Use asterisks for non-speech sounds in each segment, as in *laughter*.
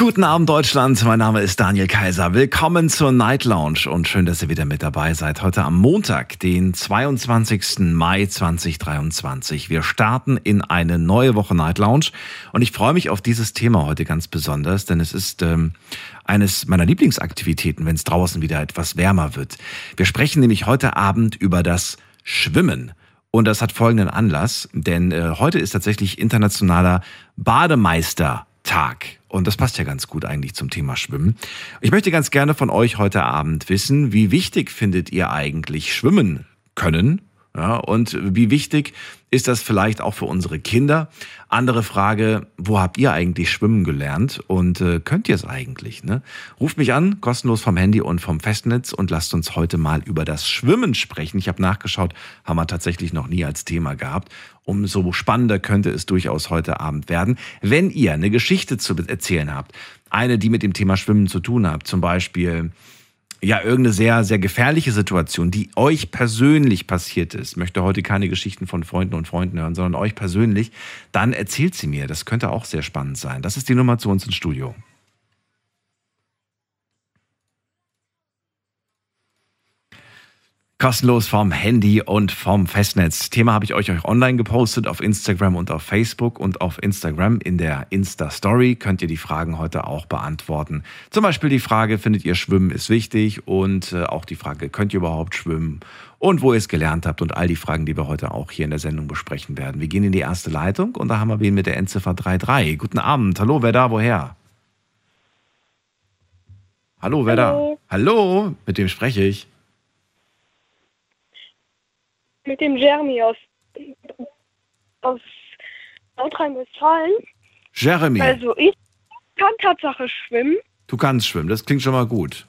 Guten Abend Deutschland, mein Name ist Daniel Kaiser. Willkommen zur Night Lounge und schön, dass ihr wieder mit dabei seid. Heute am Montag, den 22. Mai 2023. Wir starten in eine neue Woche Night Lounge und ich freue mich auf dieses Thema heute ganz besonders, denn es ist ähm, eines meiner Lieblingsaktivitäten, wenn es draußen wieder etwas wärmer wird. Wir sprechen nämlich heute Abend über das Schwimmen. Und das hat folgenden Anlass, denn äh, heute ist tatsächlich internationaler Bademeistertag. Und das passt ja ganz gut eigentlich zum Thema Schwimmen. Ich möchte ganz gerne von euch heute Abend wissen, wie wichtig findet ihr eigentlich Schwimmen können? Ja, und wie wichtig ist das vielleicht auch für unsere Kinder? Andere Frage, wo habt ihr eigentlich schwimmen gelernt und äh, könnt ihr es eigentlich? Ne? Ruft mich an, kostenlos vom Handy und vom Festnetz und lasst uns heute mal über das Schwimmen sprechen. Ich habe nachgeschaut, haben wir tatsächlich noch nie als Thema gehabt. Umso spannender könnte es durchaus heute Abend werden. Wenn ihr eine Geschichte zu erzählen habt, eine, die mit dem Thema Schwimmen zu tun habt, zum Beispiel ja, irgendeine sehr, sehr gefährliche Situation, die euch persönlich passiert ist, möchte heute keine Geschichten von Freunden und Freunden hören, sondern euch persönlich, dann erzählt sie mir. Das könnte auch sehr spannend sein. Das ist die Nummer zu uns ins Studio. Kostenlos vom Handy und vom Festnetz. Thema habe ich euch online gepostet auf Instagram und auf Facebook und auf Instagram in der Insta-Story könnt ihr die Fragen heute auch beantworten. Zum Beispiel die Frage, findet ihr Schwimmen ist wichtig und äh, auch die Frage, könnt ihr überhaupt schwimmen und wo ihr es gelernt habt und all die Fragen, die wir heute auch hier in der Sendung besprechen werden. Wir gehen in die erste Leitung und da haben wir wen mit der Endziffer 33. Guten Abend. Hallo, wer da, woher? Hallo, wer Hallo. da? Hallo, mit wem spreche ich? Mit dem Jeremy aus, aus Nordrhein-Westfalen. Jeremy. Also ich kann Tatsache schwimmen. Du kannst schwimmen, das klingt schon mal gut.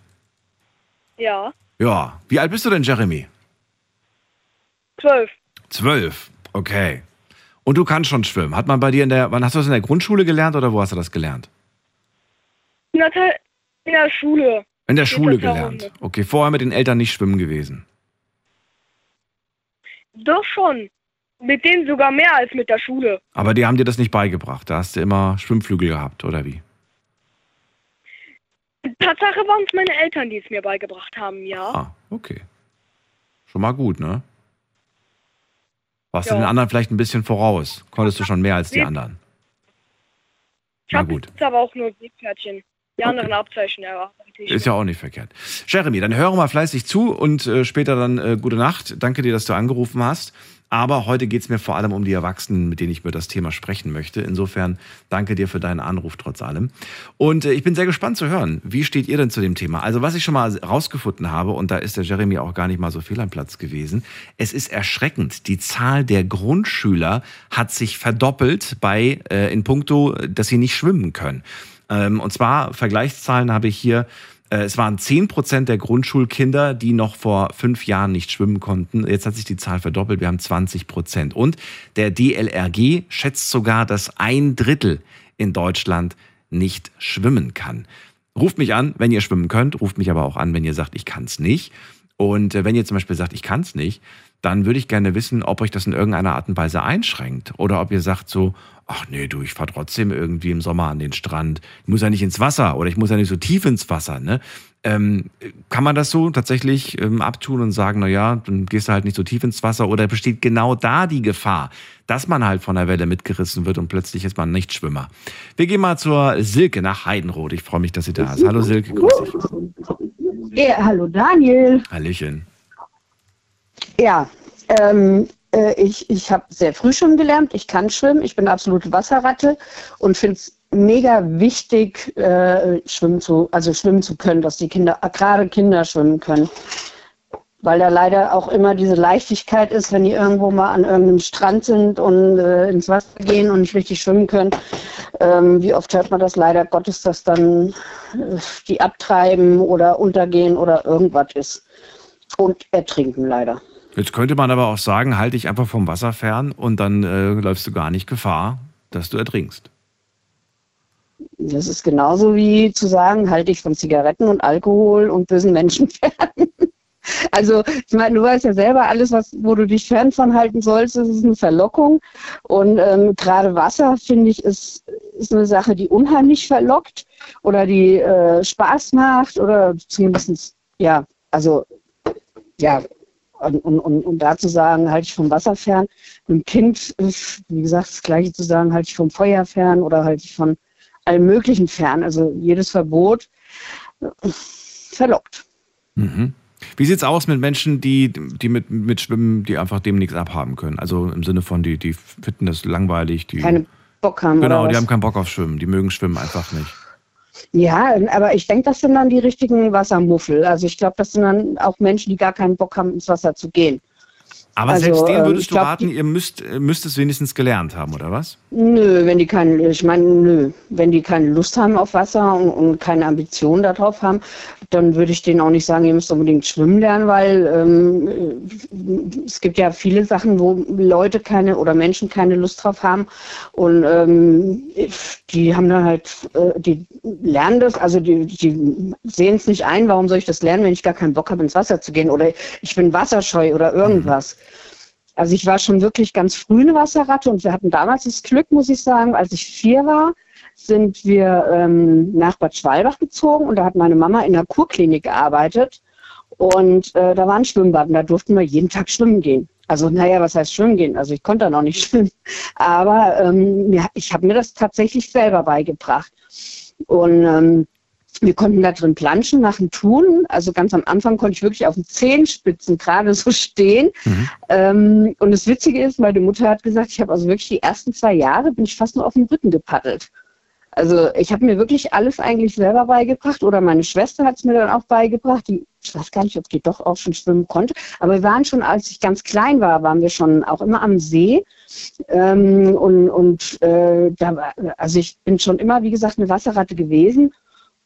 Ja. Ja, wie alt bist du denn, Jeremy? Zwölf. Zwölf, okay. Und du kannst schon schwimmen. Hat man bei dir in der, wann hast du das in der Grundschule gelernt oder wo hast du das gelernt? In der, in der Schule. In der Schule gelernt. Okay, vorher mit den Eltern nicht schwimmen gewesen. Doch schon. Mit denen sogar mehr als mit der Schule. Aber die haben dir das nicht beigebracht. Da hast du immer Schwimmflügel gehabt, oder wie? Tatsache waren es meine Eltern, die es mir beigebracht haben, ja. Ah, okay. Schon mal gut, ne? Warst du Ja. den anderen vielleicht ein bisschen voraus? Konntest du schon mehr als die anderen? Ich Na habe gut. jetzt aber auch nur Seepferdchen. Die anderen Abzeichen erwartet. Ist ja auch nicht verkehrt. Jeremy, dann höre mal fleißig zu und äh, später dann äh, gute Nacht. Danke dir, dass du angerufen hast. Aber heute geht es mir vor allem um die Erwachsenen, mit denen ich über das Thema sprechen möchte. Insofern danke dir für deinen Anruf trotz allem. Und äh, ich bin sehr gespannt zu hören, wie steht ihr denn zu dem Thema? Also was ich schon mal rausgefunden habe, und da ist der Jeremy auch gar nicht mal so viel am Platz gewesen, es ist erschreckend. Die Zahl der Grundschüler hat sich verdoppelt bei äh, in puncto, dass sie nicht schwimmen können. Ähm, und zwar Vergleichszahlen habe ich hier. Äh, Es waren 10% der Grundschulkinder, die noch vor fünf Jahren nicht schwimmen konnten. Jetzt hat sich die Zahl verdoppelt. Wir haben 20%. Und der DLRG schätzt sogar, dass ein Drittel in Deutschland nicht schwimmen kann. Ruft mich an, wenn ihr schwimmen könnt. Ruft mich aber auch an, wenn ihr sagt, ich kann es nicht. Und äh, wenn ihr zum Beispiel sagt, ich kann es nicht, dann würde ich gerne wissen, ob euch das in irgendeiner Art und Weise einschränkt. Oder ob ihr sagt so, ach nee, du, ich fahre trotzdem irgendwie im Sommer an den Strand. Ich muss ja nicht ins Wasser oder ich muss ja nicht so tief ins Wasser. Ne? Ähm, kann man das so tatsächlich ähm, abtun und sagen, na ja, dann gehst du halt nicht so tief ins Wasser? Oder besteht genau da die Gefahr, dass man halt von der Welle mitgerissen wird und plötzlich ist man nicht Schwimmer? Wir gehen mal zur Silke nach Heidenroth. Ich freue mich, dass sie da ist. Hallo Silke, grüß dich. Ja, hallo Daniel. Hallöchen. Ja, ähm, äh, ich, ich habe sehr früh schon gelernt. Ich kann schwimmen. Ich bin absolute Wasserratte und finde es mega wichtig, äh, schwimmen zu, also schwimmen zu können, dass die Kinder, äh, gerade Kinder schwimmen können. Weil da leider auch immer diese Leichtigkeit ist, wenn die irgendwo mal an irgendeinem Strand sind und äh, ins Wasser gehen und nicht richtig schwimmen können. Ähm, wie oft hört man das leider Gottes, dass dann äh, die abtreiben oder untergehen oder irgendwas ist. Und ertrinken leider. Jetzt könnte man aber auch sagen, halte dich einfach vom Wasser fern und dann äh, läufst du gar nicht Gefahr, dass du ertrinkst. Das ist genauso wie zu sagen, halte ich von Zigaretten und Alkohol und bösen Menschen *laughs* fern. Also, ich meine, du weißt ja selber, alles, was, wo du dich fern von halten sollst, das ist eine Verlockung. Und ähm, gerade Wasser, finde ich, ist, ist eine Sache, die unheimlich verlockt oder die äh, Spaß macht oder zumindestens ja, also, ja, und, und, und, und da zu sagen, halte ich vom Wasser fern. Einem Kind ist, wie gesagt, das Gleiche zu sagen, halte ich vom Feuer fern oder halte ich von allem Möglichen fern. Also jedes Verbot äh, verlockt. Mhm. Wie sieht's aus mit Menschen, die, die mit, mit Schwimmen, die einfach dem nichts abhaben können? Also im Sinne von, die, die finden das langweilig, die. Keine Bock haben. Genau, die haben keinen Bock auf Schwimmen, die mögen Schwimmen einfach nicht. Ja, aber ich denke, das sind dann die richtigen Wassermuffel. Also ich glaube, das sind dann auch Menschen, die gar keinen Bock haben, ins Wasser zu gehen. Aber Also, selbst denen ähm, würdest du glaub, raten, ihr müsst, äh, müsst es wenigstens gelernt haben, oder was? Nö, wenn die keine, ich meine, nö, wenn die keine Lust haben auf Wasser und, und keine Ambitionen darauf haben, dann würde ich denen auch nicht sagen, ihr müsst unbedingt schwimmen lernen, weil ähm, äh, es gibt ja viele Sachen, wo Leute keine oder Menschen keine Lust drauf haben und ähm, die haben dann halt, äh, die lernen das, also die, die sehen es nicht ein, warum soll ich das lernen, wenn ich gar keinen Bock habe, ins Wasser zu gehen oder ich bin wasserscheu oder irgendwas. Also ich war schon wirklich ganz früh eine Wasserratte und wir hatten damals das Glück, muss ich sagen, als ich vier war, sind wir ähm, nach Bad Schwalbach gezogen und da hat meine Mama in der Kurklinik gearbeitet und äh, da war ein Schwimmbad und da durften wir jeden Tag schwimmen gehen. Also naja, was heißt schwimmen gehen? Also ich konnte da noch nicht *laughs* schwimmen, aber ähm, ja, ich habe mir das tatsächlich selber beigebracht. Und ähm, wir konnten da drin planschen nach dem Tun. Also ganz am Anfang konnte ich wirklich auf den Zehenspitzen gerade so stehen. Ähm, und das Witzige ist, meine Mutter hat gesagt, ich habe also wirklich die ersten zwei Jahre bin ich fast nur auf dem Rücken gepaddelt. Also ich habe mir wirklich alles eigentlich selber beigebracht oder meine Schwester hat es mir dann auch beigebracht. Die, ich weiß gar nicht, ob die doch auch schon schwimmen konnte. Aber wir waren schon, als ich ganz klein war, waren wir schon auch immer am See. Ähm, und und äh, da war, also ich bin schon immer, wie gesagt, eine Wasserratte gewesen.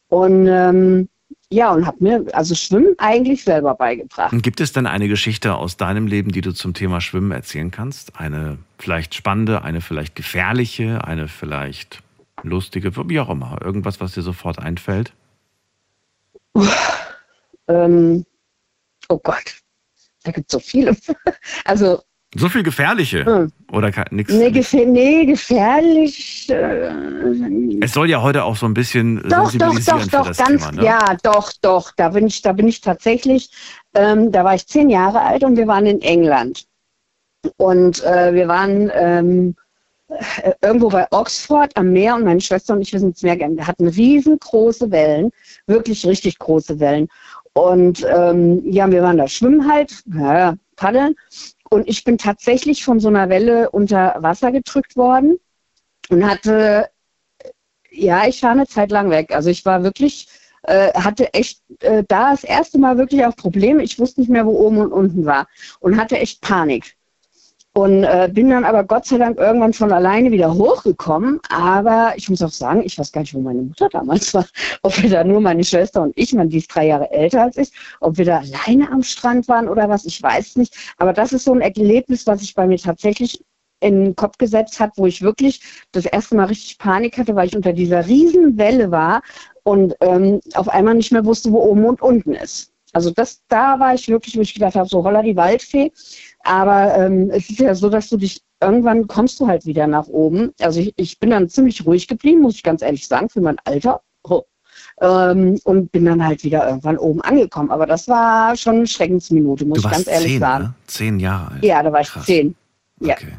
Und ähm, ja, und habe mir also Schwimmen eigentlich selber beigebracht. Und gibt es denn eine Geschichte aus deinem Leben, die du zum Thema Schwimmen erzählen kannst? Eine vielleicht spannende, eine vielleicht gefährliche, eine vielleicht lustige, wie auch immer. Irgendwas, was dir sofort einfällt? Ähm, oh Gott, da gibt es so viele. *laughs* Also So viel gefährliche? Hm. Oder nichts? nee, gefähr nee gefährlich. Äh, Es soll ja heute auch so ein bisschen Doch, doch, doch, doch, ganz, Thema. Ne? ja, doch, doch. Da bin ich, da bin ich tatsächlich, ähm, da war ich zehn Jahre alt und wir waren in England. Und äh, wir waren ähm, äh, irgendwo bei Oxford am Meer und meine Schwester und ich, wir sind ins Meer gegangen. Wir hatten riesengroße Wellen, wirklich richtig große Wellen. Und ähm, ja, wir waren da schwimmen halt, ja, paddeln. Und ich bin tatsächlich von so einer Welle unter Wasser gedrückt worden und hatte ja, ich war eine Zeit lang weg. Also ich war wirklich, äh, hatte echt äh, da das erste Mal wirklich auch Probleme. Ich wusste nicht mehr, wo oben und unten war und hatte echt Panik. Und äh, bin dann aber Gott sei Dank irgendwann von alleine wieder hochgekommen. Aber ich muss auch sagen, ich weiß gar nicht, wo meine Mutter damals war. *laughs* Ob wir da nur meine Schwester und ich, man, die ist drei Jahre älter als ich, ob wir da alleine am Strand waren oder was, ich weiß nicht. Aber das ist so ein Erlebnis, was sich bei mir tatsächlich in den Kopf gesetzt hat, wo ich wirklich das erste Mal richtig Panik hatte, weil ich unter dieser riesen Welle war und ähm, auf einmal nicht mehr wusste, wo oben und unten ist. Also das, da war ich wirklich, wo ich gedacht habe, so holla die Waldfee. Aber ähm, es ist ja so, dass du dich, irgendwann kommst du halt wieder nach oben. Also ich, ich bin dann ziemlich ruhig geblieben, muss ich ganz ehrlich sagen, für mein Alter. Oh. Ähm, und bin dann halt wieder irgendwann oben angekommen. Aber das war schon eine Schreckensminute, muss ich ganz ehrlich zehn, sagen. ne? Zehn Jahre alt. Ja, da war ich Krass. zehn. Ja. Okay.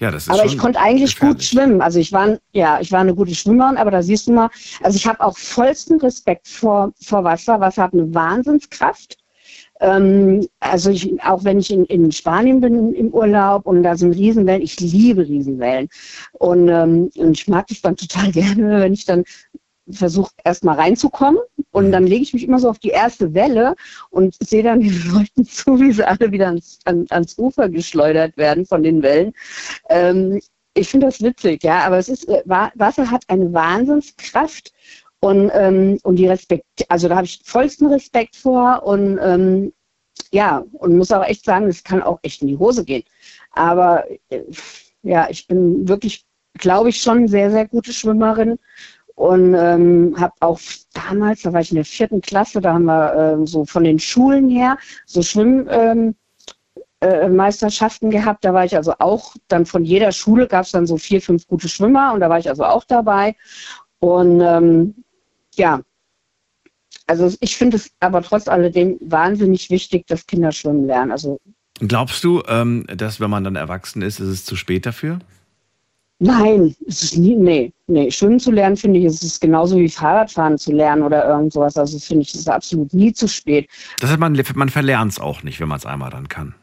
Ja, das ist Aber ich konnte eigentlich gut gefährlich. schwimmen. Also ich war, ja, ich war eine gute Schwimmerin, aber da siehst du mal, also ich habe auch vollsten Respekt vor, vor Wasser. Wasser hat eine Wahnsinnskraft. Ähm, also ich, auch wenn ich in, in Spanien bin im Urlaub und da sind Riesenwellen, ich liebe Riesenwellen. Und, ähm, und ich mag das dann total *laughs* gerne, wenn ich dann versuche erstmal reinzukommen und dann lege ich mich immer so auf die erste Welle und sehe dann den *laughs* Leuten zu, wie sie alle wieder ans, an, ans Ufer geschleudert werden von den Wellen. Ähm, ich finde das witzig, ja, aber es ist, äh, Wa- Wasser hat eine Wahnsinnskraft und, ähm, und die Respekt, also da habe ich vollsten Respekt vor und ähm, ja, und muss auch echt sagen, es kann auch echt in die Hose gehen. Aber äh, ja, ich bin wirklich glaube ich, schon sehr, sehr gute Schwimmerin. Und ähm, habe auch damals, da war ich in der vierten Klasse, da haben wir ähm, so von den Schulen her so Schwimmmeisterschaften ähm, äh, gehabt. Da war ich also auch, dann von jeder Schule gab es dann so vier, fünf gute Schwimmer und da war ich also auch dabei. Und ähm, ja, also ich finde es aber trotz alledem wahnsinnig wichtig, dass Kinder schwimmen lernen. Also Glaubst du, ähm, dass wenn man dann erwachsen ist, ist es zu spät dafür? Nein, es ist nie, nee, nee. Schwimmen zu lernen, finde ich, ist es genauso wie Fahrradfahren zu lernen oder irgend sowas. Also finde ich, ist absolut nie zu spät. Das heißt, man, man verlernt es auch nicht, wenn man es einmal dann kann.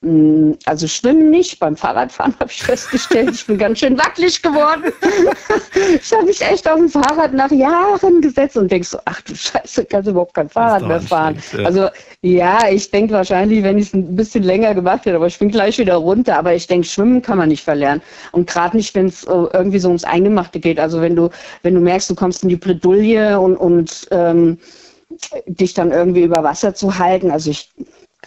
Mm, also schwimmen nicht, beim Fahrradfahren *laughs* habe ich festgestellt, ich bin ganz schön wackelig geworden. *laughs* ich habe mich echt auf dem Fahrrad nach Jahren gesetzt und denkst so, ach du Scheiße, kannst überhaupt kein Fahrrad mehr fahren. Ja. Also ja, ich denke wahrscheinlich, wenn ich es ein bisschen länger gemacht hätte, aber ich bin gleich wieder runter. Aber ich denke, schwimmen kann man nicht verlernen. Und gerade nicht, wenn es äh, irgendwie so ums Eingemachte geht. Also wenn du, wenn du merkst, du kommst in die Bredouille und, und ähm, dich dann irgendwie über Wasser zu halten. Also ich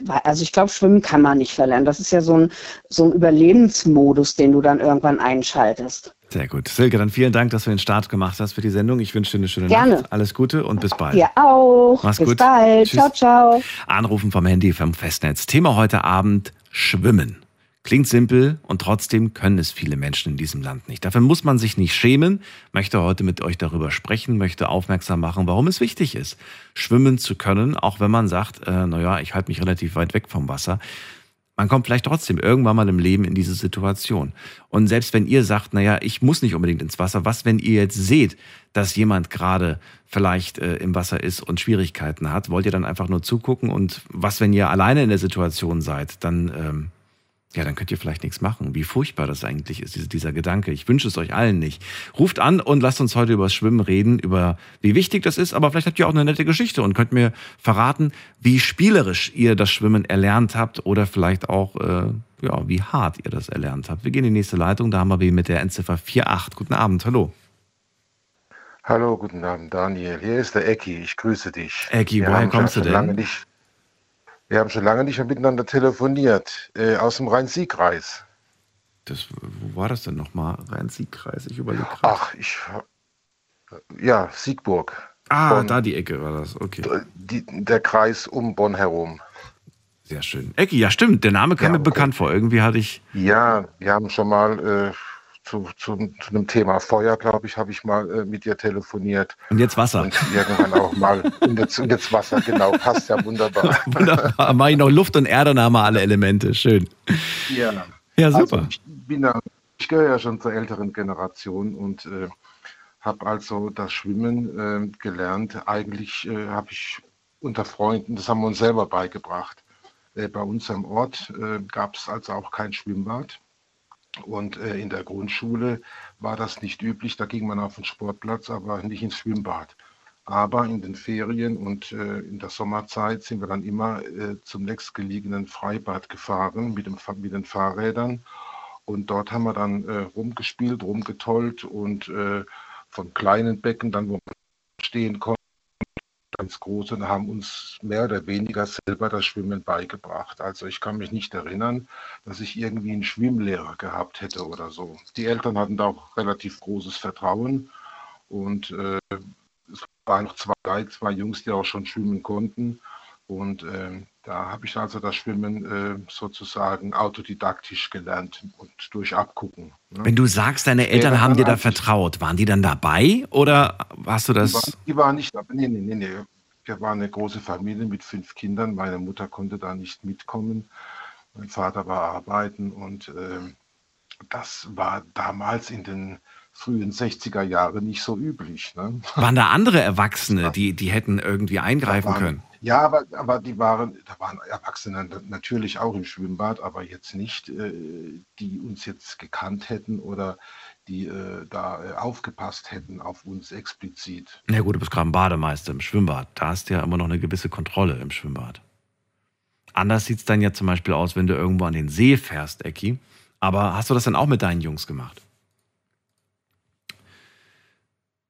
also ich glaube, Schwimmen kann man nicht verlernen. Das ist ja so ein, so ein Überlebensmodus, den du dann irgendwann einschaltest. Sehr gut. Silke, dann vielen Dank, dass du den Start gemacht hast für die Sendung. Ich wünsche dir eine schöne Gerne. Nacht. Alles Gute und bis bald. Ja auch. Mach's bis gut. bald. Tschüss. Ciao, ciao. Anrufen vom Handy vom Festnetz. Thema heute Abend Schwimmen. Klingt simpel und trotzdem können es viele Menschen in diesem Land nicht. Dafür muss man sich nicht schämen, möchte heute mit euch darüber sprechen, möchte aufmerksam machen, warum es wichtig ist, schwimmen zu können, auch wenn man sagt, äh, naja, ich halte mich relativ weit weg vom Wasser. Man kommt vielleicht trotzdem irgendwann mal im Leben in diese Situation. Und selbst wenn ihr sagt, naja, ich muss nicht unbedingt ins Wasser, was, wenn ihr jetzt seht, dass jemand gerade vielleicht äh, im Wasser ist und Schwierigkeiten hat, wollt ihr dann einfach nur zugucken? Und was, wenn ihr alleine in der Situation seid, dann ähm, ja, dann könnt ihr vielleicht nichts machen. Wie furchtbar das eigentlich ist, dieser Gedanke. Ich wünsche es euch allen nicht. Ruft an und lasst uns heute über das Schwimmen reden, über wie wichtig das ist, aber vielleicht habt ihr auch eine nette Geschichte und könnt mir verraten, wie spielerisch ihr das Schwimmen erlernt habt oder vielleicht auch, äh, ja, wie hart ihr das erlernt habt. Wir gehen in die nächste Leitung, da haben wir wen mit der Endziffer 48. Guten Abend, hallo. Hallo, guten Abend, Daniel. Hier ist der Ecki, ich grüße dich. Ecki, woher kommst du denn? Lange nicht, wir haben schon lange nicht mehr miteinander telefoniert. Äh, aus dem Rhein-Sieg-Kreis. Das, wo war das denn nochmal? Rhein-Sieg-Kreis, ich überlege gerade. Ach, ich. Ja, Siegburg. Ah, Bonn. da die Ecke war das, okay. Die, der Kreis um Bonn herum. Sehr schön. Ecki, ja stimmt, der Name kam ja, mir bekannt vor. Irgendwie hatte ich. Ja, wir haben schon mal äh, zu, zu, zu einem Thema Feuer, glaube ich, habe ich mal äh, mit dir telefoniert. Und jetzt Wasser. Und irgendwann auch mal. Und jetzt, und jetzt Wasser, genau. Passt ja wunderbar. *laughs* wunderbar. Mache ich noch Luft und Erde, dann haben wir alle Elemente. Schön. Ja. Ja, super. Also ich, ich gehöre ja schon zur älteren Generation und äh, habe also das Schwimmen äh, gelernt. Eigentlich äh, habe ich unter Freunden, das haben wir uns selber beigebracht. Äh, bei uns am Ort äh, gab es also auch kein Schwimmbad. Und äh, in der Grundschule war das nicht üblich, da ging man auf den Sportplatz, aber nicht ins Schwimmbad. Aber in den Ferien und äh, in der Sommerzeit sind wir dann immer äh, zum nächstgelegenen Freibad gefahren mit, dem, mit den Fahrrädern. Und dort haben wir dann äh, rumgespielt, rumgetollt und äh, von kleinen Becken, dann wo man stehen konnte, ganz groß und haben uns mehr oder weniger selber das Schwimmen beigebracht. Also ich kann mich nicht erinnern, dass ich irgendwie einen Schwimmlehrer gehabt hätte oder so. Die Eltern hatten da auch relativ großes Vertrauen und äh, es waren noch zwei, zwei Jungs, die auch schon schwimmen konnten. Und äh, da habe ich also das Schwimmen äh, sozusagen autodidaktisch gelernt und durch Abgucken. Ne? Wenn du sagst, deine Eltern ja, haben dir da vertraut, waren die dann dabei oder hast du das? Die, war, die waren nicht dabei. Nee, nee, nee, nee. Wir waren eine große Familie mit fünf Kindern. Meine Mutter konnte da nicht mitkommen. Mein Vater war arbeiten und äh, das war damals in den frühen 60er Jahren nicht so üblich. Ne? Waren da andere Erwachsene, *laughs* die, die hätten irgendwie eingreifen waren, können? Ja, aber, aber die waren, da waren Erwachsene natürlich auch im Schwimmbad, aber jetzt nicht, äh, die uns jetzt gekannt hätten oder die äh, da äh, aufgepasst hätten auf uns explizit. Na ja, gut, du bist gerade ein Bademeister im Schwimmbad. Da hast du ja immer noch eine gewisse Kontrolle im Schwimmbad. Anders sieht es dann ja zum Beispiel aus, wenn du irgendwo an den See fährst, Ecki. Aber hast du das dann auch mit deinen Jungs gemacht?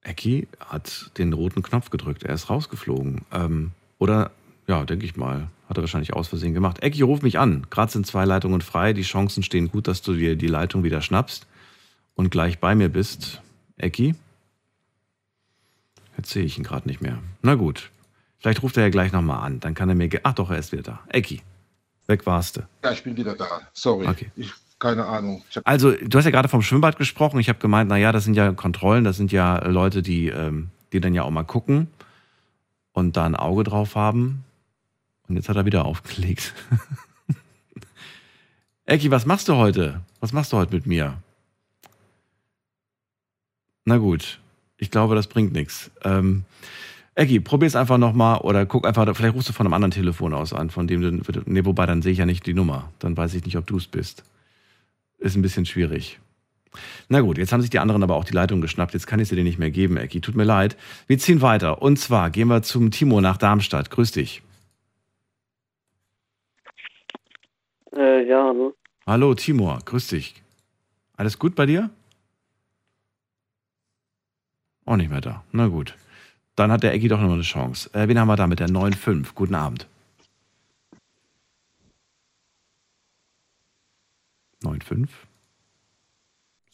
Ecki hat den roten Knopf gedrückt. Er ist rausgeflogen. Ähm, oder, ja, denke ich mal, hat er wahrscheinlich aus Versehen gemacht. Ecki, ruf mich an. Gerade sind zwei Leitungen frei. Die Chancen stehen gut, dass du dir die Leitung wieder schnappst. und gleich bei mir bist. Ecki? Jetzt sehe ich ihn gerade nicht mehr. Na gut. Vielleicht ruft er ja gleich nochmal an. Dann kann er mir. Ach doch, er ist wieder da. Ecki. Weg warst du. Ja, ich bin wieder da. Sorry. Okay. Ich, keine Ahnung. Also, du hast ja gerade vom Schwimmbad gesprochen. Ich habe gemeint, naja, das sind ja Kontrollen, das sind ja Leute, die, ähm, die dann ja auch mal gucken und da ein Auge drauf haben. Und jetzt hat er wieder aufgelegt. *laughs* Ecki, was machst du heute? Was machst du heute mit mir? Na gut, ich glaube, das bringt nichts. Ähm, Ecki, probier's einfach nochmal oder guck einfach, vielleicht rufst du von einem anderen Telefon aus an, von dem du, nee, wobei, dann sehe ich ja nicht die Nummer. Dann weiß ich nicht, ob du es bist. Ist ein bisschen schwierig. Na gut, jetzt haben sich die anderen aber auch die Leitung geschnappt. Jetzt kann ich sie dir nicht mehr geben, Ecki. Tut mir leid. Wir ziehen weiter. Und zwar gehen wir zum Timo nach Darmstadt. Grüß dich. Äh, ja, hallo. Hallo, Timur. Grüß dich. Alles gut bei dir? Auch nicht mehr da. Na gut. Dann hat der Ecki doch noch eine Chance. Äh, wen haben wir da mit der 9.5? Guten Abend. 9.5?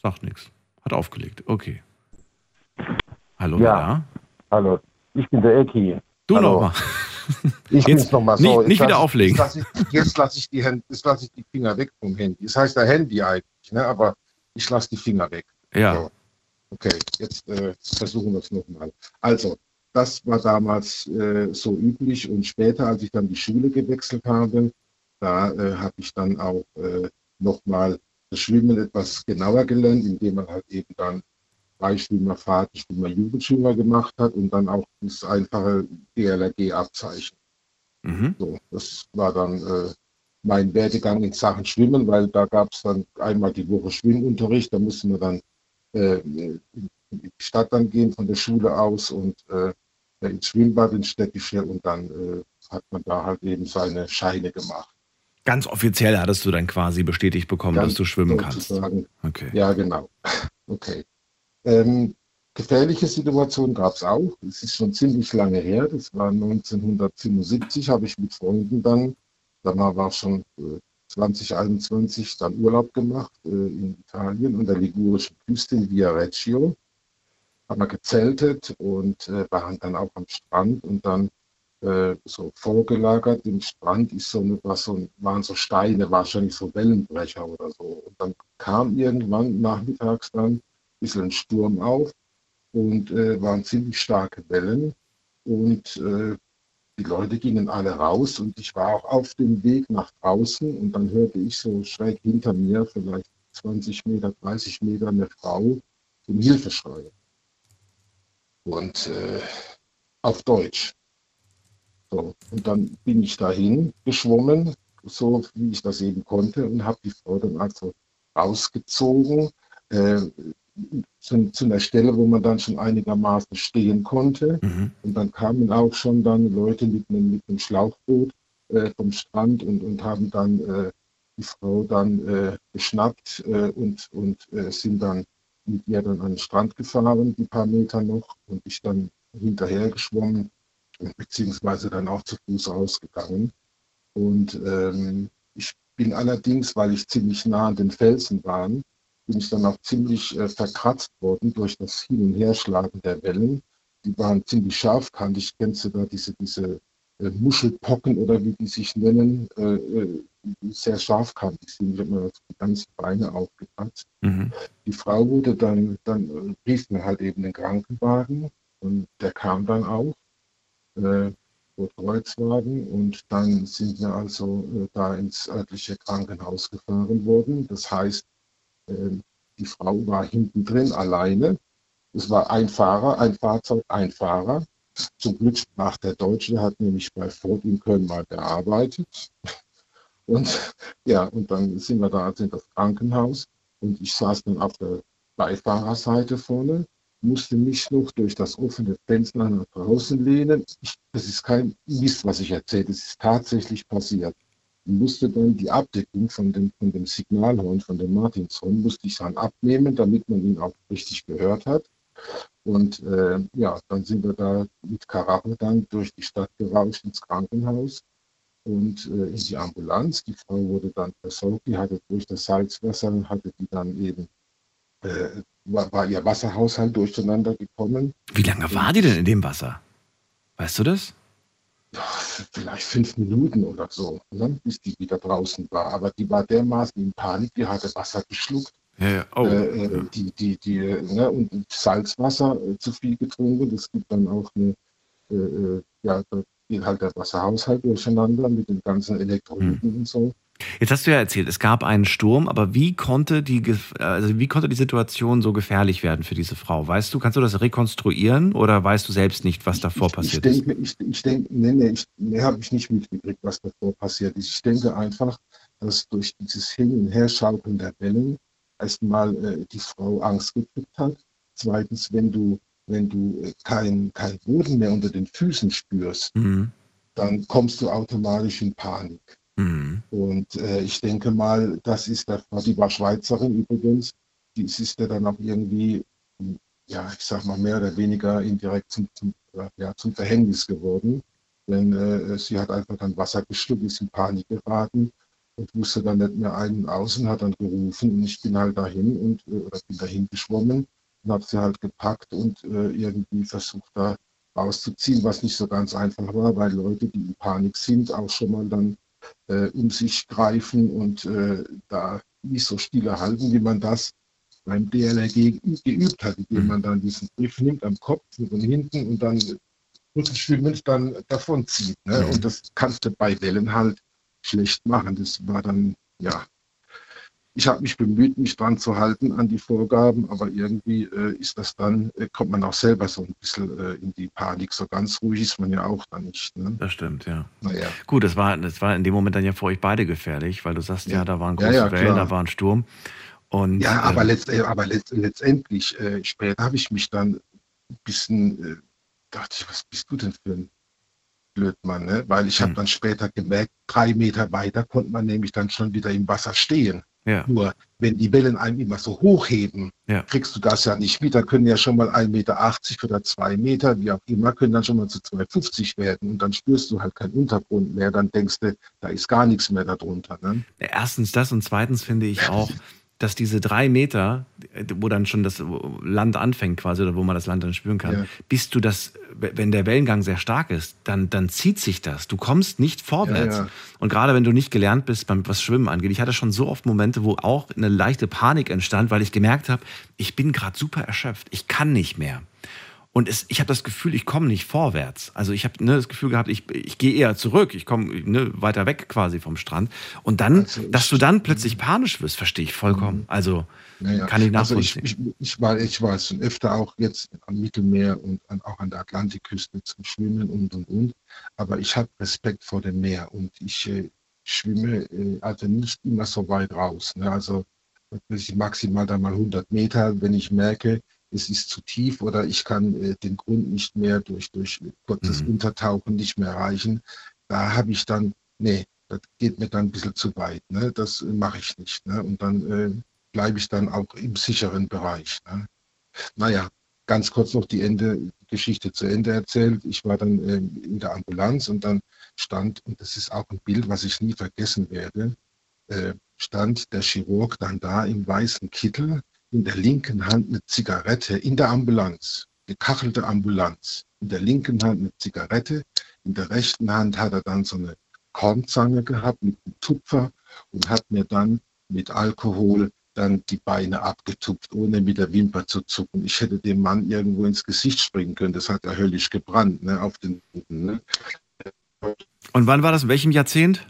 Sagt nichts. Hat aufgelegt. Okay. Hallo, Ja. da? Hallo, ich bin der Ecki. Du nochmal. *laughs* Ich Jetzt bin's nochmal nicht- so. nicht Jetzt wieder lass- auflegen. Jetzt lasse ich, jetzt lass ich, die Hände- jetzt lass ich die Finger weg vom Handy. Das heißt ja Handy eigentlich, ne? aber ich lasse die Finger weg. Ja. So. Okay, jetzt äh, versuchen wir es nochmal. Also, das war damals äh, so üblich und später, als ich dann die Schule gewechselt habe, da äh, habe ich dann auch äh, nochmal das Schwimmen etwas genauer gelernt, indem man halt eben dann Freischwimmer, Fahrtenschwimmer, Jugendschwimmer gemacht hat und dann auch das einfache DLRG-Abzeichen. Mhm. So, das war dann äh, mein Werdegang in Sachen Schwimmen, weil da gab es dann einmal die Woche Schwimmunterricht, da mussten wir dann äh, in die Stadt dann gehen von der Schule aus und äh, ins Schwimmbad ins Städtische und dann äh, hat man da halt eben seine Scheine gemacht. Ganz offiziell hattest du dann quasi bestätigt bekommen, Ganz dass du schwimmen kannst. sozusagen. Okay. Ja, genau. *laughs* Okay. Ähm, gefährliche Situationen gab es auch. Es ist schon ziemlich lange her. Das war 1975, habe ich mit Freunden dann, danach war es schon äh, 2021, dann Urlaub gemacht äh, in Italien an der ligurischen Küste in Via Reggio. Haben wir gezeltet und äh, waren dann auch am Strand und dann äh, so vorgelagert. Im Strand ist so eine, so, waren so Steine, wahrscheinlich so Wellenbrecher oder so. Und dann kam irgendwann nachmittags dann ein bisschen ein Sturm auf und äh, waren ziemlich starke Wellen. Und äh, die Leute gingen alle raus und ich war auch auf dem Weg nach draußen und dann hörte ich so schräg hinter mir, vielleicht 20 Meter, 30 Meter, eine Frau um Hilfe schreien. Und äh, auf Deutsch. So, und dann bin ich dahin geschwommen, so wie ich das eben konnte, und habe die Frau dann also rausgezogen äh, zu, zu einer Stelle, wo man dann schon einigermaßen stehen konnte. Mhm. Und dann kamen auch schon dann Leute mit einem, mit einem Schlauchboot äh, vom Strand und, und haben dann äh, die Frau dann äh, geschnappt äh, und, und äh, sind dann mit ihr dann an den Strand gefahren, die paar Meter noch, und ich dann hinterher geschwommen, beziehungsweise dann auch zu Fuß rausgegangen. Und ähm, ich bin allerdings, weil ich ziemlich nah an den Felsen war, bin ich dann auch ziemlich äh, verkratzt worden durch das Hin- und Herschlagen der Wellen. Die waren ziemlich scharfkantig. Kennst du da diese, diese äh, Muschelpocken oder wie die sich nennen, äh, äh, die sehr scharfkantig sind. Ich habe mir die ganzen Beine aufgekratzt. Mhm. Die Frau wurde dann, dann äh, rief mir halt eben den Krankenwagen und der kam dann auch, äh, Kreuzwagen und dann sind wir also äh, da ins örtliche Krankenhaus gefahren worden. Das heißt, äh, die Frau war hinten drin alleine. Es war ein Fahrer, ein Fahrzeug, ein Fahrer. Zum Glück sprach der Deutsche, hat nämlich bei Ford in Köln mal gearbeitet. *laughs* Und ja, und dann sind wir da also in das Krankenhaus und ich saß dann auf der Beifahrerseite vorne, musste mich noch durch das offene Fenster nach draußen lehnen. Ich, das ist kein Mist, was ich erzähle, das ist tatsächlich passiert. Ich musste dann die Abdeckung von dem, von dem Signalhorn, von dem Martinshorn, musste ich dann abnehmen, damit man ihn auch richtig gehört hat. Und äh, ja, dann sind wir da mit Karacho dann durch die Stadt gerauscht ins Krankenhaus und äh, in die Ambulanz. Die Frau wurde dann versorgt, die hatte durch das Salzwasser, hatte die dann eben äh, war, war ihr Wasserhaushalt durcheinander gekommen. Wie lange war die denn in dem Wasser? Weißt du das? Vielleicht fünf Minuten oder so, ne, bis die wieder draußen war. Aber die war dermaßen in Panik, die hatte Wasser geschluckt. Ja, ja. Oh. Äh, äh, die, die, die, ne, und Salzwasser äh, zu viel getrunken. Das gibt dann auch eine, äh, äh, ja, da geht halt der Wasserhaushalt durcheinander mit den ganzen Elektrolyten und so. Jetzt hast du ja erzählt, es gab einen Sturm, aber wie konnte die, also wie konnte die Situation so gefährlich werden für diese Frau? Weißt du, kannst du das rekonstruieren oder weißt du selbst nicht, was davor ich, passiert ich ist? denke, Ich, ich denke, nee, nee, ich, nee habe ich nicht mitgekriegt, was davor passiert ist. Ich denke einfach, dass durch dieses Hin- und Herschaukeln der Wellen erstmal äh, die Frau Angst gekriegt hat. Zweitens, wenn du, wenn du äh, kein, kein Boden mehr unter den Füßen spürst, Mhm. dann kommst du automatisch in Panik. Mhm. Und äh, ich denke mal, das ist der Frau, die war Schweizerin übrigens, die ist ja dann auch irgendwie, ja, ich sag mal, mehr oder weniger indirekt zum, zum, äh, ja, zum Verhängnis geworden. Denn äh, sie hat einfach dann Wasser geschluckt, ist in Panik geraten und wusste dann nicht mehr ein und aus und hat dann gerufen und ich bin halt dahin und äh, oder bin dahin geschwommen und habe sie halt gepackt und äh, irgendwie versucht da rauszuziehen, was nicht so ganz einfach war, weil Leute, die in Panik sind, auch schon mal dann äh, um sich greifen und äh, da nicht so stille halten, wie man das beim DLRG geübt hat, indem man dann diesen Griff nimmt am Kopf von hinten und dann rückenschwimmend dann davon zieht. Ne? Und das kannst du bei Wellen halt schlecht machen. Das war dann, ja, ich habe mich bemüht, mich dran zu halten an die Vorgaben, aber irgendwie äh, ist das dann, äh, kommt man auch selber so ein bisschen äh, in die Panik. So ganz ruhig ist man ja auch dann nicht. Ne? Das stimmt, ja. Naja. Gut, das war, das war in dem Moment dann ja für euch beide gefährlich, weil du sagst, ja, Ja. da waren Ja, große ja, Wellen, klar. da war ein Sturm. Und, Ja, aber, ähm, letzt, äh, aber letzt, letztendlich, äh, später habe ich mich dann ein bisschen, äh, dachte ich, was bist du denn für ein Blödmann, ne? Weil ich habe Hm. dann später gemerkt, drei Meter weiter konnte man nämlich dann schon wieder im Wasser stehen. Ja, Nur, wenn die Wellen einem immer so hochheben, Ja. kriegst du das ja nicht mit. Da können ja schon mal 1,80 Meter oder 2 Meter, wie auch immer, können dann schon mal zu 2,50 werden. Und dann spürst du halt keinen Untergrund mehr. Dann denkst du, da ist gar nichts mehr darunter. Ne? Erstens das und zweitens finde ich auch, dass diese drei Meter, wo dann schon das Land anfängt quasi oder wo man das Land dann spüren kann, Ja. bis du das, wenn der Wellengang sehr stark ist, dann, dann zieht sich das. Du kommst nicht vorwärts. Ja, ja. Und gerade wenn du nicht gelernt bist, beim, was Schwimmen angeht, ich hatte schon so oft Momente, wo auch eine leichte Panik entstand, weil ich gemerkt habe, ich bin gerade super erschöpft, ich kann nicht mehr. Und es, ich habe das Gefühl, ich komme nicht vorwärts. Also ich habe ne, das Gefühl gehabt, ich, ich gehe eher zurück, ich komme ne, weiter weg quasi vom Strand. Und dann, Also ich- dass du dann plötzlich panisch wirst, verstehe ich vollkommen. Also Naja, kann ich also nachvollziehen. ich, ich, ich, war, ich war schon öfter auch jetzt am Mittelmeer und an, auch an der Atlantikküste zum Schwimmen und und und. Aber ich habe Respekt vor dem Meer und ich äh, schwimme äh, also nicht immer so weit raus. Ne? Also ich maximal dann mal 100 Meter, wenn ich merke, es ist zu tief oder ich kann äh, den Grund nicht mehr durch, durch kurzes Mhm. Untertauchen nicht mehr erreichen. Da habe ich dann, nee, das geht mir dann ein bisschen zu weit. Ne? Das äh, mache ich nicht. Ne? Und dann äh, bleibe ich dann auch im sicheren Bereich. Ne? Naja, ganz kurz noch die Ende, Geschichte zu Ende erzählt. Ich war dann ähm, in der Ambulanz und dann stand, und das ist auch ein Bild, was ich nie vergessen werde, äh, stand der Chirurg dann da im weißen Kittel, in der linken Hand eine Zigarette in der Ambulanz, gekachelte Ambulanz. In der linken Hand eine Zigarette, in der rechten Hand hat er dann so eine Kornzange gehabt mit einem Tupfer und hat mir dann mit Alkohol dann die Beine abgetupft, ohne mit der Wimper zu zucken. Ich hätte dem Mann irgendwo ins Gesicht springen können. Das hat ja höllisch gebrannt, ne, auf den ne. Und wann war das? In welchem Jahrzehnt?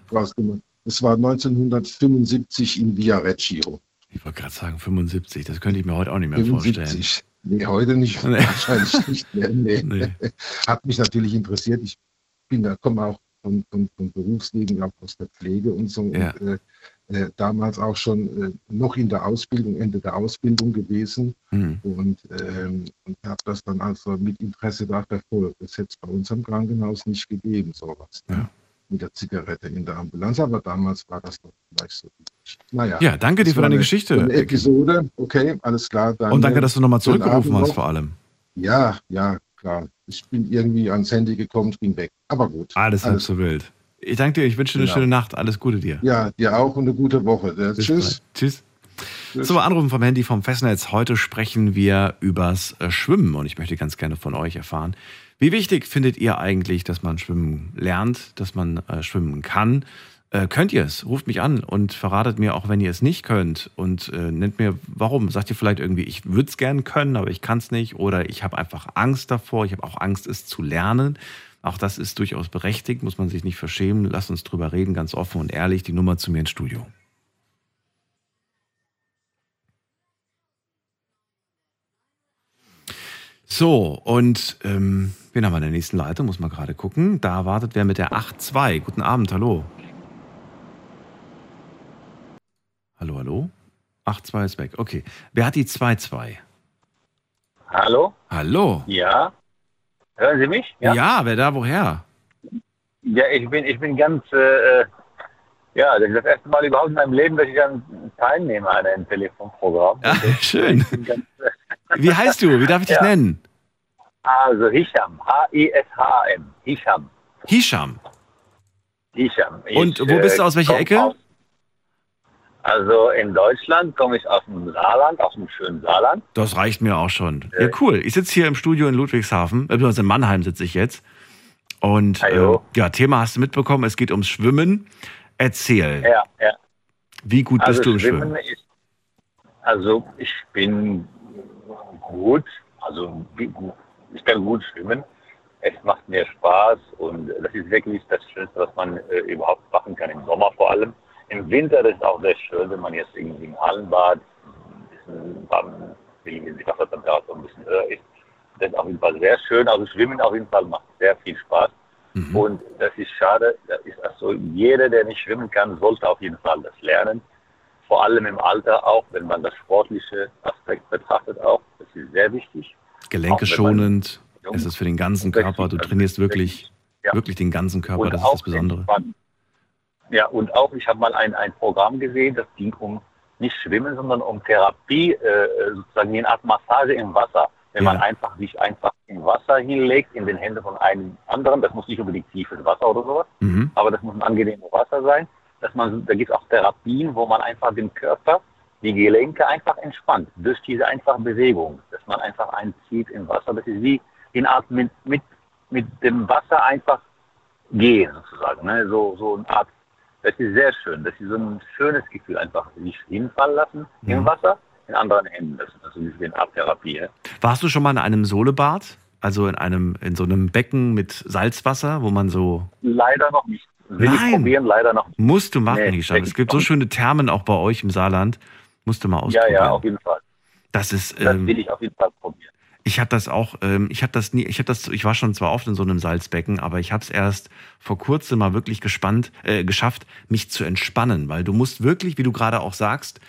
Es war 1975 in Via Reggio. Ich wollte gerade sagen 75. Das könnte ich mir heute auch nicht mehr vorstellen. 75. Nee, heute nicht. Nee. *laughs* Wahrscheinlich nicht mehr. Nee. *laughs* Nee. Hat mich natürlich interessiert. Ich bin da, komme auch von, von, von Berufsleben, auch aus der Pflege und so. Ja. Und, äh, äh, damals auch schon äh, noch in der Ausbildung, Ende der Ausbildung gewesen Hm. und, ähm, und habe das dann also mit Interesse da verfolgt. Das hätte es bei uns am Krankenhaus nicht gegeben, sowas. ne? Ja. Mit der Zigarette in der Ambulanz, aber damals war das noch vielleicht so. Naja, Ja, danke dir für deine eine- Geschichte. Eine Episode, okay, alles klar. Dann, Und danke, dass du nochmal zurückgerufen hast vor allem. Ja, ja, klar. Ich bin irgendwie ans Handy gekommen, ging weg. Aber gut. Alles halb so wild. Ich danke dir, ich wünsche dir eine Genau. schöne Nacht. Alles Gute dir. Ja, dir auch und eine gute Woche. Bis Tschüss. bald. Tschüss. So, Anrufen vom Handy vom Festnetz. Heute sprechen wir übers äh, Schwimmen und ich möchte ganz gerne von euch erfahren, wie wichtig findet ihr eigentlich, dass man schwimmen lernt, dass man äh, schwimmen kann? Äh, könnt ihr es? Ruft mich an und verratet mir auch, wenn ihr es nicht könnt und äh, nennt mir, warum. Sagt ihr vielleicht irgendwie, ich würde es gern können, aber ich kann es nicht oder ich habe einfach Angst davor, ich habe auch Angst, es zu lernen. Auch das ist durchaus berechtigt, muss man sich nicht verschämen. Lasst uns drüber reden, ganz offen und ehrlich. Die Nummer zu mir ins Studio. So, und ähm, wen haben wir in der nächsten Leitung? Muss man gerade gucken. Da wartet wer mit der 8.2. Guten Abend, hallo. Hallo, hallo. 8.2 ist weg. Okay. Wer hat die 2.2? Hallo? Hallo. Ja. Hören Sie mich? Ja. wer da, woher? Ja, ich bin, ich bin ganz, äh, äh, ja, das ist das erste Mal überhaupt in meinem Leben, dass ich an teilnehme an einem Telefonprogramm. Ja, schön. Ich bin ganz, äh, Wie heißt du? Wie darf ich dich *laughs* Ja. nennen? Also Hisham, H-I-S-H-A-M, Hisham, Hisham. Hisham. Und wo bist du, aus welcher Ecke? Aus, also in Deutschland komme ich aus dem Saarland, aus dem schönen Saarland. Das reicht mir auch schon. Ja, cool. Ich sitze hier im Studio in Ludwigshafen, äh, beziehungsweise in Mannheim sitze ich jetzt. Und äh, ja, Thema hast du mitbekommen, es geht ums Schwimmen. Erzähl, Ja, ja. wie gut Also bist du im Schwimmen Schwimmen? ist, also ich bin gut, also wie- ich kann gut schwimmen. Es macht mir Spaß und das ist wirklich das Schönste, was man äh, überhaupt machen kann, im Sommer vor allem. Im Winter ist es auch sehr schön, wenn man jetzt irgendwie im Hallenbad ein bisschen wenn die Wassertemperatur ein bisschen höher ist. Das ist auf jeden Fall sehr schön. Also Schwimmen auf jeden Fall macht sehr viel Spaß. Mhm. Und das ist schade, das ist also jeder, der nicht schwimmen kann, sollte auf jeden Fall das lernen. Vor allem im Alter auch, wenn man das sportliche Aspekt betrachtet auch. Das ist sehr wichtig. Gelenke auch wenn man schonend, jung es ist für den ganzen Körper, du trainierst wirklich, ja. wirklich den ganzen Körper, Und das ist das Besondere. Ja, und auch, ich habe mal ein, ein Programm gesehen, das ging um nicht Schwimmen, sondern um Therapie, äh, sozusagen wie eine Art Massage im Wasser. Wenn Ja. man einfach sich einfach im Wasser hinlegt, in den Händen von einem anderen, das muss nicht unbedingt tiefes Wasser oder sowas, Mhm. aber das muss ein angenehmes Wasser sein. Dass man, da gibt es auch Therapien, wo man einfach den Körper, die Gelenke einfach entspannt durch diese einfache Bewegung, dass man einfach einzieht im Wasser. Das ist wie in Art mit, mit, mit dem Wasser einfach gehen sozusagen. Ne? So, so eine Art, das ist sehr schön. Das ist so ein schönes Gefühl, einfach sich hinfallen lassen Mhm. im Wasser, in anderen Händen. Das ist natürlich wie eine Art Therapie. Warst du schon mal in einem Solebad? Also in einem, in so einem Becken mit Salzwasser, wo man so Leider noch nicht. Will Nein. ich probieren, leider noch nicht. Musst du machen, Nee, Hisham. Es gibt so schöne Thermen auch bei euch im Saarland. Musst du mal Ja, ausprobieren. ja, auf jeden Fall. Das ist, Das ähm, will ich auf jeden Fall probieren. ich habe das auch, ähm, ich habe das nie, ich habe das, ich war schon zwar oft in so einem Salzbecken, aber ich habe es erst vor kurzem mal wirklich gespannt, äh, geschafft, mich zu entspannen, weil du musst wirklich, wie du gerade auch sagst,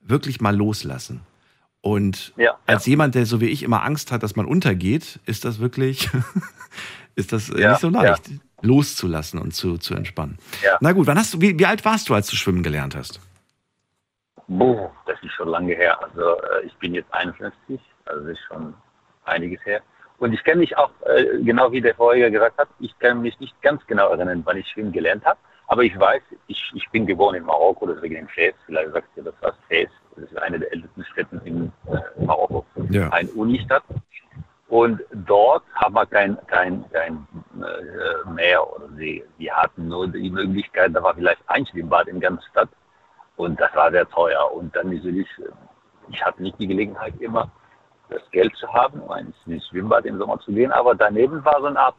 wirklich mal loslassen. Und Ja, als jemand, der so wie ich immer Angst hat, dass man untergeht, ist das wirklich, *laughs* ist das äh, Ja, nicht so leicht, loszulassen und zu, zu entspannen. Ja. Na gut, wann hast du, wie, wie alt warst du, als du schwimmen gelernt hast? Boah, das ist schon lange her. Also äh, ich bin jetzt 51, also das ist schon einiges her. Und ich kann mich auch, äh, genau wie der vorher gesagt hat, ich kann mich nicht ganz genau erinnern, wann ich schwimmen gelernt habe. Aber ich weiß, ich, ich bin geboren in Marokko, deswegen in Fez. Vielleicht sagt ihr das was, Fez. Das ist eine der ältesten Städte in äh, Marokko. Ja. Eine Unistadt. Und dort haben wir kein, kein, kein äh, Meer oder See. Wir hatten nur die Möglichkeit, da war vielleicht ein Schwimmbad in ganz Stadt. Und das war sehr teuer. Und dann natürlich, ich hatte nicht die Gelegenheit, immer das Geld zu haben, um ins Schwimmbad im Sommer zu gehen. Aber daneben war so eine Art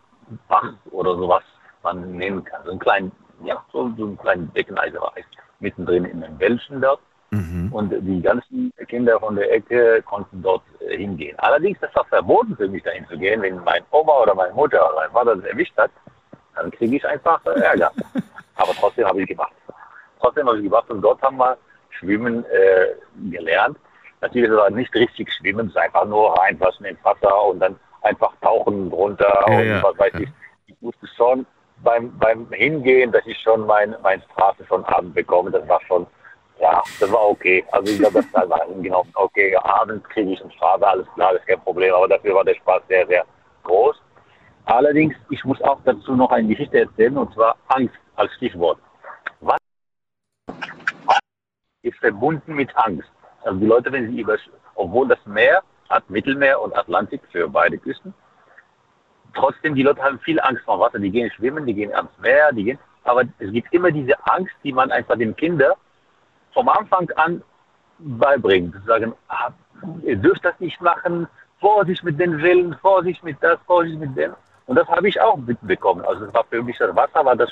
Bach oder sowas, man nehmen kann. So ein kleinen, ja, so, so ein kleinen Beckeneiserei mittendrin in den Wäldchen dort. Mhm. Und die ganzen Kinder von der Ecke konnten dort äh, hingehen. Allerdings, das war verboten für mich, dahin zu gehen. Wenn mein Oma oder meine Mutter oder mein Vater das erwischt hat, dann kriege ich einfach äh, Ärger. *laughs* Aber trotzdem habe ich gemacht. Trotzdem habe ich gemacht und dort haben wir Schwimmen äh, gelernt. Natürlich war nicht richtig schwimmen, es ist einfach nur reinpassen ins Wasser und dann einfach tauchen drunter Ja, und ja, was weiß ja. ich. Ich musste schon beim, beim Hingehen, dass ich schon mein, mein Strafe schon abend bekomme, das war schon, ja, das war okay. Also ich glaube, das war hingenommen, *laughs* okay, abends kriege ich eine Strafe, alles klar, das ist kein Problem, aber dafür war der Spaß sehr, sehr groß. Allerdings, ich muss auch dazu noch eine Geschichte erzählen, und zwar Angst als Stichwort. Ist verbunden mit Angst? Also die Leute, wenn sie über, obwohl das Meer hat Mittelmeer und Atlantik für beide Küsten, trotzdem, die Leute haben viel Angst vor Wasser. Die gehen schwimmen, die gehen ans Meer, die gehen, aber es gibt immer diese Angst, die man einfach den Kindern vom Anfang an beibringt. Zu sagen, ah, ihr dürft das nicht machen, Vorsicht mit den Wellen, Vorsicht mit das, Vorsicht mit dem. Und das habe ich auch mitbekommen. Also das war für mich das Wasser, war das,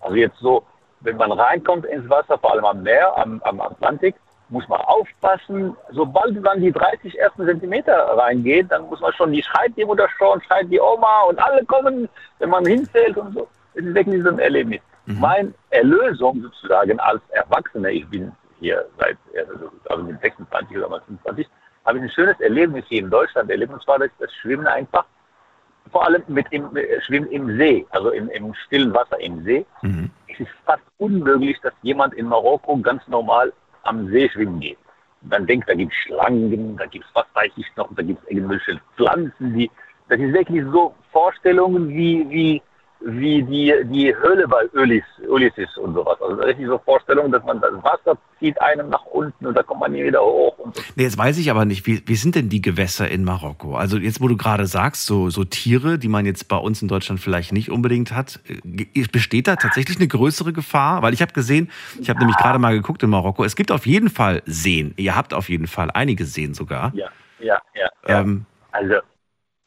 also jetzt so, wenn man reinkommt ins Wasser, vor allem am Meer, am, am Atlantik, muss man aufpassen. Sobald man die 30 ersten Zentimeter reingeht, dann muss man schon, die schreit die Mutter schon, schreit die Oma und alle kommen, wenn man hinfällt und so. Das ist wirklich so ein Erlebnis. Mhm. Meine Erlösung sozusagen als Erwachsener, ich bin hier seit, also mit 26 oder 25, habe ich ein schönes Erlebnis hier in Deutschland erlebt, und zwar das, das Schwimmen einfach, vor allem mit dem äh, Schwimmen im See, also im, im stillen Wasser im See. Mhm. Es ist fast unmöglich, dass jemand in Marokko ganz normal am See schwimmen geht. Man denkt, da gibt es Schlangen, da gibt es was weiß ich noch, da gibt es irgendwelche Pflanzen, die, das ist wirklich so Vorstellungen wie, wie wie die, die Höhle bei Ulis, Ulysses und sowas. Also ist die so Vorstellung, dass man das Wasser zieht einem nach unten und da kommt man nie wieder hoch. Und so. Nee, jetzt weiß ich aber nicht, wie, wie sind denn die Gewässer in Marokko? Also jetzt, wo du gerade sagst, so, so Tiere, die man jetzt bei uns in Deutschland vielleicht nicht unbedingt hat, äh, besteht da tatsächlich eine größere Gefahr? Weil ich habe gesehen, ich habe ja. nämlich gerade mal geguckt in Marokko, es gibt auf jeden Fall Seen. Ihr habt auf jeden Fall einige Seen sogar. Ja, ja, ja. Ähm, also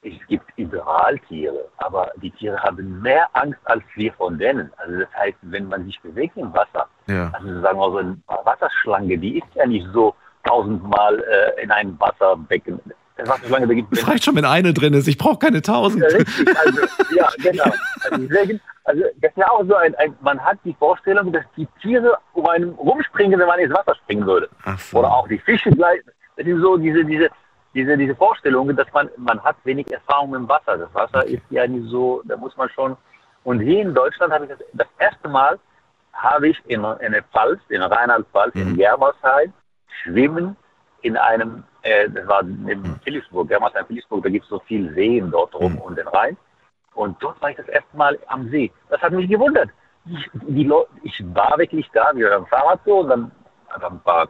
es gibt überall Tiere, aber die Tiere haben mehr Angst als wir von denen. Also das heißt, wenn man sich bewegt im Wasser, ja. also sagen wir so eine Wasserschlange, die ist ja nicht so tausendmal äh, in einem Wasserbecken. Eine Wasserschlange, da gibt es reicht schon, wenn eine drin ist. Ich brauche keine tausend. Ja, richtig, also, ja, genau. Also, deswegen, also das ist ja auch so ein, ein, man hat die Vorstellung, dass die Tiere um einen rumspringen, wenn man ins Wasser springen würde. So. Oder auch die Fische gleich. Das sind so diese, diese, diese, diese Vorstellung, dass man, man hat wenig Erfahrung im Wasser. Das Wasser ist ja nicht so, da muss man schon. Und hier in Deutschland habe ich das, das erste Mal, habe ich in, in der Pfalz, in Rheinland-Pfalz, mhm. in Germersheim, schwimmen in einem, äh, das war in mhm. Philipsburg, Germersheim, Philipsburg, da gibt es so viel Seen dort rum mhm. und den Rhein. Und dort war ich das erste Mal am See. Das hat mich gewundert. Ich, die Leute, ich war wirklich da, wir haben Fahrrad so und dann einfach ein paar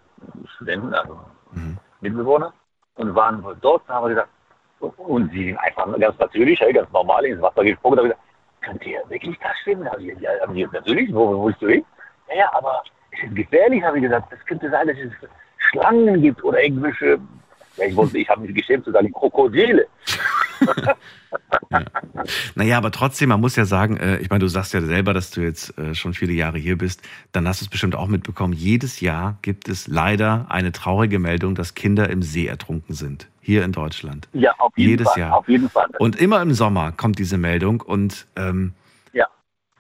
Studenten, also mhm. Mitbewohner und waren wohl dort. Da haben wir gesagt, und sie sind einfach ganz natürlich, ganz normal ins Wasser gesprungen. Da haben wir gesagt, könnt ihr wirklich da schwimmen? Also, ja, haben die natürlich, wo, willst du hin? Ja, ja, aber es ist gefährlich, habe ich gesagt. Das könnte sein, dass es Schlangen gibt oder irgendwelche, ich wollte, ich habe mich geschämt zu sagen, Krokodile. ja. Naja, aber trotzdem, man muss ja sagen, äh, ich meine, du sagst ja selber, dass du jetzt äh, schon viele Jahre hier bist, dann hast du es bestimmt auch mitbekommen. Jedes Jahr gibt es leider eine traurige Meldung, dass Kinder im See ertrunken sind. Hier in Deutschland. Ja, auf jeden Jedes Fall. Jahr. Auf jeden Fall. Und immer im Sommer kommt diese Meldung und ähm, ja.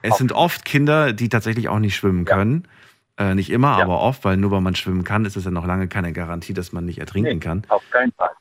es sind oft Kinder, die tatsächlich auch nicht schwimmen ja. können. Äh, nicht immer, ja. aber oft, weil nur weil man schwimmen kann, ist es ja noch lange keine Garantie, dass man nicht ertrinken nee, kann. Auf keinen Fall.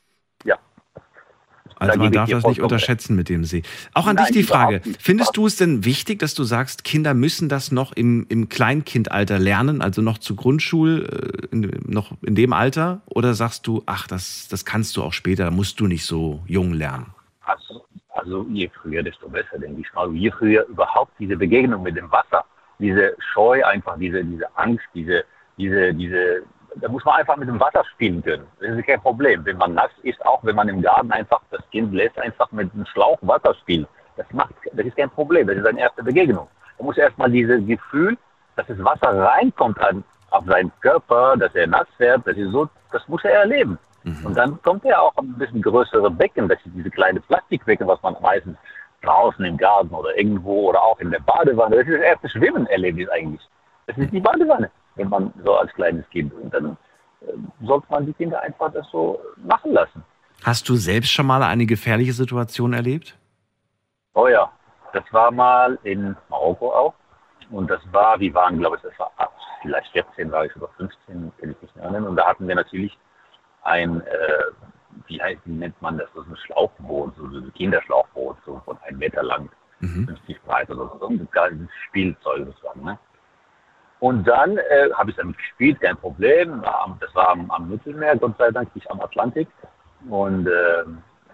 Also man darf das nicht unterschätzen mit dem See. Auch an Nein, dich die Frage, findest du es denn wichtig, dass du sagst, Kinder müssen das noch im, im Kleinkindalter lernen, also noch zur Grundschule, äh, in, noch in dem Alter? Oder sagst du, ach, das, das kannst du auch später, musst du nicht so jung lernen? Also, also je früher, desto besser, denke ich mal. Je früher überhaupt diese Begegnung mit dem Wasser, diese Scheu einfach, diese, diese Angst, diese, diese, diese da muss man einfach mit dem Wasser spielen können. Das ist kein Problem. Wenn man nass ist, auch wenn man im Garten einfach das Kind lässt, einfach mit einem Schlauch Wasser spielen. Das macht, das ist kein Problem. Das ist eine erste Begegnung. Da muss erstmal dieses Gefühl, dass das Wasser reinkommt an, auf seinen Körper, dass er nass wird, das ist so, das muss er erleben. Mhm. Und dann kommt er auch ein bisschen größere Becken, das ist diese kleine Plastikbecken, was man meistens draußen im Garten oder irgendwo oder auch in der Badewanne, das ist das erste Schwimmen-Erlebnis eigentlich. Das ist die Badewanne wenn man so als kleines Kind. Und dann äh, sollte man die Kinder einfach das so machen lassen. Hast du selbst schon mal eine gefährliche Situation erlebt? Oh ja, das war mal in Marokko auch. Und das war, wir waren, glaube ich, das war vielleicht 14, war ich oder 15, kann ich nicht mehr nennen. Und da hatten wir natürlich ein, äh, wie heißt, wie nennt man das? Das ist ein Schlauchboot, so ein Kinderschlauchboot, so von einem Meter lang, mhm. 50 breit oder so. ein geiles Spielzeug sozusagen, ne? Und dann äh, habe ich damit gespielt, kein Problem. Das war am, am, Mittelmeer, Gott sei Dank, nicht am Atlantik. Und äh,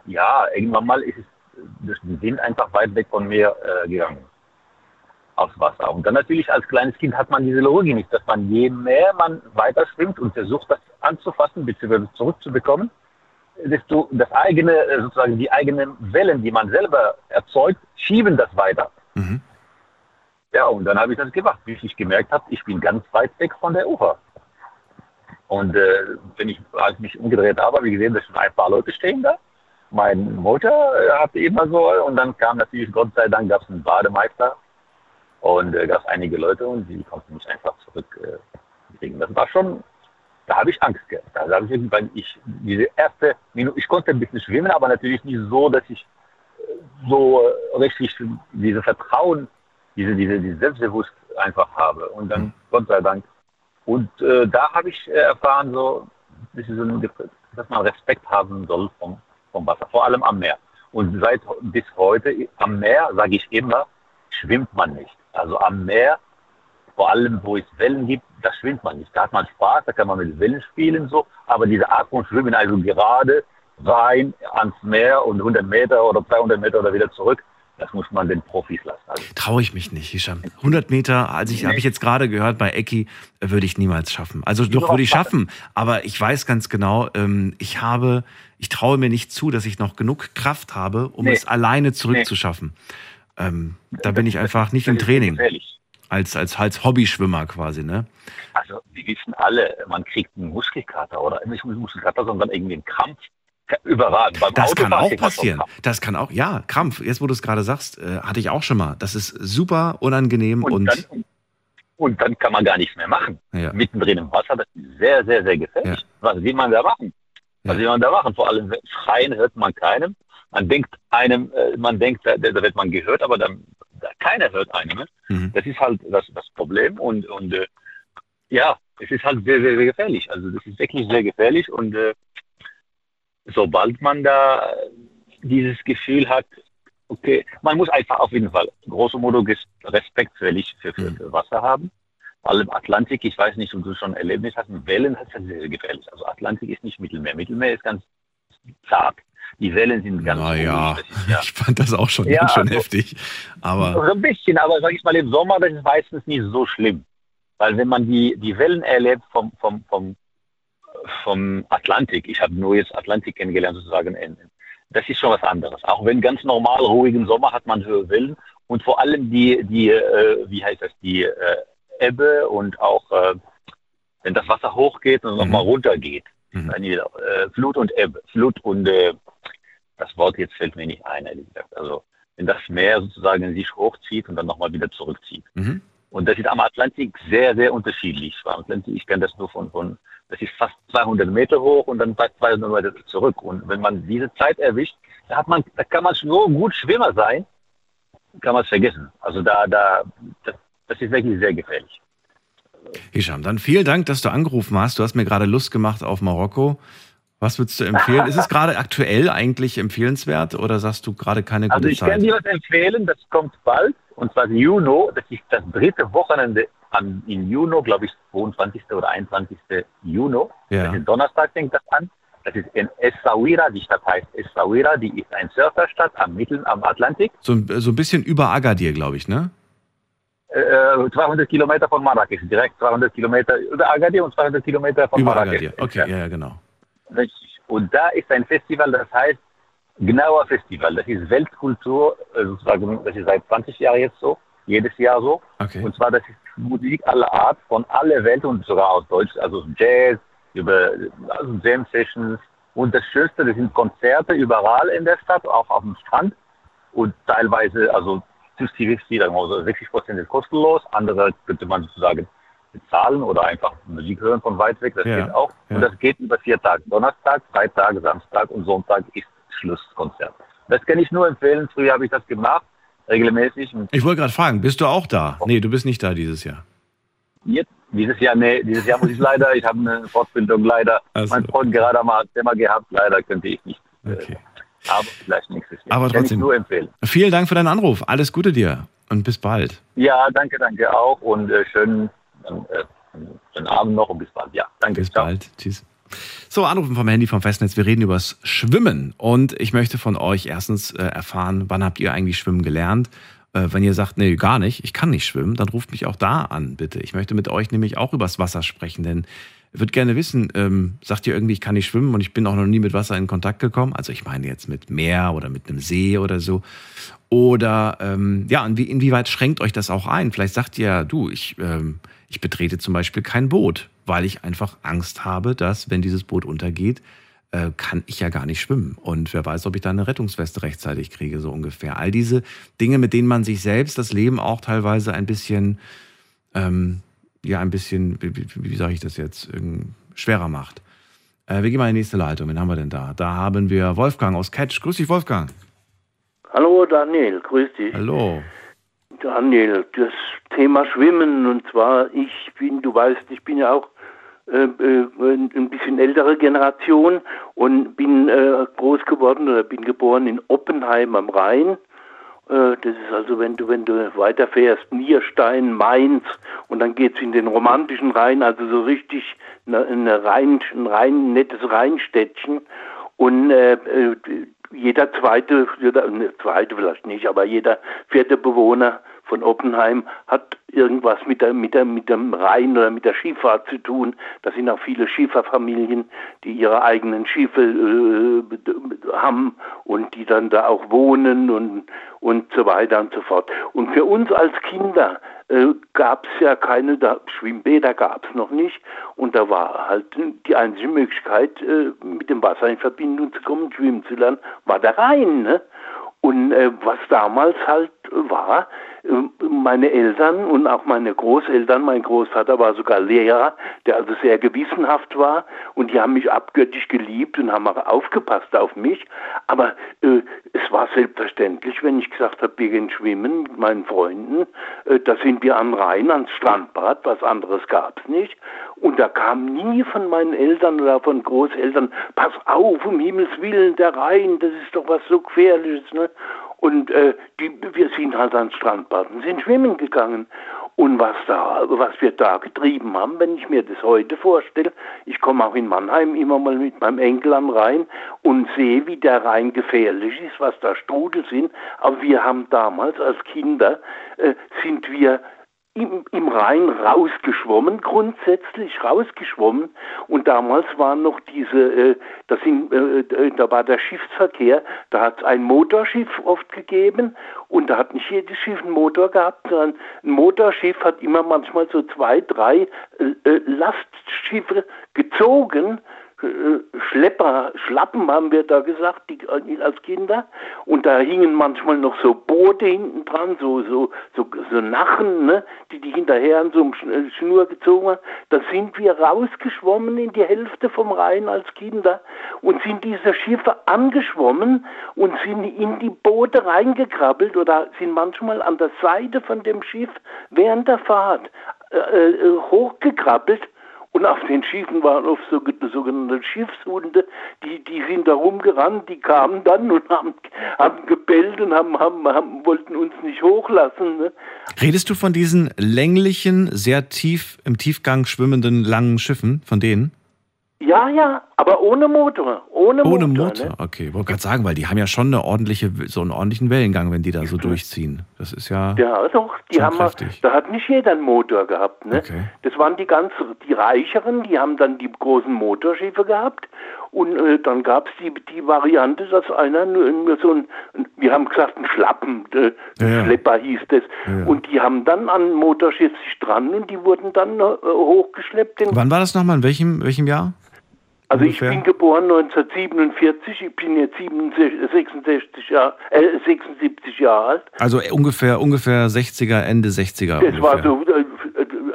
ja, irgendwann mal ist es durch den Wind einfach weit weg von mir äh, gegangen. aufs Wasser. Und dann natürlich als kleines Kind hat man diese Logik nicht, dass man je mehr man weiter schwimmt und versucht, das anzufassen bzw. zurückzubekommen, desto das eigene, äh, sozusagen die eigenen Wellen, die man selber erzeugt, schieben das weiter. Mhm. Ja, und dann habe ich das gemacht, bis ich gemerkt habe, ich bin ganz weit weg von der Ufer. Und äh, wenn ich, als ich mich umgedreht habe, habe ich gesehen, dass schon ein paar Leute stehen da. Mein Mutter äh, hatte immer so, und dann kam natürlich, Gott sei Dank, gab es einen Bademeister und äh, gab es einige Leute und die konnten mich einfach zurückkriegen. Äh, das war schon, da habe ich Angst gehabt. Da habe ich irgendwann, ich, diese erste Minute, ich konnte ein bisschen schwimmen, aber natürlich nicht so, dass ich äh, so äh, richtig diese Vertrauen, diese, diese, diese Selbstbewusst einfach habe. Und dann, Gott sei Dank. Und äh, da habe ich äh, erfahren, so, dass, so ein, dass man Respekt haben soll vom, vom Wasser, vor allem am Meer. Und seit bis heute am Meer, sage ich immer, schwimmt man nicht. Also am Meer, vor allem wo es Wellen gibt, da schwimmt man nicht. Da hat man Spaß, da kann man mit Wellen spielen so, aber diese Art von Schwimmen, also gerade rein ans Meer und 100 Meter oder 200 Meter oder wieder zurück, das muss man den Profis lassen. Also, Traue ich mich nicht, Hisham. 100 Meter, also ich habe ich jetzt gerade gehört bei Ecki, würde ich niemals schaffen. Also doch würde ich schaffen, aber ich weiß ganz genau, ähm, ich habe, ich traue mir nicht zu, dass ich noch genug Kraft habe, um Nee. es alleine zurückzuschaffen. Ähm, da bin ich einfach nicht im Training. gefährlich. Als, als, als Hobbyschwimmer quasi, ne? Also wir wissen alle, man kriegt einen Muskelkater oder nicht einen Muskelkater, sondern irgendwie einen Krampf. Überall. Beim Das kann Autofahren auch man schon passieren. Das kann auch, ja, Krampf. Jetzt, wo du es gerade sagst, äh, hatte ich auch schon mal. Das ist super unangenehm Und, und, dann, und dann kann man gar nichts mehr machen. ja. Mittendrin im Wasser, das ist sehr, sehr, sehr gefährlich. Was will man da machen? Was Ja. will man da machen? Vor allem schreien hört man keinem. Man denkt einem, äh, man denkt, da, wird man gehört, aber dann da, keiner hört einem. Ne? Mhm. Das ist halt das, das Problem und, und äh, ja, es ist halt sehr, sehr, sehr gefährlich. Also das ist wirklich sehr gefährlich und äh, sobald man da dieses Gefühl hat, okay, man muss einfach auf jeden Fall grosso modo respektfällig für, für, für Wasser haben. Vor allem Atlantik, ich weiß nicht, ob du schon Erlebnis hast, Wellen ist das sehr, sehr gefährlich. Also Atlantik ist nicht Mittelmeer. Mittelmeer ist ganz zart. Die Wellen sind ganz Naja, ja. *laughs* ich fand das auch schon Ja, *laughs* ganz schön also- heftig. Aber So ein bisschen, aber sag ich mal, im Sommer, das ist meistens nicht so schlimm. Weil wenn man die, die Wellen erlebt vom, vom, vom, vom Atlantik, ich habe nur jetzt Atlantik kennengelernt sozusagen, das ist schon was anderes. Auch wenn ganz normal ruhigen Sommer hat man höhere Wellen und vor allem die, die äh, wie heißt das, die äh, Ebbe und auch äh, wenn das Wasser hochgeht und nochmal runtergeht. Mhm. Äh, Flut und Ebbe, Flut und äh, das Wort jetzt fällt mir nicht ein, ehrlich gesagt. Also wenn das Meer sozusagen sich hochzieht und dann nochmal wieder zurückzieht. mhm. Und das ist am Atlantik sehr, sehr unterschiedlich. Am Atlantik, ich kenne das nur von, von, das ist fast 200 Meter hoch und dann fast 200 Meter zurück. Und wenn man diese Zeit erwischt, da hat man, da kann man so gut Schwimmer sein, kann man es vergessen. Also da, da, das, das ist wirklich sehr gefährlich. Hisham, dann vielen Dank, dass du angerufen hast. Du hast mir gerade Lust gemacht auf Marokko. Was würdest du empfehlen? Ist es gerade aktuell eigentlich empfehlenswert oder sagst du gerade keine gute Also ich kann Zeit? dir was empfehlen, das kommt bald, und zwar Juno, das ist das dritte Wochenende am, in Juno, glaube ich, 22. oder 21. Juno. Ja. Das ist Donnerstag fängt das an. Das ist in Essaouira, die Stadt heißt Essaouira, die ist eine Surferstadt am Mittel, am Atlantik, So, ein- so ein bisschen über Agadir, glaube ich, ne? äh, 200 Kilometer von Marrakesch, direkt 200 Kilometer über Agadir und 200 Kilometer von über Marrakesch. Agadir. Okay, ja, ja, genau. Richtig. Und da ist ein Festival, das heißt Gnauer Festival. Das ist Weltkultur, sozusagen, das ist seit 20 Jahren jetzt so, jedes Jahr so. Okay. Und zwar, das ist Musik aller Art von aller Welt und sogar aus Deutsch, also Jazz, über also Jam Sessions. Und das Schönste, das sind Konzerte überall in der Stadt, auch auf dem Strand. Und teilweise, also 50-50, sagen wir mal so 60 Prozent ist kostenlos, andere könnte man sozusagen bezahlen oder einfach Musik hören von weit weg, das Ja, geht auch. ja. Und das geht über vier Tage. Donnerstag, Freitag, Samstag und Sonntag ist Schlusskonzert. Das kann ich nur empfehlen. Früher habe ich das gemacht, regelmäßig. Ich wollte gerade fragen, bist du auch da? Nee, du bist nicht da dieses Jahr. jetzt, dieses Jahr, nee, dieses Jahr muss ich leider, ich habe eine Fortbildung leider. Also, mein Freund gerade mal ein Thema gehabt, leider könnte ich nicht. äh, Okay. Aber vielleicht nächstes Jahr. Aber Kann trotzdem. ich nur empfehlen. Vielen Dank für deinen Anruf. Alles Gute dir und bis bald. Ja, danke, danke auch und äh, schönen, äh, schönen Abend noch und bis bald. Ja, danke. Bis ciao. bald. Tschüss. So, Anrufen vom Handy vom Festnetz. Wir reden übers Schwimmen. Und ich möchte von euch erstens äh, erfahren, wann habt ihr eigentlich Schwimmen gelernt? Äh, wenn ihr sagt, nee, gar nicht, ich kann nicht schwimmen, dann ruft mich auch da an, bitte. Ich möchte mit euch nämlich auch übers Wasser sprechen, denn ich würde gerne wissen, ähm, sagt ihr irgendwie, ich kann nicht schwimmen und ich bin auch noch nie mit Wasser in Kontakt gekommen? Also ich meine jetzt mit Meer oder mit einem See oder so. Oder ähm, ja, inwie, inwieweit schränkt euch das auch ein? Vielleicht sagt ihr, du, ich, ähm, ich betrete zum Beispiel kein Boot, weil ich einfach Angst habe, dass, wenn dieses Boot untergeht, äh, kann ich ja gar nicht schwimmen. Und wer weiß, ob ich da eine Rettungsweste rechtzeitig kriege, so ungefähr. All diese Dinge, mit denen man sich selbst das Leben auch teilweise ein bisschen ähm, ja ein bisschen, wie, wie, wie sage ich das jetzt, schwerer macht. Äh, wir gehen mal in die nächste Leitung. Wen haben wir denn da? Da haben wir Wolfgang aus Catch. Grüß dich, Wolfgang. Hallo Daniel, grüß dich. Hallo. Daniel, das Thema Schwimmen und zwar ich bin, du weißt, ich bin ja auch äh, äh, ein bisschen ältere Generation und bin äh, groß geworden oder bin geboren in Oppenheim am Rhein äh, das ist also, wenn du, wenn du weiterfährst, Nierstein, Mainz und dann geht es in den romantischen Rhein, also so richtig eine, eine Rhein, ein rein nettes Rheinstädtchen. Und äh, äh jeder zweite, ne, zweite vielleicht nicht, aber jeder vierte Bewohner von Oppenheim hat irgendwas mit, der, mit, der, mit dem Rhein oder mit der Schifffahrt zu tun. Das sind auch viele Schifferfamilien, die ihre eigenen Schiffe äh, haben und die dann da auch wohnen und, und so weiter und so fort. Und für uns als Kinder äh, gab es ja keine, da, Schwimmbäder gab es noch nicht und da war halt die einzige Möglichkeit, äh, mit dem Wasser in Verbindung zu kommen, schwimmen zu lernen, war der Rhein. Ne? Und äh, was damals halt war, meine Eltern und auch meine Großeltern, mein Großvater war sogar Lehrer, der also sehr gewissenhaft war und die haben mich abgöttisch geliebt und haben auch aufgepasst auf mich. Aber äh, es war selbstverständlich, wenn ich gesagt habe, wir gehen schwimmen mit meinen Freunden, äh, da sind wir am Rhein, ans Strandbad, was anderes gab es nicht. Und da kam nie von meinen Eltern oder von Großeltern, pass auf, um Himmels Willen, der Rhein, das ist doch was so Gefährliches. Ne? Und äh, die, wir sind halt ans Strandbad und sind schwimmen gegangen. Und was, da, was wir da getrieben haben, wenn ich mir das heute vorstelle, ich komme auch in Mannheim immer mal mit meinem Enkel am Rhein und sehe, wie der Rhein gefährlich ist, was da Strudel sind. Aber wir haben damals als Kinder, äh, sind wir im, im Rhein rausgeschwommen, grundsätzlich rausgeschwommen. Und damals waren noch diese, äh, das sind, äh, äh, da war der Schiffsverkehr, da hat es ein Motorschiff oft gegeben und da hat nicht jedes Schiff einen Motor gehabt, sondern ein Motorschiff hat immer manchmal so zwei, drei äh, äh Lastschiffe gezogen Schlepper, Schlappen haben wir da gesagt, die, äh, als Kinder. Und da hingen manchmal noch so Boote hinten dran, so, so, so, so Nachen, ne, die die hinterher an so einem äh, Schnur gezogen haben. Da sind wir rausgeschwommen in die Hälfte vom Rhein als Kinder und sind diese Schiffe angeschwommen und sind in die Boote reingekrabbelt oder sind manchmal an der Seite von dem Schiff während der Fahrt äh, hochgekrabbelt und auf den Schiffen waren oft so, sogenannte Schiffshunde, die, die sind da rumgerannt, die kamen dann und haben, haben gebellt und haben, haben, haben, wollten uns nicht hochlassen. Ne? Redest du von diesen länglichen, sehr tief im Tiefgang schwimmenden langen Schiffen, von denen? Ja, ja, aber ohne Motor. Ohne, ohne Motor. Motor, ne? okay. Ich wollte gerade sagen, weil die haben ja schon eine ordentliche, so einen ordentlichen Wellengang, wenn die da so durchziehen. Das ist ja. Ja, doch, die haben kräftig. da hat nicht jeder einen Motor gehabt, ne? Okay. Das waren die ganz, die Reicheren, die haben dann die großen Motorschiffe gehabt. Und äh, dann gab es die, die Variante, dass einer nur, so ein, wir haben gesagt, ein Schlappen, äh, Ja, ja. Schlepper hieß das. Ja. Und die haben dann an Motorschiff sich dran und die wurden dann äh, hochgeschleppt. In Wann war das nochmal? In welchem, welchem Jahr? Also Ungefähr? ich bin geboren 1947, ich bin jetzt 67, 66 Jahr, äh, 76 Jahre alt. Also ungefähr, ungefähr 60er, Ende 60er. Das ungefähr. war so, äh,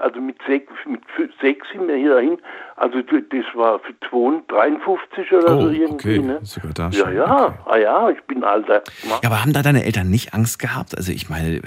also mit sechs, mit sechs sind wir hier dahin. Also das war für 52 oder Oh, so irgendwie. okay. Ne? Sogar da Ja, schon, ja, ah, ja, ich bin alter. Ja, aber haben da deine Eltern nicht Angst gehabt? Also ich meine,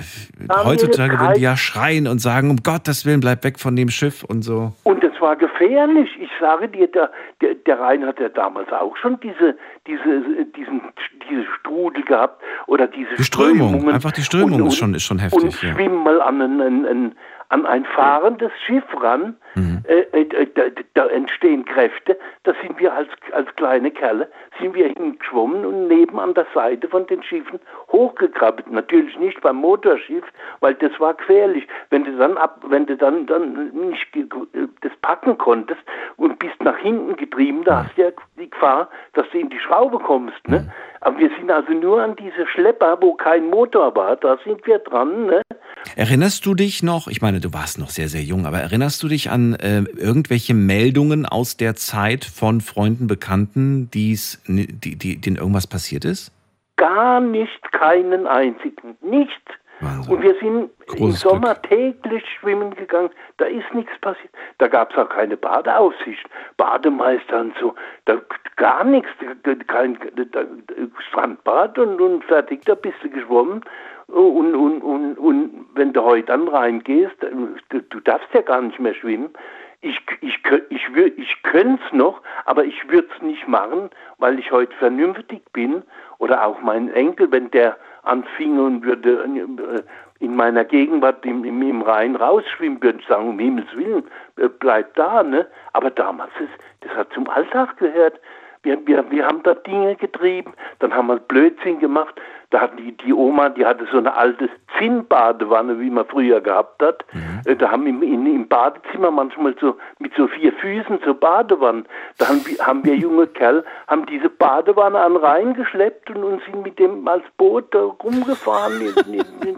Haben heutzutage würden die ja schreien und sagen, um Gottes Willen, bleib weg von dem Schiff und so. Und das war gefährlich. Ich sage dir, der, der, der Rhein hat ja damals auch schon diese, diese, diesen, diese Strudel gehabt oder diese Die Strömung, Strömungen. einfach die Strömung und, ist schon, ist schon Und heftig. Ja. schwimm mal an ein, ein, ein, an ein fahrendes Schiff ran. Mhm. äh, äh, da, da entstehen Kräfte, da sind wir als, als kleine Kerle, sind wir hingeschwommen und neben an der Seite von den Schiffen hochgekrabbelt. Natürlich nicht beim Motorschiff, weil das war gefährlich. Wenn du dann ab, wenn du dann, dann nicht äh, das packen konntest und bist nach hinten getrieben, da hast du ja die Gefahr, dass du in die Schraube kommst. Ne? Aber wir sind also nur an diese Schlepper, wo kein Motor war, da sind wir dran. Ne? Erinnerst du dich noch, ich meine, du warst noch sehr, sehr jung, aber erinnerst du dich an äh, irgendwelche Meldungen aus der Zeit von Freunden, Bekannten, die's, die, die, denen irgendwas passiert ist? Gar nicht, keinen einzigen. Nicht. Und wir sind im Großes Sommer täglich schwimmen gegangen. Da ist nichts passiert. Da gab es auch keine Badeaufsicht, Bademeister und so. Da gar nichts. Kein da, Strandbad und, und fertig, da bist du geschwommen. Und, und, und, und wenn du heute dann reingehst, du, du darfst ja gar nicht mehr schwimmen. Ich, ich, ich, wür- ich könnte es noch, aber ich würde es nicht machen, weil ich heute vernünftig bin. Oder auch mein Enkel, wenn der anfing und würde äh, in meiner Gegenwart im, im, im Rhein rausschwimmen, würde ich sagen, um Himmels Willen, äh, bleib da. Ne? Aber damals, ist, das hat zum Alltag gehört. Wir, wir, wir haben da Dinge getrieben, dann haben wir Blödsinn gemacht. Da hat die, die Oma, die hatte so eine alte Zinnbadewanne, wie man früher gehabt hat. Äh, Da haben im, in, im Badezimmer manchmal so mit so vier Füßen so Badewannen. Da haben wir, haben wir junge Kerl, haben diese Badewanne an den Rhein geschleppt und, und sind mit dem als Boot da rumgefahren. In, in, in,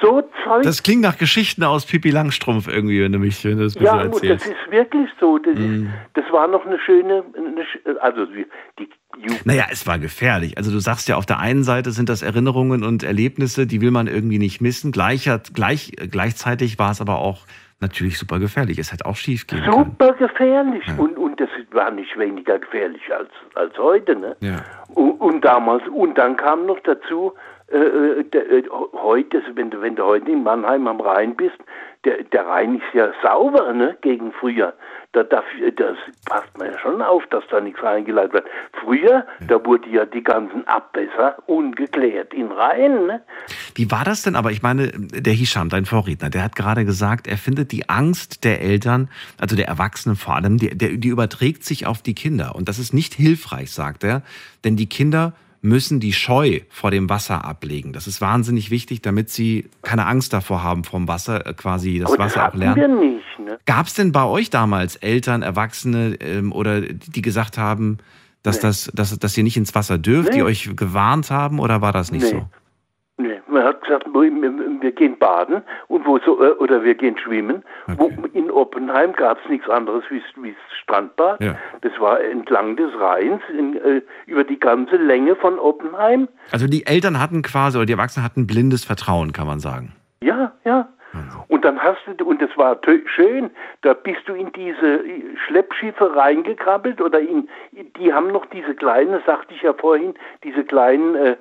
so Zeug. Das klingt nach Geschichten aus Pippi Langstrumpf irgendwie, wenn du mich wenn du das Ja, und das ist wirklich so. Das, Mhm. ist, das war noch eine schöne, eine, also die, die Jugend. Naja, es war gefährlich. Also du sagst ja, auf der einen Seite sind das Erinnerungen und Erlebnisse, die will man irgendwie nicht missen. Gleicher, gleich, gleichzeitig war es aber auch natürlich super gefährlich. Es hätte auch schief gehen können. Super gefährlich. Und, und das war nicht weniger gefährlich als, als heute. Ne? Ja. Und, und damals, und dann kam noch dazu, äh, äh, äh, heute, also wenn du, wenn du heute in Mannheim am Rhein bist, der, der Rhein ist ja sauber, ne, gegen früher. Da darf, das passt man ja schon auf, dass da nichts reingeleitet wird. Früher, da wurde ja die ganzen Abwässer ungeklärt in Rhein, ne? Wie war das denn? Aber ich meine, der Hisham, dein Vorredner, der hat gerade gesagt, er findet die Angst der Eltern, also der Erwachsenen vor allem, die, die überträgt sich auf die Kinder. Und das ist nicht hilfreich, sagt er, denn die Kinder müssen die Scheu vor dem Wasser ablegen. Das ist wahnsinnig wichtig, damit sie keine Angst davor haben vom Wasser, äh, quasi das das Wasser auch hatten lernen. wir nicht, ne? Gab es denn bei euch damals Eltern, Erwachsene ähm, oder die gesagt haben, dass, das, dass, dass ihr nicht ins Wasser dürft, die Nee. euch gewarnt haben oder war das nicht Nee. so? Nee, man hat gesagt, wir, gehen baden und wo so, äh, oder wir gehen schwimmen. Wo, in Oppenheim gab es nichts anderes wie wie das Strandbad. Ja. Das war entlang des Rheins in, äh, über die ganze Länge von Oppenheim. Also die Eltern hatten quasi, oder die Erwachsenen hatten blindes Vertrauen, kann man sagen. Ja, ja. Und dann hast du, und das war schön, da bist du in diese Schleppschiffe reingekrabbelt oder in, die haben noch diese kleinen, sagte ich ja vorhin, diese kleinen äh,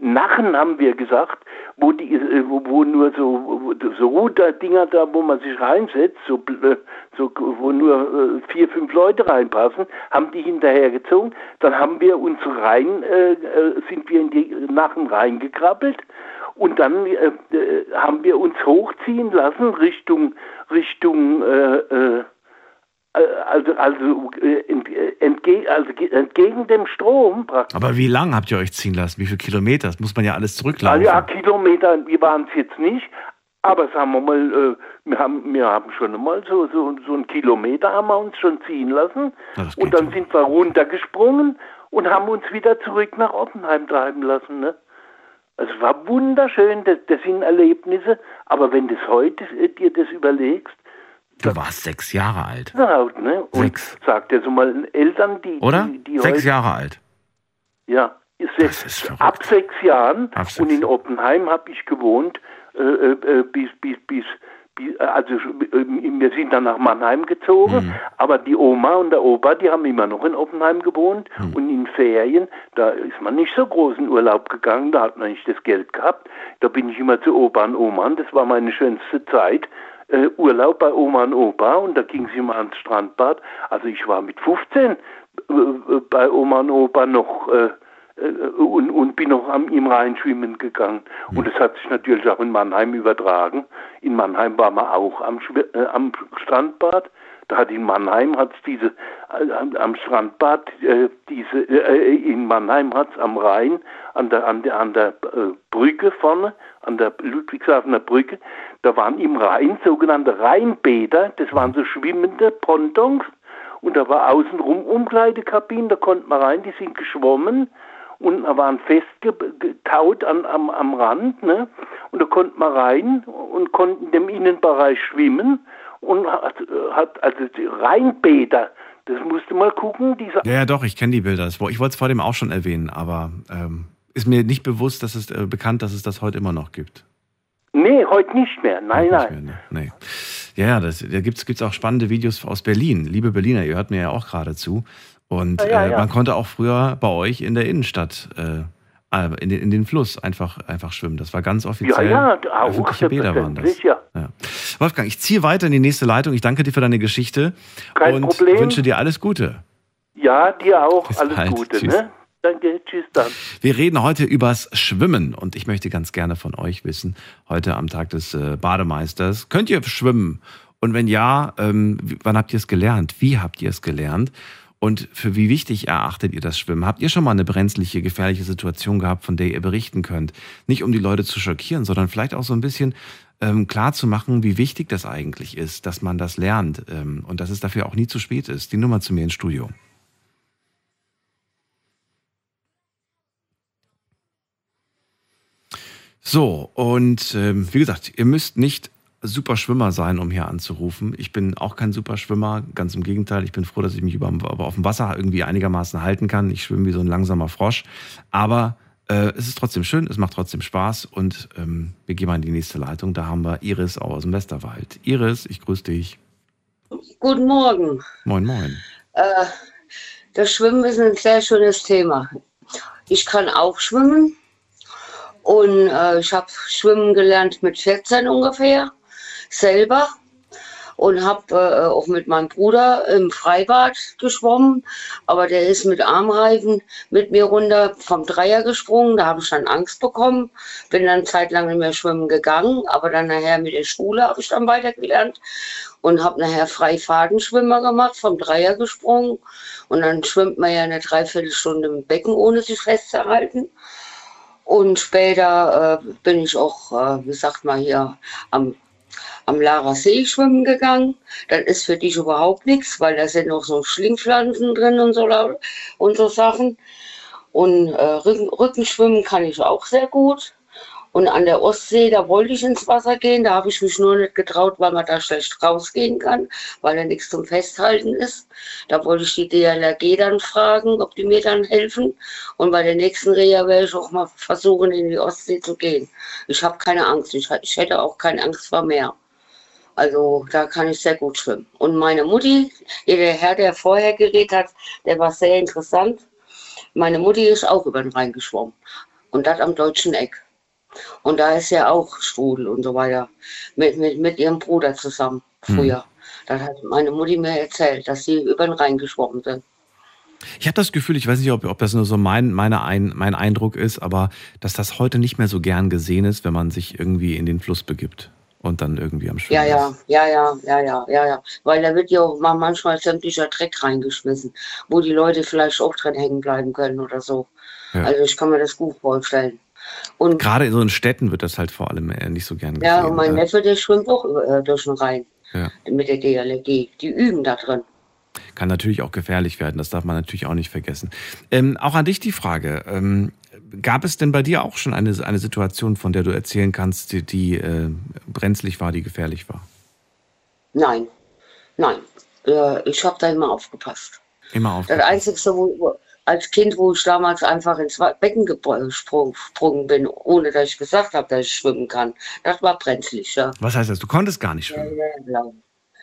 Nachen haben wir gesagt, wo die, äh, wo, nur so, so Ruderdinger da, wo man sich reinsetzt, so, äh, so wo nur äh, vier, fünf Leute reinpassen, haben die hinterhergezogen. Dann haben wir uns rein, äh, sind wir in die Nachen reingekrabbelt und dann äh, haben wir uns hochziehen lassen Richtung Richtung äh, äh, also also äh, äh, entge also ge- entgegen dem Strom praktisch. Aber wie lang habt ihr euch ziehen lassen? Wie viele Kilometer? Das muss man ja alles zurücklaufen. ja, Kilometer, wir waren es jetzt nicht, aber sagen wir mal, äh, wir haben wir haben schon mal so so so einen Kilometer haben wir uns schon ziehen lassen Na, das und dann sind wir runtergesprungen und haben uns wieder zurück nach Oppenheim treiben lassen, ne? Es war wunderschön, das, das sind Erlebnisse, aber wenn du es heute äh, dir das überlegst, Du warst sechs Jahre alt. na, ne? Und Sechs. sagt ja so mal Eltern, die, Oder? die, die Sechs Jahre alt. Ja, ist ab sechs Jahren und in Oppenheim habe ich gewohnt äh, äh, bis, bis, bis, bis also äh, wir sind dann nach Mannheim gezogen, Mhm. aber die Oma und der Opa, die haben immer noch in Oppenheim gewohnt Mhm. und in Ferien, da ist man nicht so groß in Urlaub gegangen, da hat man nicht das Geld gehabt, da bin ich immer zu Opa und Oma das war meine schönste Zeit. Äh, Urlaub bei Oma und Opa und da ging sie immer ans Strandbad. Also ich war mit 15 äh, äh, bei Oma und Opa noch äh, äh, und, und bin noch am, im Rhein schwimmen gegangen. Mhm. Und das hat sich natürlich auch in Mannheim übertragen. In Mannheim waren wir auch am, am Strandbad. Da hat in Mannheim hat's diese am, Strandbad äh, diese äh, in Mannheim hat's am Rhein an der an der an der Brücke vorne an der Ludwigshafener Brücke da waren im Rhein sogenannte Rheinbäder das waren so schwimmende Pontons und da war außenrum Umkleidekabinen da konnte man rein die sind geschwommen und waren festgetaut an, am, am Rand, ne? Und da konnte man rein und konnten in dem Innenbereich schwimmen und hat, hat also Rheinbäder, das musste mal gucken, diese Ja, ja, doch, ich kenne die Bilder. Ich wollte es vor dem auch schon erwähnen, aber ähm, ist mir nicht bewusst, dass es äh, bekannt, dass es das heute immer noch gibt. Nee, heute nicht mehr. Nein, nein. Nee. Ja, ja, das, da gibt es auch spannende Videos aus Berlin. Liebe Berliner, ihr hört mir ja auch gerade zu. Und Ja, ja, äh, ja. man konnte auch früher bei euch in der Innenstadt äh, äh, in, den, in den Fluss einfach, einfach schwimmen. Das war ganz offiziell. ja, auch, öffentliche Bäder waren das. ja. Ja. Wolfgang, ich ziehe weiter in die nächste Leitung. Ich danke dir für deine Geschichte Kein und Problem. wünsche dir alles Gute. Ja, dir auch. Alles bald. Gute, Tschüss. ne? Danke, tschüss dann. Wir reden heute übers Schwimmen und ich möchte ganz gerne von euch wissen, heute am Tag des äh, Bademeisters, könnt ihr schwimmen? Und wenn ja, ähm, wann habt ihr es gelernt? Wie habt ihr es gelernt? Und für wie wichtig erachtet ihr das Schwimmen? Habt ihr schon mal eine brenzliche, gefährliche Situation gehabt, von der ihr berichten könnt? Nicht um die Leute zu schockieren, sondern vielleicht auch so ein bisschen ähm, klar zu machen, wie wichtig das eigentlich ist, dass man das lernt ähm, und dass es dafür auch nie zu spät ist. Die Nummer zu mir ins Studio. So, und ähm, wie gesagt, ihr müsst nicht super Schwimmer sein, um hier anzurufen. Ich bin auch kein super Schwimmer, ganz im Gegenteil. Ich bin froh, dass ich mich über, auf dem Wasser irgendwie einigermaßen halten kann. Ich schwimme wie so ein langsamer Frosch. Aber äh, es ist trotzdem schön, es macht trotzdem Spaß und ähm, wir gehen mal in die nächste Leitung. Da haben wir Iris aus dem Westerwald. Iris, ich grüße dich. Guten Morgen. Moin, moin. Äh, das Schwimmen ist ein sehr schönes Thema. Ich kann auch schwimmen und äh, ich habe Schwimmen gelernt mit 14 ungefähr selber und habe äh, auch mit meinem Bruder im Freibad geschwommen, aber der ist mit Armreifen mit mir runter vom Dreier gesprungen, da habe ich dann Angst bekommen, bin dann zeitlang nicht mehr schwimmen gegangen, aber dann nachher mit der Schule habe ich dann weitergelernt und habe nachher Freifadenschwimmer gemacht, vom Dreier gesprungen. Und dann schwimmt man ja eine Dreiviertelstunde im Becken, ohne sich festzuhalten. Und später äh, bin ich auch, äh, wie sagt man hier, am, am Lara See schwimmen gegangen. Das ist für dich überhaupt nichts, weil da sind noch so Schlingpflanzen drin und so, und so Sachen. Und äh, Rücken, Rückenschwimmen kann ich auch sehr gut. Und an der Ostsee, da wollte ich ins Wasser gehen, da habe ich mich nur nicht getraut, weil man da schlecht rausgehen kann, weil da nichts zum Festhalten ist. Da wollte ich die DLRG dann fragen, ob die mir dann helfen. Und bei der nächsten Reha werde ich auch mal versuchen, in die Ostsee zu gehen. Ich habe keine Angst, ich, ich hätte auch keine Angst vor Meer. Also da kann ich sehr gut schwimmen. Und meine Mutti, der Herr, der vorher geredet hat, der war sehr interessant. Meine Mutti ist auch über den Rhein geschwommen. Und das am deutschen Eck. Und da ist ja auch Strudel und so weiter. Mit, mit, mit ihrem Bruder zusammen früher. Das hat meine Mutti mir erzählt, dass sie über den Rhein geschwommen sind. Ich habe das Gefühl, ich weiß nicht, ob, ob das nur so mein, meine ein, mein Eindruck ist, aber dass das heute nicht mehr so gern gesehen ist, wenn man sich irgendwie in den Fluss begibt und dann irgendwie am Schwimmen Ja, ist. ja, ja, ja, ja, ja, ja, ja. Weil da wird ja auch mal manchmal sämtlicher Dreck reingeschmissen, wo die Leute vielleicht auch drin hängen bleiben können oder so. Ja. Also ich kann mir das gut vorstellen. Und Gerade in so Städten wird das halt vor allem äh, nicht so gern gesehen. ja, und mein Neffe, der schwimmt auch über, äh, durch den Rhein ja. mit der DLRG. Die üben da drin. Kann natürlich auch gefährlich werden, das darf man natürlich auch nicht vergessen. Ähm, auch an dich die Frage, ähm, gab es denn bei dir auch schon eine, eine Situation, von der du erzählen kannst, die, die äh, brenzlig war, die gefährlich war? Nein, nein. Äh, ich habe da immer aufgepasst. Immer auf. Das Einzige, wo, als Kind, wo ich damals einfach ins Becken gesprungen bin, ohne dass ich gesagt habe, dass ich schwimmen kann, das war brenzlig, ja. Was heißt das? Du konntest gar nicht schwimmen Ja, ja, ja.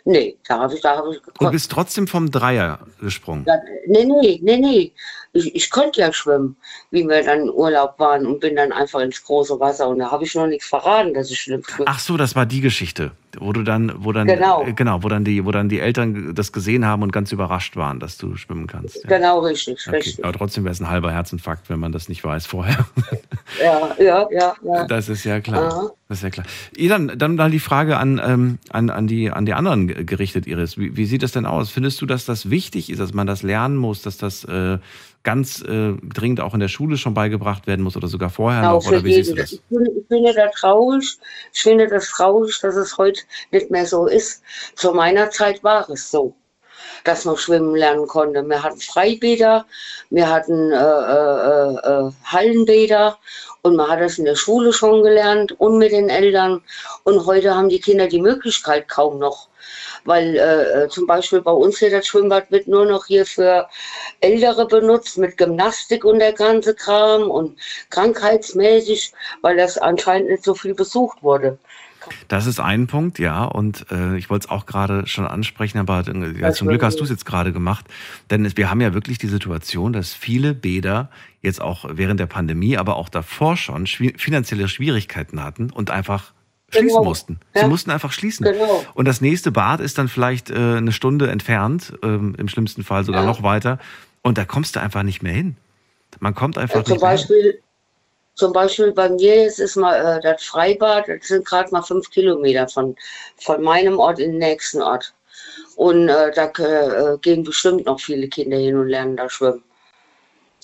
Nee, da habe ich, da habe ich und bist trotzdem vom Dreier gesprungen. Ja, nee, nee, nee, nee. ich, ich konnte ja schwimmen, wie wir dann in Urlaub waren und bin dann einfach ins große Wasser und da habe ich noch nichts verraten, dass ich schlimm schwimme. Ach so, das war die Geschichte, wo du dann, wo dann, Genau. äh, genau, wo dann die, wo dann die Eltern das gesehen haben und ganz überrascht waren, dass du schwimmen kannst. Ja. Genau, richtig, Okay. richtig. Aber trotzdem wäre es ein halber Herzinfarkt, wenn man das nicht weiß vorher. *laughs* Ja, ja, ja, ja. Das ist ja klar. Aha. Das ist ja klar. Dann, dann mal die Frage an, ähm, an, an, die, an die anderen ge- gerichtet, Iris. Wie, wie sieht das denn aus? Findest du, dass das wichtig ist, dass man das lernen muss, dass das äh, ganz äh, dringend auch in der Schule schon beigebracht werden muss oder sogar vorher Genau, noch? Oder wie siehst du das? Ich finde, ich finde das traurig. Ich finde das traurig, dass es heute nicht mehr so ist. Zu meiner Zeit war es so, dass man schwimmen lernen konnte. Wir hatten Freibäder, wir hatten äh, äh, äh, Hallenbäder und man hat das in der Schule schon gelernt und mit den Eltern. Und heute haben die Kinder die Möglichkeit kaum noch. Weil äh, äh, zum Beispiel bei uns hier das Schwimmbad wird nur noch hier für Ältere benutzt mit Gymnastik und der ganze Kram und krankheitsmäßig, weil das anscheinend nicht so viel besucht wurde. Das ist ein Punkt, ja. Und äh, ich wollte es auch gerade schon ansprechen, aber äh, ja, zum Glück hast du es jetzt gerade gemacht. Denn es, wir haben ja wirklich die Situation, dass viele Bäder jetzt auch während der Pandemie, aber auch davor schon schwi finanzielle Schwierigkeiten hatten und einfach schließen Genau. mussten. Sie Ja. mussten einfach schließen. Genau. Und das nächste Bad ist dann vielleicht äh, eine Stunde entfernt, ähm, im schlimmsten Fall sogar Ja. noch weiter. Und da kommst du einfach nicht mehr hin. Man kommt einfach Äh, zum nicht mehr hin. Beispiel, zum Beispiel bei mir jetzt ist mal äh, das Freibad, das sind gerade mal fünf Kilometer von, von meinem Ort in den nächsten Ort. Und äh, da äh, gehen bestimmt noch viele Kinder hin und lernen da schwimmen.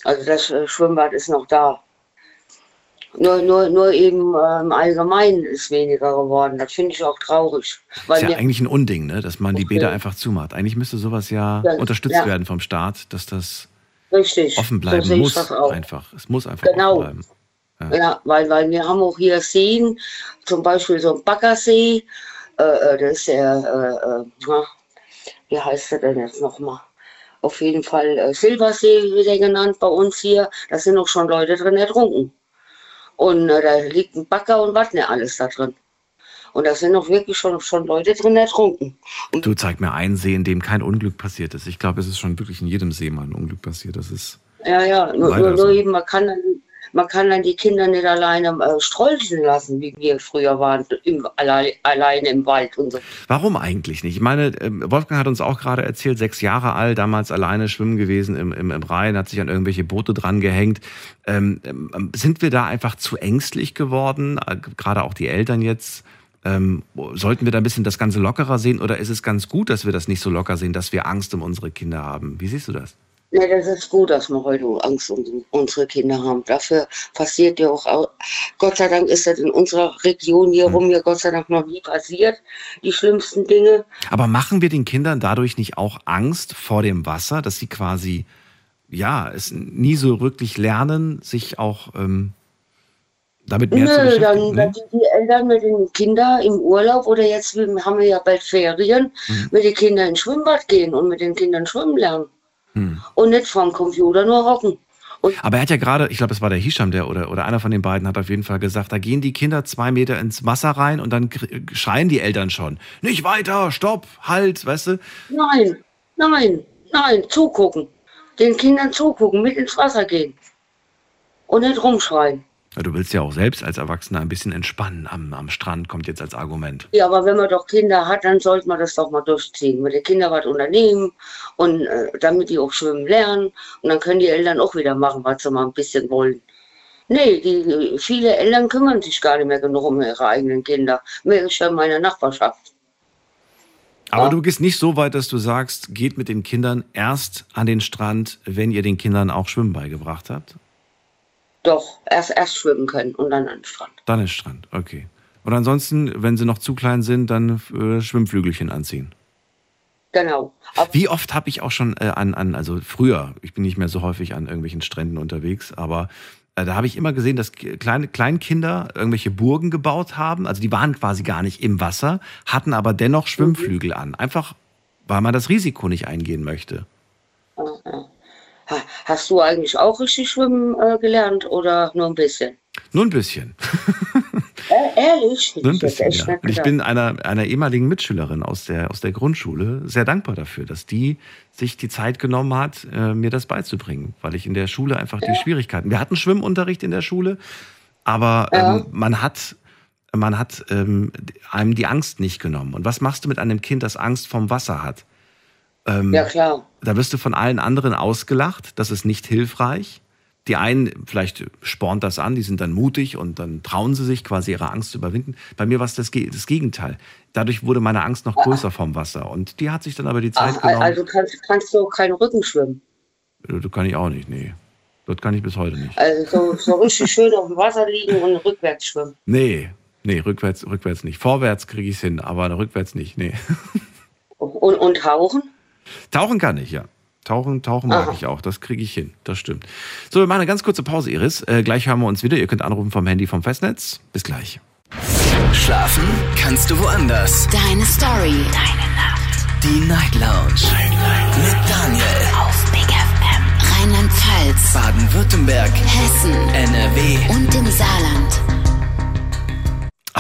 Also das äh, Schwimmbad ist noch da. Nur, nur, nur eben im Allgemeinen ist weniger geworden. Das finde ich auch traurig. Weil ist ja eigentlich ein Unding, ne? dass man die. Bäder einfach zumacht. Eigentlich müsste sowas ja, Ja, unterstützt ja. werden vom Staat, dass das Richtig. offen so bleiben ich muss. Einfach. Es muss einfach Genau. offen bleiben. Ja, weil, weil wir haben auch hier Seen, zum Beispiel so ein Baggersee, äh, äh, das ist der, äh, äh, wie heißt der denn jetzt nochmal? Auf jeden Fall äh, Silbersee wird er genannt bei uns hier. Da sind auch schon Leute drin ertrunken. Und äh, da liegt ein Bagger und was nicht alles da drin. Und da sind auch wirklich schon, schon Leute drin ertrunken. Du zeig mir einen See, in dem kein Unglück passiert ist. Ich glaube, es ist schon wirklich in jedem See mal ein Unglück passiert. Das ist Ja, ja, nur, nur so. eben, man kann, dann, man kann dann die Kinder nicht alleine äh, strolchen lassen, wie wir früher waren, im, allein, alleine im Wald und so. Warum eigentlich nicht? Ich meine, ähm, Wolfgang hat uns auch gerade erzählt, sechs Jahre alt, damals alleine schwimmen gewesen im, im, im Rhein, hat sich an irgendwelche Boote dran gehängt. Ähm, ähm, sind wir da einfach zu ängstlich geworden? Äh, Gerade auch die Eltern jetzt. Ähm, sollten wir da ein bisschen das Ganze lockerer sehen oder ist es ganz gut, dass wir das nicht so locker sehen, dass wir Angst um unsere Kinder haben? Wie siehst du das? Ne, das ist gut, dass wir heute Angst um unsere Kinder haben. Dafür passiert ja auch, au- Gott sei Dank ist das in unserer Region hier rum ja Gott sei Dank noch nie passiert, die schlimmsten Dinge. Aber machen wir den Kindern dadurch nicht auch Angst vor dem Wasser, dass sie quasi, ja, es nie so wirklich lernen, sich auch ähm, damit mehr zu Nö, beschäftigen? dann, ne? dann sind die Eltern mit den Kindern im Urlaub oder jetzt haben wir ja bald Ferien, Mhm. mit den Kindern ins Schwimmbad gehen und mit den Kindern schwimmen lernen. Hm. Und nicht vorm Computer nur hocken. Aber er hat ja gerade, ich glaube, es war der Hisham, der oder, oder einer von den beiden hat auf jeden Fall gesagt, da gehen die Kinder zwei Meter ins Wasser rein und dann schreien die Eltern schon. Nicht weiter, stopp, halt, weißt du? Nein, nein, nein, zugucken. Den Kindern zugucken, mit ins Wasser gehen. Und nicht rumschreien. Ja, du willst ja auch selbst als Erwachsener ein bisschen entspannen am, am Strand, kommt jetzt als Argument. Ja, aber wenn man doch Kinder hat, dann sollte man das doch mal durchziehen. Mit den Kindern was unternehmen und äh, damit die auch schwimmen lernen. Und dann können die Eltern auch wieder machen, was sie mal ein bisschen wollen. Nee, die, viele Eltern kümmern sich gar nicht mehr genug um ihre eigenen Kinder. Mehr ist ja in meiner Nachbarschaft. Aber du gehst nicht so weit, dass du sagst, geht mit den Kindern erst an den Strand, wenn ihr den Kindern auch Schwimmen beigebracht habt. Doch, erst, erst schwimmen können und dann an den Strand. Dann ist Strand, okay. Und ansonsten, wenn sie noch zu klein sind, dann äh, Schwimmflügelchen anziehen. Genau. Wie oft habe ich auch schon äh, an, an, also früher, ich bin nicht mehr so häufig an irgendwelchen Stränden unterwegs, aber äh, da habe ich immer gesehen, dass kleine Kleinkinder irgendwelche Burgen gebaut haben. Also die waren quasi gar nicht im Wasser, hatten aber dennoch Schwimmflügel an. Einfach, weil man das Risiko nicht eingehen möchte. Ha- Hast du eigentlich auch richtig schwimmen äh, gelernt oder nur ein bisschen? Nur ein bisschen. *laughs* Äh, ehrlich? So ein bisschen, ja. Und ich bin einer, einer ehemaligen Mitschülerin aus der, aus der Grundschule sehr dankbar dafür, dass die sich die Zeit genommen hat, äh, mir das beizubringen, weil ich in der Schule einfach die Schwierigkeiten. Wir hatten Schwimmunterricht in der Schule, aber Ja. ähm, man hat, man hat ähm, einem die Angst nicht genommen. Und was machst du mit einem Kind, das Angst vom Wasser hat? Ähm, Ja, klar. Da wirst du von allen anderen ausgelacht. Das ist nicht hilfreich. Die einen, vielleicht spornt das an, die sind dann mutig und dann trauen sie sich quasi ihre Angst zu überwinden. Bei mir war es das, das Gegenteil. Dadurch wurde meine Angst noch größer vom Wasser. Und die hat sich dann aber die Zeit Ach, genommen. also kannst, kannst du keinen Rücken schwimmen. Äh, Das kann ich auch nicht, nee. Das kann ich bis heute nicht. Also so, so richtig schön auf dem Wasser liegen und rückwärts schwimmen. Nee, nee, rückwärts, rückwärts nicht. Vorwärts kriege ich es hin, aber rückwärts nicht, nee. *laughs* Und, und tauchen? Tauchen kann ich, ja. Tauchen, tauchen mag Aha. ich auch. Das kriege ich hin. Das stimmt. So, wir machen eine ganz kurze Pause, Iris. Äh, gleich hören wir uns wieder. Ihr könnt anrufen vom Handy vom Festnetz. Bis gleich. Schlafen kannst du woanders. Deine Story. Deine Nacht. Die Night Lounge. Mit Daniel. Auf Big FM. Rheinland-Pfalz. Baden-Württemberg. Hessen. NRW. Und im Saarland.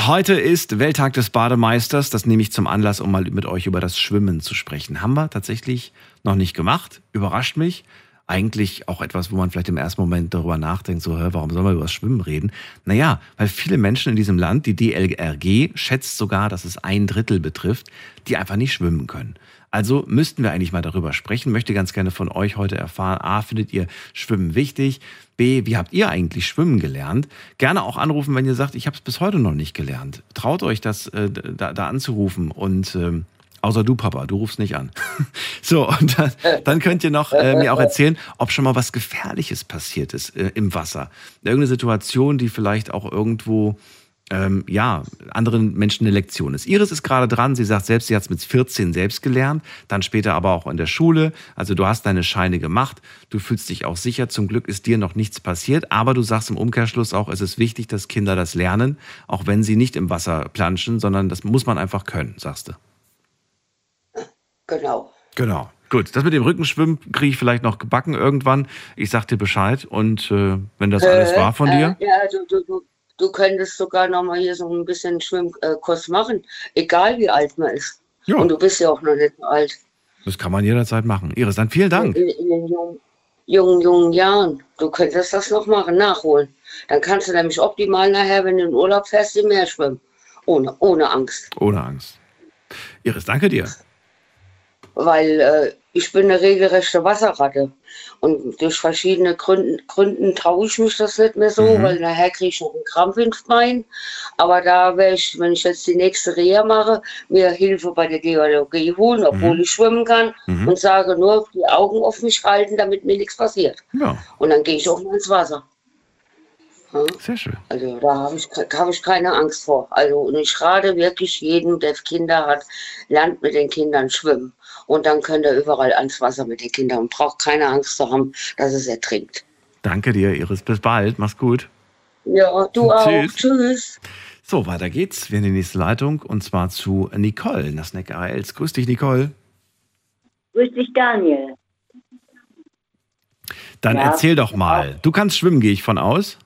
Heute ist Welttag des Bademeisters. Das nehme ich zum Anlass, um mal mit euch über das Schwimmen zu sprechen. Haben wir tatsächlich noch nicht gemacht. Überrascht mich. Eigentlich auch etwas, wo man vielleicht im ersten Moment darüber nachdenkt, so, hä, warum soll man über das Schwimmen reden? Naja, weil viele Menschen in diesem Land, die DLRG, schätzt sogar, dass es ein Drittel betrifft, die einfach nicht schwimmen können. Also müssten wir eigentlich mal darüber sprechen. Möchte ganz gerne von euch heute erfahren. A, findet ihr Schwimmen wichtig? B, wie habt ihr eigentlich Schwimmen gelernt? Gerne auch anrufen, wenn ihr sagt, ich habe es bis heute noch nicht gelernt. Traut euch das äh, da, da anzurufen und ähm, außer du, Papa, du rufst nicht an. *laughs* so, und dann, dann könnt ihr noch äh, mir auch erzählen, ob schon mal was Gefährliches passiert ist äh, im Wasser. Irgendeine Situation, die vielleicht auch irgendwo ähm, ja, anderen Menschen eine Lektion ist. Iris ist gerade dran, sie sagt selbst, sie hat es mit 14 selbst gelernt, dann später aber auch in der Schule. Also du hast deine Scheine gemacht, du fühlst dich auch sicher, zum Glück ist dir noch nichts passiert, aber du sagst im Umkehrschluss auch, es ist wichtig, dass Kinder das lernen, auch wenn sie nicht im Wasser planschen, sondern das muss man einfach können, sagst du. Genau. Genau. Gut, das mit dem Rückenschwimmen kriege ich vielleicht noch gebacken irgendwann. Ich sag dir Bescheid und äh, wenn das alles Äh, war von äh, dir. Ja, du, du, du, du könntest sogar noch mal hier so ein bisschen Schwimmkurs machen, egal wie alt man ist. Ja. Und du bist ja auch noch nicht so alt. Das kann man jederzeit machen. Iris, dann vielen Dank. In, in den jungen, jungen, jungen Jahren. Du könntest das noch machen, nachholen. Dann kannst du nämlich optimal nachher, wenn du in Urlaub fährst, im Meer schwimmen. Ohne, ohne Angst. Ohne Angst. Iris, danke dir. Weil äh, ich bin eine regelrechte Wasserratte. Und durch verschiedene Gründen, Gründen traue ich mich das nicht mehr so, Mhm. weil nachher kriege ich noch einen Krampf ins Bein. Aber da werde ich, wenn ich jetzt die nächste Reha mache, mir Hilfe bei der Geologie holen, obwohl Mhm. ich schwimmen kann Mhm. und sage nur, die Augen auf mich halten, damit mir nichts passiert. Ja, Und dann gehe ich auch mal ins Wasser. Ja? sehr schön. Also da habe ich, hab ich keine Angst vor. Also und ich rate wirklich jedem, der Kinder hat, lernt mit den Kindern schwimmen. Und dann könnt ihr überall ans Wasser mit den Kindern und braucht keine Angst zu haben, dass es ertrinkt. Danke dir, Iris. Bis bald. Mach's gut. Ja, du auch. Tschüss. Tschüss. So, weiter geht's. Wir in die nächste Leitung und zwar zu Nicole, Nasneck ARLs. Grüß dich, Nicole. Grüß dich, Daniel. Dann Ja. erzähl doch mal. Du kannst schwimmen, gehe ich von aus.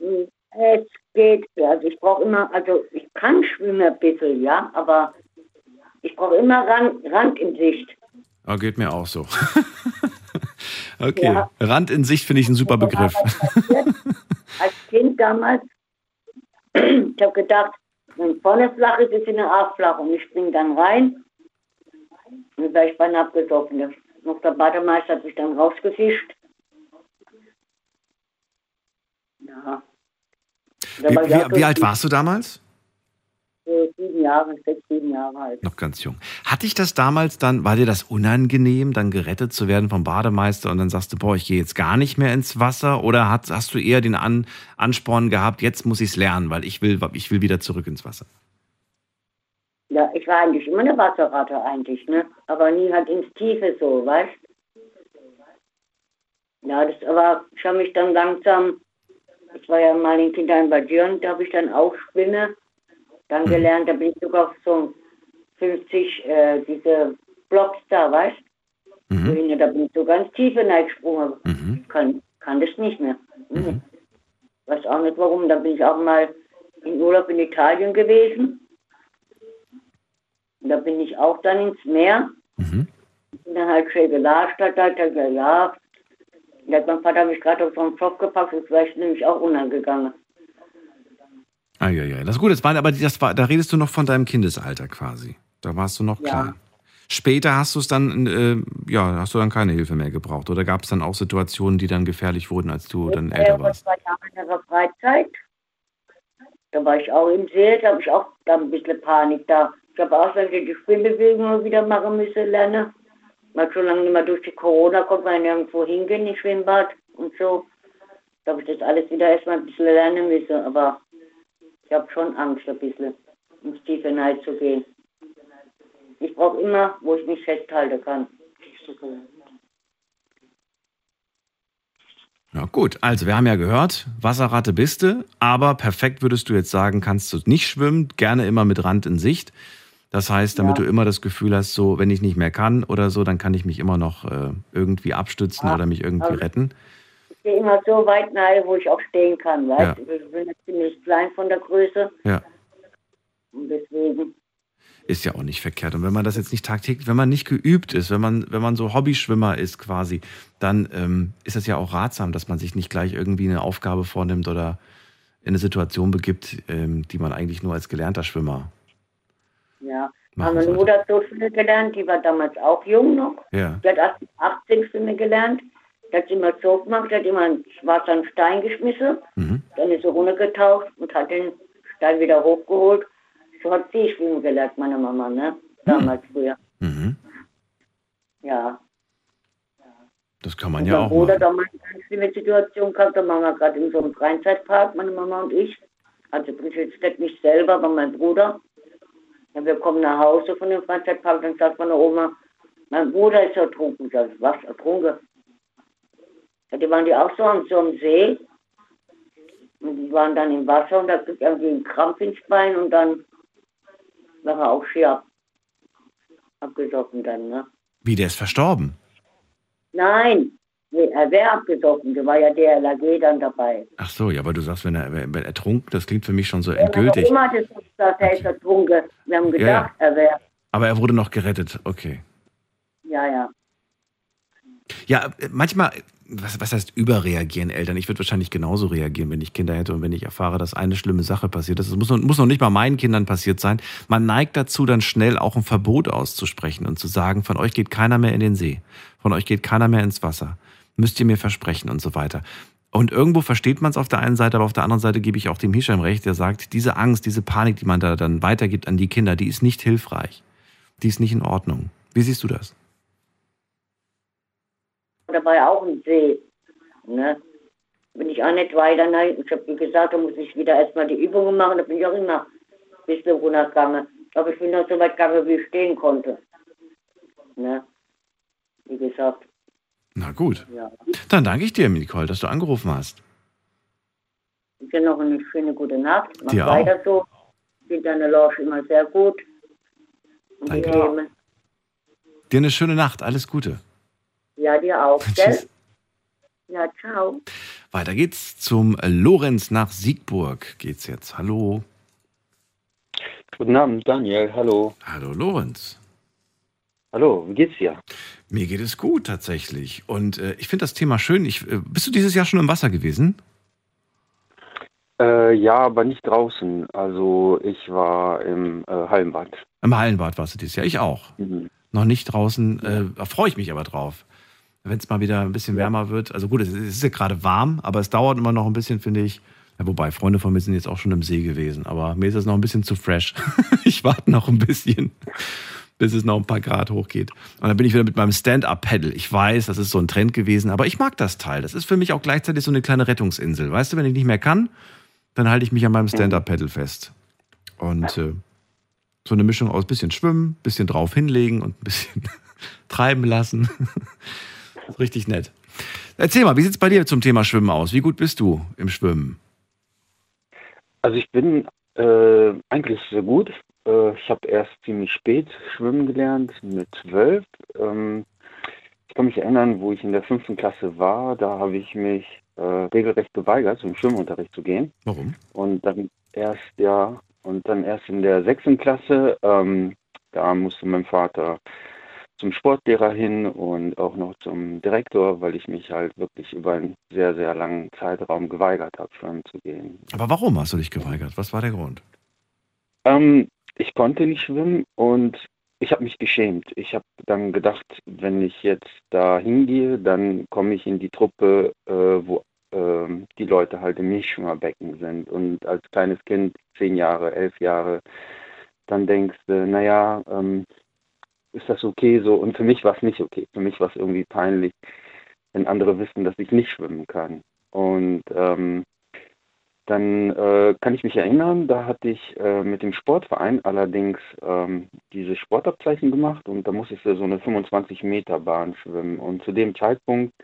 Hm, Es geht, also ich brauche immer, also ich kann schwimmen ein bisschen, ja, aber ich brauche immer Rand, Rand in Sicht. Oh, geht mir auch so. *laughs* okay. Ja. Rand in Sicht finde ich ein super Begriff. *laughs* Als Kind damals, *clears throat* ich habe gedacht, wenn vorne flach ist, ist sie auch flach und ich springe dann rein und dann wäre ich beinahe abgesoffen. Der- Noch der Bademeister hat sich dann rausgefischt. Ja. Wie, wie, wie alt warst du damals? Sieben Jahre, sechs, sieben Jahre alt. Noch ganz jung. Hatte ich das damals dann, war dir das unangenehm, dann gerettet zu werden vom Bademeister und dann sagst du, boah, ich gehe jetzt gar nicht mehr ins Wasser? Oder hat, hast du eher den An, Ansporn gehabt, jetzt muss ich es lernen, weil ich will, ich will wieder zurück ins Wasser? Ja, ich war eigentlich immer eine Wasserratte eigentlich, ne? Aber nie halt ins Tiefe so, weißt? Ja, das aber ich habe mich dann langsam, das war ja mal in Kindern bei Dürren, da habe ich dann auch Schwimmen dann gelernt, da bin ich sogar auf so 50, äh, diese Blocks da, weißt mhm. Da bin ich so ganz tief hineingesprungen. Mhm. Kann, kann das nicht mehr. Mhm. Weiß auch nicht warum, da bin ich auch mal in Urlaub in Italien gewesen. Und da bin ich auch dann ins Meer. Mhm. Und dann halt schön gelatscht, hat halt gelacht. Und da hat mein Vater mich gerade auf so einen Topf gepackt und vielleicht nämlich auch untergegangen. Ah, ja, ja. Das ist gut, das war, aber das war, da redest du noch von deinem Kindesalter quasi. Da warst du noch Ja. klein. Später hast du es dann, äh, ja, hast du dann keine Hilfe mehr gebraucht. Oder gab es dann auch Situationen, die dann gefährlich wurden, als du dann Äh, älter warst? zwei Jahren in der Freizeit. Da war ich auch im See, da habe ich auch da ein bisschen Panik da. Ich habe auch schon die Schwimmbewegungen wieder machen müssen lernen. Weil so lange nicht mehr durch die Corona konnte man nirgendwo hingehen, ins Schwimmbad und so. Da habe ich das alles wieder erstmal ein bisschen lernen müssen. Aber ich habe schon Angst ein bisschen, ins tiefe Neid zu gehen. Ich brauche immer, wo ich mich festhalten kann. Ja, gut. Also, wir haben ja gehört, Wasserratte bist du, aber perfekt würdest du jetzt sagen, kannst du nicht schwimmen, gerne immer mit Rand in Sicht. Das heißt, damit Ja. du immer das Gefühl hast, so, wenn ich nicht mehr kann oder so, dann kann ich mich immer noch äh, irgendwie abstützen Ja. oder mich irgendwie Also- retten. Ich gehe immer so weit nahe, wo ich auch stehen kann, weißt Ja. Ich bin ziemlich klein von der Größe Ja. und deswegen. Ist ja auch nicht verkehrt. Und wenn man das jetzt nicht tagtäglich, wenn man nicht geübt ist, wenn man, wenn man so Hobbyschwimmer ist quasi, dann ähm, ist es ja auch ratsam, dass man sich nicht gleich irgendwie eine Aufgabe vornimmt oder in eine Situation begibt, ähm, die man eigentlich nur als gelernter Schwimmer. Ja, meine. Mutter hat so Schwimmen gelernt, die war damals auch jung noch. Ja. Die hat 18 18 Schwimmen gelernt. Die hat sie immer so gemacht, die hat immer ins Wasser einen Stein geschmissen, Mhm. dann ist sie runtergetaucht und hat den Stein wieder hochgeholt. So hat sie schwimmen gelernt, meine Mama, ne? Damals früher. Mhm. Ja. Das kann man Und ja mein auch Bruder machen. damals eine ganz schlimme Situation gehabt, da waren wir gerade in so einem Freizeitpark, meine Mama und ich. Also ich jetzt nicht selber, aber mein Bruder. Ja, wir kommen nach Hause von dem Freizeitpark, dann sagt meine Oma, mein Bruder ist ertrunken. Ich sag, was, ertrunken? Ja, die waren die auch so am so am See. Und die waren dann im Wasser und da kriegt irgendwie ein Krampf ins Bein und dann war er auch schier ab, abgesoffen dann, ne? Wie, der ist verstorben? Nein, er wäre abgesoffen, da war ja der LAG dann dabei. Ach so, ja, aber du sagst, wenn er, wenn er das klingt für mich schon so Ja, meine endgültig. Oma hat es gesagt, er ist ertrunken. Wir haben Ja, gedacht, er wäre, Aber er wurde noch gerettet, okay. ja, ja. Ja, manchmal, was, was heißt überreagieren Eltern? Ich würde wahrscheinlich genauso reagieren, wenn ich Kinder hätte und wenn ich erfahre, dass eine schlimme Sache passiert ist. Das muss muss noch nicht mal meinen Kindern passiert sein. Man neigt dazu, dann schnell auch ein Verbot auszusprechen und zu sagen, von euch geht keiner mehr in den See, von euch geht keiner mehr ins Wasser. Müsst ihr mir versprechen und so weiter. Und irgendwo versteht man es auf der einen Seite, aber auf der anderen Seite gebe ich auch dem Hisham recht, der sagt, diese Angst, diese Panik, die man da dann weitergibt an die Kinder, die ist nicht hilfreich. Die ist nicht in Ordnung. Wie siehst du das? Da war ja auch ein See. Ne? Bin ich auch nicht weiter. Nein. Ich habe gesagt, da muss ich wieder erstmal die Übungen machen. Da bin ich auch immer ein bisschen runtergegangen. Aber ich bin noch so weit gegangen, wie ich stehen konnte. Ne? Wie gesagt, Na gut. ja. Dann danke ich dir, Nicole, dass du angerufen hast. Ich dir noch eine schöne gute Nacht. Mach Dir auch. weiter so. Ich finde deine Lounge immer sehr gut. Und Danke. Dir eine schöne Nacht. Alles Gute. Ja, dir auch, *laughs* gell? Tschüss. Ja, ciao. Weiter geht's zum Lorenz nach Siegburg. Geht's jetzt. Hallo. Guten Abend, Daniel. Hallo. Hallo, Lorenz. Hallo, wie geht's dir? Mir geht es gut tatsächlich. Und äh, ich finde das Thema schön. Ich, äh, bist du dieses Jahr schon im Wasser gewesen? Äh, ja, aber nicht draußen. Also ich war im äh, Hallenbad. Im Hallenbad warst du dieses Jahr. Ich auch. Mhm. Noch nicht draußen. Äh, da freue ich mich aber drauf. Wenn es mal wieder ein bisschen wärmer wird. Also gut, es ist ja gerade warm, aber es dauert immer noch ein bisschen, finde ich. Ja, wobei, Freunde von mir sind jetzt auch schon im See gewesen. Aber mir ist es noch ein bisschen zu fresh. *laughs* ich warte noch ein bisschen, bis es noch ein paar Grad hochgeht. Und dann bin ich wieder mit meinem Stand-Up-Pedal. Ich weiß, das ist so ein Trend gewesen, aber ich mag das Teil. Das ist für mich auch gleichzeitig so eine kleine Rettungsinsel. Weißt du, wenn ich nicht mehr kann, dann halte ich mich an meinem Stand-Up-Pedal fest. Und äh, so eine Mischung aus bisschen schwimmen, bisschen drauf hinlegen und ein bisschen *laughs* treiben lassen. Richtig nett. Erzähl mal, wie sieht es bei dir zum Thema Schwimmen aus? Wie gut bist du im Schwimmen? Also ich bin äh, eigentlich sehr gut. Äh, ich habe erst ziemlich spät schwimmen gelernt, mit zwölf. Ähm, ich kann mich erinnern, wo ich in der fünften Klasse war, da habe ich mich äh, regelrecht geweigert, zum Schwimmunterricht zu gehen. Warum? Und dann, erst, ja, und dann erst in der sechsten Klasse, ähm, da musste mein Vater zum Sportlehrer hin und auch noch zum Direktor, weil ich mich halt wirklich über einen sehr, sehr langen Zeitraum geweigert habe, schwimmen zu gehen. Aber warum hast du dich geweigert? Was war der Grund? Ähm, ich konnte nicht schwimmen und ich habe mich geschämt. Ich habe dann gedacht, wenn ich jetzt da hingehe, dann komme ich in die Truppe, äh, wo äh, die Leute halt im Milchschwimmerbecken sind. Und als kleines Kind, zehn Jahre, elf Jahre, dann denkst du, naja, ähm, ist das okay so? Und für mich war es nicht okay. Für mich war es irgendwie peinlich, wenn andere wissen, dass ich nicht schwimmen kann. Und ähm, dann äh, kann ich mich erinnern, da hatte ich äh, mit dem Sportverein allerdings ähm, diese Sportabzeichen gemacht und da musste ich so eine 25 Meter Bahn schwimmen. Und zu dem Zeitpunkt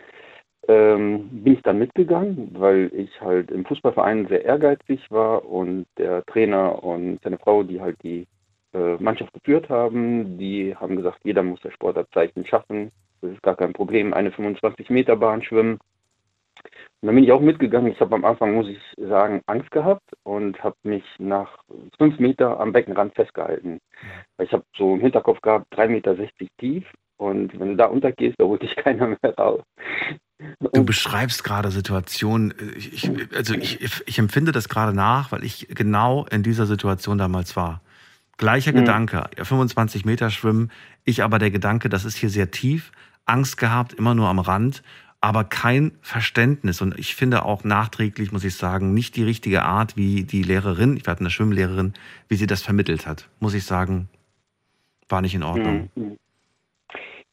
ähm, bin ich dann mitgegangen, weil ich halt im Fußballverein sehr ehrgeizig war und der Trainer und seine Frau, die halt die Mannschaft geführt haben, die haben gesagt, jeder muss das Sportabzeichen schaffen. Das ist gar kein Problem, eine 25 Meter Bahn schwimmen. Und dann bin ich auch mitgegangen. Ich habe am Anfang, muss ich sagen, Angst gehabt und habe mich nach fünf Meter am Beckenrand festgehalten. Weil ich habe so im Hinterkopf gehabt, 3,60 Meter tief. Und wenn du da untergehst, da holt dich *laughs* keiner mehr raus. Du beschreibst gerade Situationen, ich, also ich, ich empfinde das gerade nach, weil ich genau in dieser Situation damals war. Gleicher mhm. Gedanke, 25 Meter schwimmen, ich aber der Gedanke, das ist hier sehr tief, Angst gehabt, immer nur am Rand, aber kein Verständnis. Und ich finde auch nachträglich, muss ich sagen, nicht die richtige Art, wie die Lehrerin, ich war eine Schwimmlehrerin, wie sie das vermittelt hat. Muss ich sagen, war nicht in Ordnung. Mhm.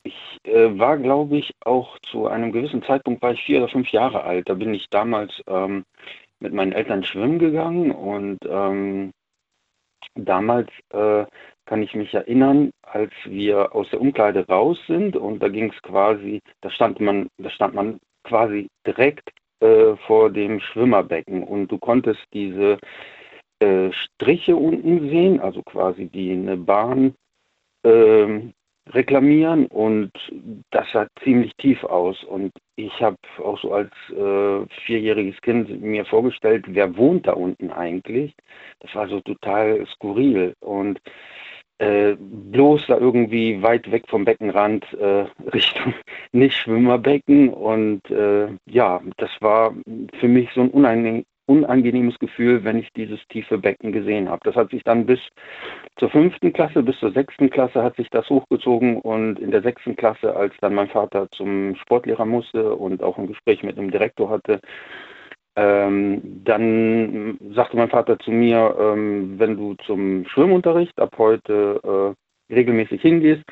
Ich äh, war, glaube ich, auch zu einem gewissen Zeitpunkt, war ich vier oder fünf Jahre alt. Da bin ich damals ähm, mit meinen Eltern schwimmen gegangen und ähm, damals äh, kann ich mich erinnern, als wir aus der Umkleide raus sind und da ging es quasi, da stand man, da stand man quasi direkt äh, vor dem Schwimmerbecken und du konntest diese äh, Striche unten sehen, also quasi die eine Bahn ähm, reklamieren und das sah ziemlich tief aus. Und ich habe auch so als äh, vierjähriges Kind mir vorgestellt, wer wohnt da unten eigentlich? Das war so total skurril und äh, bloß da irgendwie weit weg vom Beckenrand äh, *laughs* Richtung Nicht-Schwimmerbecken und äh, ja, das war für mich so ein unangenehmes Gefühl, wenn ich dieses tiefe Becken gesehen habe. Das hat sich dann bis zur fünften Klasse, bis zur sechsten Klasse hat sich das hochgezogen und in der sechsten Klasse, als dann mein Vater zum Sportlehrer musste und auch ein Gespräch mit dem Direktor hatte, ähm, dann sagte mein Vater zu mir, ähm, wenn du zum Schwimmunterricht ab heute äh, regelmäßig hingehst,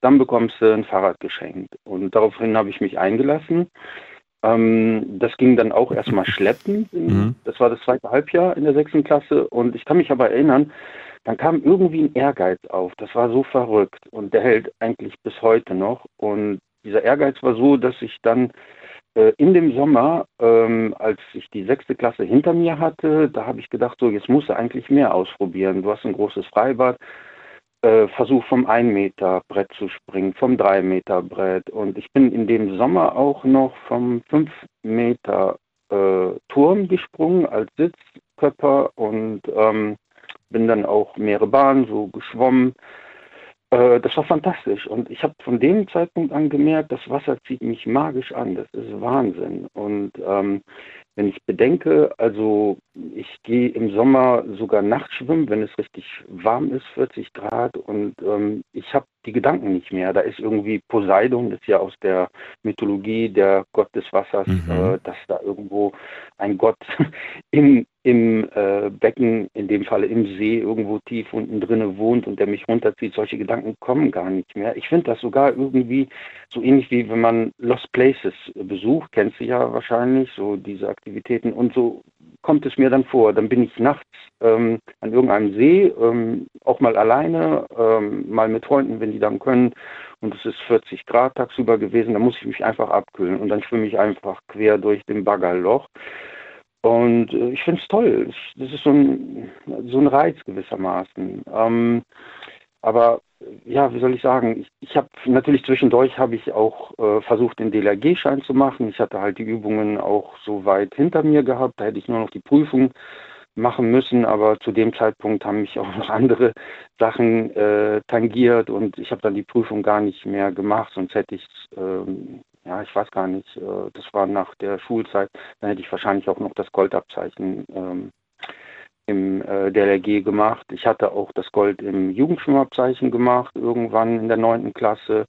dann bekommst du ein Fahrrad geschenkt. Und daraufhin habe ich mich eingelassen. Ähm, das ging dann auch erstmal *laughs* schleppend. Mhm. Das war das zweite Halbjahr in der sechsten Klasse. Und ich kann mich aber erinnern, dann kam irgendwie ein Ehrgeiz auf. Das war so verrückt. Und der hält eigentlich bis heute noch. Und dieser Ehrgeiz war so, dass ich dann äh, in dem Sommer, ähm, als ich die sechste Klasse hinter mir hatte, da habe ich gedacht, so jetzt musst du eigentlich mehr ausprobieren. Du hast ein großes Freibad, äh, Versuch vom 1 Meter Brett zu springen, vom 3 Meter Brett. Und ich bin in dem Sommer auch noch vom 5 Meter äh, Turm gesprungen als Sitzkörper und ähm, bin dann auch mehrere Bahnen so geschwommen. Äh, das war fantastisch. Und ich habe von dem Zeitpunkt an gemerkt, das Wasser zieht mich magisch an. Das ist Wahnsinn. Und ähm, wenn ich bedenke, also ich gehe im Sommer sogar nachts schwimmen, wenn es richtig warm ist, 40 Grad, und ähm, ich habe die Gedanken nicht mehr. Da ist irgendwie Poseidon, das ist ja aus der Mythologie der Gott des Wassers, mhm. äh, dass da irgendwo ein Gott *laughs* im, im äh, Becken, in dem Falle im See, irgendwo tief unten drinne wohnt und der mich runterzieht. Solche Gedanken kommen gar nicht mehr. Ich finde das sogar irgendwie so ähnlich wie wenn man Lost Places besucht, kennst du ja wahrscheinlich, so diese Aktivitäten. Und so kommt es mir dann vor. Dann bin ich nachts ähm, an irgendeinem See, ähm, auch mal alleine, ähm, mal mit Freunden, wenn die dann können. Und es ist 40 Grad tagsüber gewesen, da muss ich mich einfach abkühlen. Und dann schwimme ich einfach quer durch den Baggerloch. Und äh, ich finde es toll. Das ist so ein, so ein Reiz gewissermaßen. Ähm, aber ja, wie soll ich sagen, ich, ich habe natürlich zwischendurch habe ich auch äh, versucht, den DLRG-Schein zu machen. Ich hatte halt die Übungen auch so weit hinter mir gehabt. Da hätte ich nur noch die Prüfung machen müssen, aber zu dem Zeitpunkt haben mich auch *laughs* noch andere Sachen äh, tangiert und ich habe dann die Prüfung gar nicht mehr gemacht, sonst hätte ich, ähm, ja, ich weiß gar nicht, äh, das war nach der Schulzeit, dann hätte ich wahrscheinlich auch noch das Goldabzeichen ähm, im äh, DLRG gemacht. Ich hatte auch das Gold im Jugendschwimmabzeichen gemacht, irgendwann in der neunten Klasse.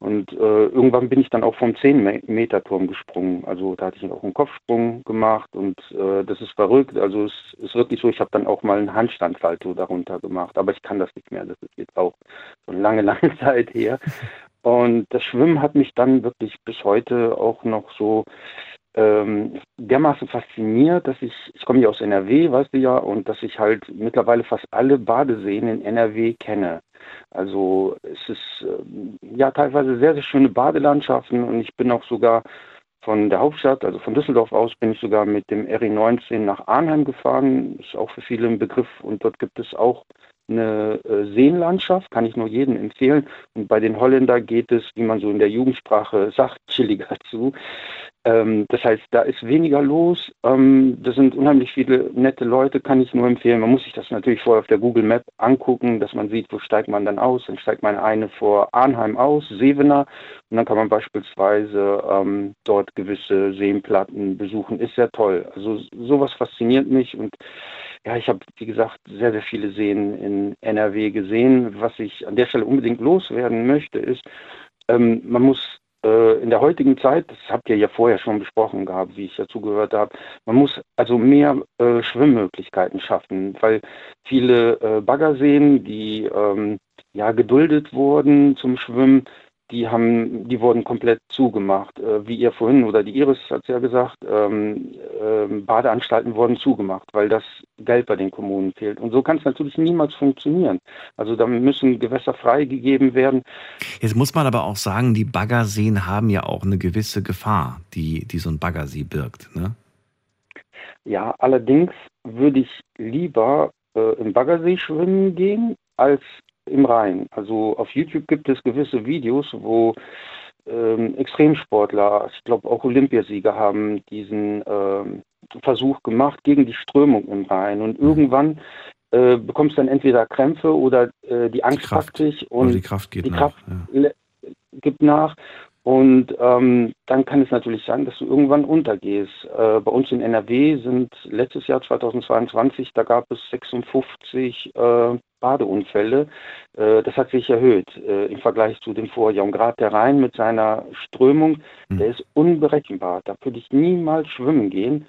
Und äh, irgendwann bin ich dann auch vom 10-Meter-Turm gesprungen. Also da hatte ich auch einen Kopfsprung gemacht und äh, das ist verrückt. Also es ist wirklich so, ich habe dann auch mal einen Handstandsalto darunter gemacht, aber ich kann das nicht mehr. Das ist jetzt auch schon lange, lange *laughs* Zeit her. Und das Schwimmen hat mich dann wirklich bis heute auch noch so ähm, dermaßen fasziniert, dass ich, ich komme ja aus NRW, weißt du ja, und dass ich halt mittlerweile fast alle Badeseen in NRW kenne. Also es ist äh, ja teilweise sehr, sehr schöne Badelandschaften und ich bin auch sogar von der Hauptstadt, also von Düsseldorf aus, bin ich sogar mit dem RE19 nach Arnheim gefahren. Ist auch für viele ein Begriff und dort gibt es auch eine äh, Seenlandschaft, kann ich nur jedem empfehlen. Und bei den Holländer geht es, wie man so in der Jugendsprache sagt, chilliger zu. Ähm, das heißt, da ist weniger los. Ähm, das sind unheimlich viele nette Leute, kann ich nur empfehlen. Man muss sich das natürlich vorher auf der Google Map angucken, dass man sieht, wo steigt man dann aus. Dann steigt man eine vor Arnheim aus, Sevener, und dann kann man beispielsweise ähm, dort gewisse Seenplatten besuchen. Ist sehr toll. Also sowas fasziniert mich und ja, ich habe, wie gesagt, sehr, sehr viele Seen in NRW gesehen. Was ich an der Stelle unbedingt loswerden möchte, ist, ähm, man muss in der heutigen Zeit, das habt ihr ja vorher schon besprochen gehabt, wie ich dazu gehört habe, man muss also mehr äh, Schwimmmöglichkeiten schaffen, weil viele äh, Baggerseen, die ähm, ja geduldet wurden zum Schwimmen, die haben, die wurden komplett zugemacht. Äh, wie ihr vorhin oder die Iris hat es ja gesagt, ähm, äh, Badeanstalten wurden zugemacht, weil das Geld bei den Kommunen fehlt. Und so kann es natürlich niemals funktionieren. Also da müssen Gewässer freigegeben werden. Jetzt muss man aber auch sagen, die Baggerseen haben ja auch eine gewisse Gefahr, die, die so ein Baggersee birgt. Ne? Ja, allerdings würde ich lieber äh, im Baggersee schwimmen gehen, als im Rhein. Also auf YouTube gibt es gewisse Videos, wo ähm, Extremsportler, ich glaube auch Olympiasieger haben diesen ähm, Versuch gemacht gegen die Strömung im Rhein. Und mhm. irgendwann äh, bekommst du dann entweder Krämpfe oder äh, die Angst die Kraft. praktisch und die Kraft geht die nach. Kraft ja. gibt nach. Und ähm, dann kann es natürlich sein, dass du irgendwann untergehst. Äh, bei uns in NRW sind letztes Jahr 2022, da gab es 56 äh, Badeunfälle. Äh, das hat sich erhöht äh, im Vergleich zu dem Vorjahr. Und gerade der Rhein mit seiner Strömung, Mhm. der ist unberechenbar. Da würde ich niemals schwimmen gehen.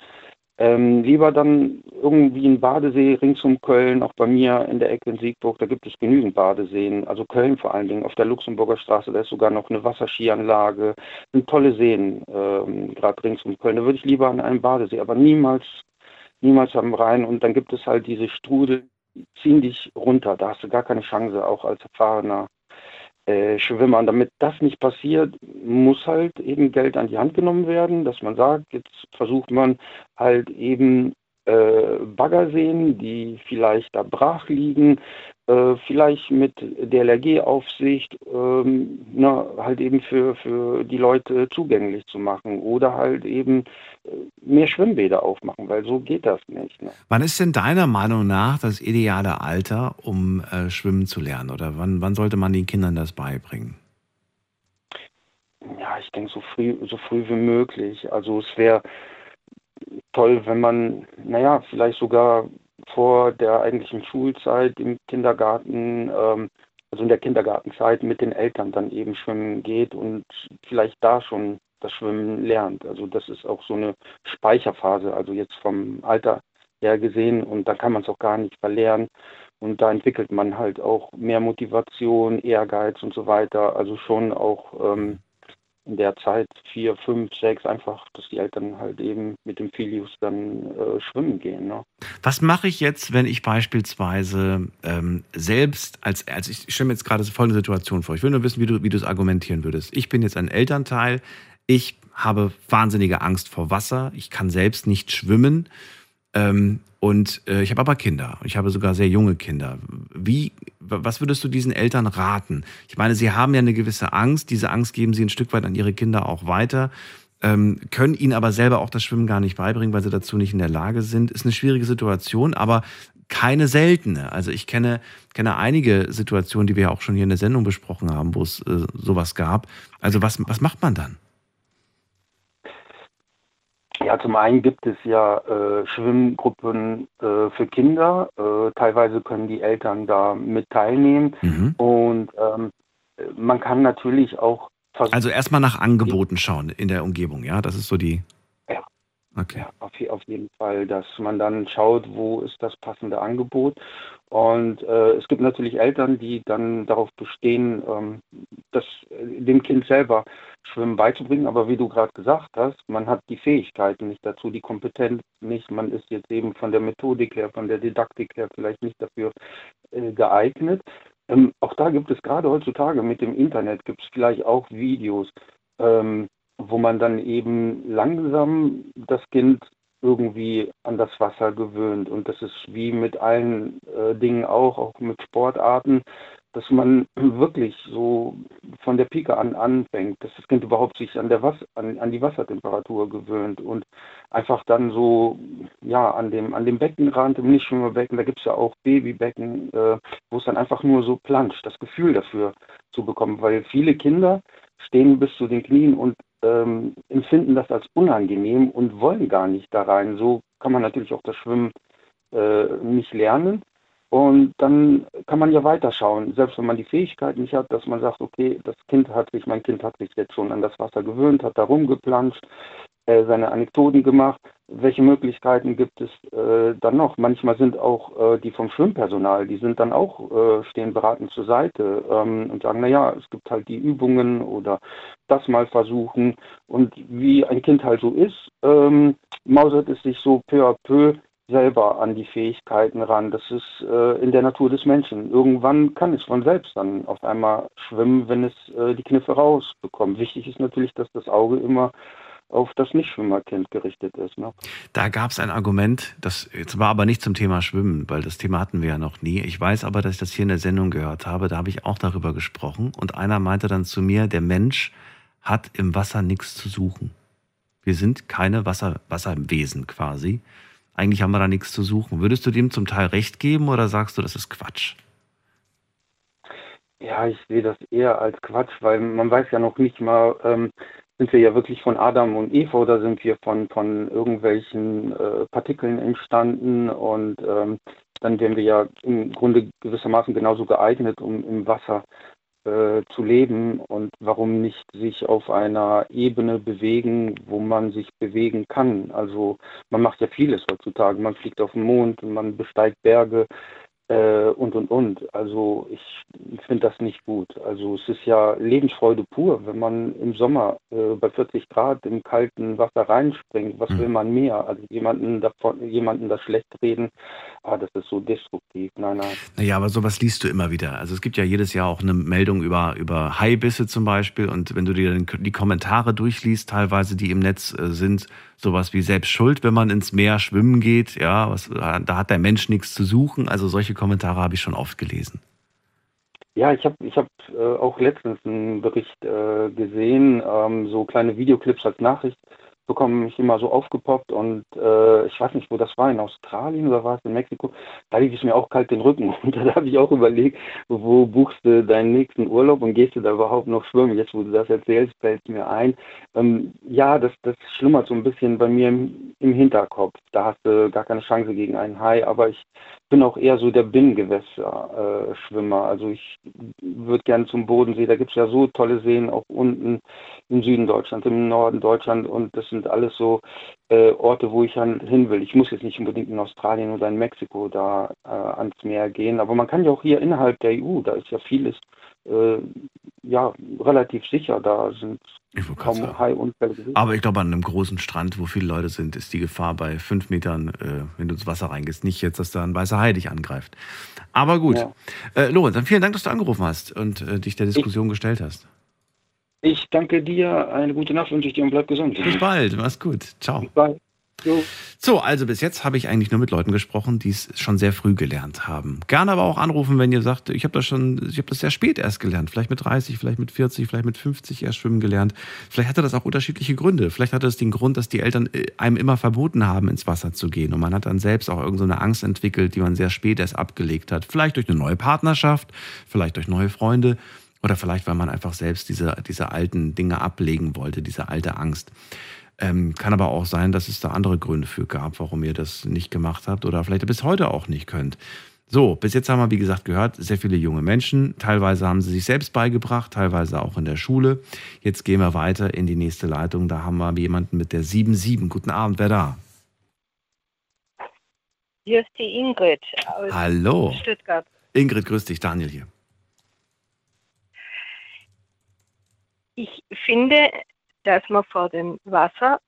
Ähm, lieber dann irgendwie ein Badesee rings um Köln, auch bei mir in der Ecke in Siegburg, da gibt es genügend Badeseen, also Köln vor allen Dingen, auf der Luxemburger Straße, da ist sogar noch eine Wasserskianlage, sind tolle Seen, ähm, gerade rings um Köln. Da würde ich lieber an einem Badesee, aber niemals, niemals am Rhein. Und dann gibt es halt diese Strudel, die ziehen dich runter, da hast du gar keine Chance, auch als erfahrener äh, Schwimmer. Und damit das nicht passiert, muss halt eben Geld an die Hand genommen werden, dass man sagt, jetzt versucht man halt eben äh, Baggerseen, die vielleicht da brach liegen, äh, vielleicht mit DLRG-Aufsicht ähm, na, halt eben für, für die Leute zugänglich zu machen oder halt eben äh, mehr Schwimmbäder aufmachen, weil so geht das nicht. Ne? Wann ist denn deiner Meinung nach das ideale Alter, um äh, schwimmen zu lernen? Oder wann, wann sollte man den Kindern das beibringen? Ja, ich denke so früh, so früh wie möglich. Also es wäre toll, wenn man, naja, vielleicht sogar vor der eigentlichen Schulzeit im Kindergarten, ähm, also in der Kindergartenzeit mit den Eltern dann eben schwimmen geht und vielleicht da schon das Schwimmen lernt. Also das ist auch so eine Speicherphase, also jetzt vom Alter her gesehen und da kann man es auch gar nicht verlernen. Und da entwickelt man halt auch mehr Motivation, Ehrgeiz und so weiter. Also schon auch ähm, in der Zeit vier, fünf, sechs, einfach, dass die Eltern halt eben mit dem Filius dann äh, schwimmen gehen. Ne? Was mache ich jetzt, wenn ich beispielsweise ähm, selbst als, also ich stelle mir jetzt gerade folgende Situation vor. Ich will nur wissen, wie du, wie es argumentieren würdest. Ich bin jetzt ein Elternteil. Ich habe wahnsinnige Angst vor Wasser. Ich kann selbst nicht schwimmen. Ähm, und äh, ich habe aber Kinder. Ich habe sogar sehr junge Kinder. Wie, was würdest du diesen Eltern raten? Ich meine, sie haben ja eine gewisse Angst. Diese Angst geben sie ein Stück weit an ihre Kinder auch weiter. ähm, können ihnen aber selber auch das Schwimmen gar nicht beibringen, weil sie dazu nicht in der Lage sind. Ist eine schwierige Situation, aber keine seltene. Also ich kenne, kenne einige Situationen, die wir ja auch schon hier in der Sendung besprochen haben, wo es äh, sowas gab. Also was, was macht man dann? Ja, zum einen gibt es ja äh, Schwimmgruppen äh, für Kinder. Äh, teilweise können die Eltern da mit teilnehmen. Mhm. Und ähm, man kann natürlich auch. Also erstmal nach Angeboten schauen in der Umgebung, ja? Das ist so die. Ja. Okay. Ja, auf, auf jeden Fall, dass man dann schaut, wo ist das passende Angebot. Und äh, es gibt natürlich Eltern, die dann darauf bestehen, ähm, das äh, dem Kind selber Schwimmen beizubringen. Aber wie du gerade gesagt hast, man hat die Fähigkeiten nicht dazu, die Kompetenz nicht. Man ist jetzt eben von der Methodik her, von der Didaktik her vielleicht nicht dafür äh, geeignet. Ähm, auch da gibt es gerade heutzutage mit dem Internet, gibt es vielleicht auch Videos, ähm, wo man dann eben langsam das Kind irgendwie an das Wasser gewöhnt. Und das ist wie mit allen äh, Dingen auch, auch mit Sportarten, dass man *clears throat* wirklich so von der Pike an anfängt, dass das Kind überhaupt sich an, der Was an, an die Wassertemperatur gewöhnt und einfach dann so, ja, an dem, an dem Beckenrand, im Nichtschwimmerbecken, da gibt es ja auch Babybecken, äh, wo es dann einfach nur so planscht, das Gefühl dafür zu bekommen, weil viele Kinder stehen bis zu den Knien und ähm, empfinden das als unangenehm und wollen gar nicht da rein. So kann man natürlich auch das Schwimmen äh, nicht lernen. Und dann kann man ja weiterschauen, selbst wenn man die Fähigkeit nicht hat, dass man sagt, okay, das Kind hat sich, mein Kind hat sich jetzt schon an das Wasser gewöhnt, hat da rumgeplanscht, äh, seine Anekdoten gemacht. Welche Möglichkeiten gibt es äh, dann noch? Manchmal sind auch äh, die vom Schwimmpersonal, die sind dann auch, äh, stehen beratend zur Seite ähm, und sagen, naja, es gibt halt die Übungen oder das mal versuchen. Und wie ein Kind halt so ist, ähm, mausert es sich so peu à peu selber an die Fähigkeiten ran. Das ist äh, in der Natur des Menschen. Irgendwann kann es von selbst dann auf einmal schwimmen, wenn es äh, die Kniffe rausbekommt. Wichtig ist natürlich, dass das Auge immer auf das Nichtschwimmerkind gerichtet ist. Ne? Da gab es ein Argument, das war aber nicht zum Thema Schwimmen, weil das Thema hatten wir ja noch nie. Ich weiß aber, dass ich das hier in der Sendung gehört habe. Da habe ich auch darüber gesprochen. Und einer meinte dann zu mir, der Mensch hat im Wasser nichts zu suchen. Wir sind keine Wasser, Wasserwesen quasi. Eigentlich haben wir da nichts zu suchen. Würdest du dem zum Teil recht geben oder sagst du, das ist Quatsch? Ja, ich sehe das eher als Quatsch, weil man weiß ja noch nicht mal, ähm, sind wir ja wirklich von Adam und Eva oder sind wir von, von irgendwelchen äh, Partikeln entstanden und ähm, dann wären wir ja im Grunde gewissermaßen genauso geeignet, um im Wasser äh, zu leben und warum nicht sich auf einer Ebene bewegen, wo man sich bewegen kann. Also man macht ja vieles heutzutage. Man fliegt auf den Mond, man besteigt Berge äh, und und und. Also ich finde das nicht gut. Also es ist ja Lebensfreude pur, wenn man im Sommer äh, bei 40 Grad im kalten Wasser reinspringt. Was Mhm. will man mehr? Also jemanden davon, jemanden das schlecht reden, ah, das ist so destruktiv. Nein, nein. Naja, aber sowas liest du immer wieder. Also es gibt ja jedes Jahr auch eine Meldung über, über Haibisse zum Beispiel. Und wenn du dir dann die Kommentare durchliest, teilweise, die im Netz äh, sind, sowas wie selbst schuld, wenn man ins Meer schwimmen geht, ja, was, da hat der Mensch nichts zu suchen. Also solche Kommentare habe ich schon oft gelesen. Ja, ich habe ich hab, äh, auch letztens einen Bericht äh, gesehen, ähm, so kleine Videoclips als Nachricht bekommen mich immer so aufgepoppt und äh, ich weiß nicht, wo das war, in Australien oder war es in Mexiko, da lief es mir auch kalt den Rücken *laughs* und da habe ich auch überlegt, wo buchst du deinen nächsten Urlaub und gehst du da überhaupt noch schwimmen? Jetzt, wo du das erzählst, fällt mir ein. Ähm, ja, das, das schlummert so ein bisschen bei mir im, im Hinterkopf. Da hast du gar keine Chance gegen einen Hai, aber ich bin auch eher so der Binnengewässer-Schwimmer. also ich würde gerne zum Bodensee. Da gibt es ja so tolle Seen, auch unten im Süden Deutschlands, im Norden Deutschland. Und das sind alles so äh, Orte, wo ich hin will. Ich muss jetzt nicht unbedingt in Australien oder in Mexiko da äh, ans Meer gehen. Aber man kann ja auch hier innerhalb der EU, da ist ja vieles äh, ja, relativ sicher. Da sind kaum Hai-Unfälle. Aber ich glaube, an einem großen Strand, wo viele Leute sind, ist die Gefahr bei fünf Metern, äh, wenn du ins Wasser reingehst, nicht jetzt, dass da ein weißer Hai dich angreift. Aber gut. Ja. Äh, Lorenz, dann vielen Dank, dass du angerufen hast und äh, dich der Diskussion gestellt hast. Ich danke dir, eine gute Nacht wünsche ich dir und bleib gesund. Bis bald, mach's gut. Ciao. Bye. So, also bis jetzt habe ich eigentlich nur mit Leuten gesprochen, die es schon sehr früh gelernt haben. Gerne aber auch anrufen, wenn ihr sagt, ich habe das schon, ich habe das sehr spät erst gelernt. Vielleicht mit 30, vielleicht mit 40, vielleicht mit 50 erst schwimmen gelernt. Vielleicht hatte das auch unterschiedliche Gründe. Vielleicht hatte es den Grund, dass die Eltern äh, einem immer verboten haben, ins Wasser zu gehen. Und man hat dann selbst auch irgendeine so Angst entwickelt, die man sehr spät erst abgelegt hat. Vielleicht durch eine neue Partnerschaft, vielleicht durch neue Freunde. Oder vielleicht, weil man einfach selbst diese, diese alten Dinge ablegen wollte, diese alte Angst. Ähm, kann aber auch sein, dass es da andere Gründe für gab, warum ihr das nicht gemacht habt oder vielleicht bis heute auch nicht könnt. So, bis jetzt haben wir, wie gesagt, gehört, sehr viele junge Menschen. Teilweise haben sie sich selbst beigebracht, teilweise auch in der Schule. Jetzt gehen wir weiter in die nächste Leitung. Da haben wir jemanden mit der 77. Guten Abend, wer da? Hier ist die Ingrid aus Hallo. Stuttgart. Ingrid, grüß dich, Daniel hier. Ich finde, dass man vor dem Wasser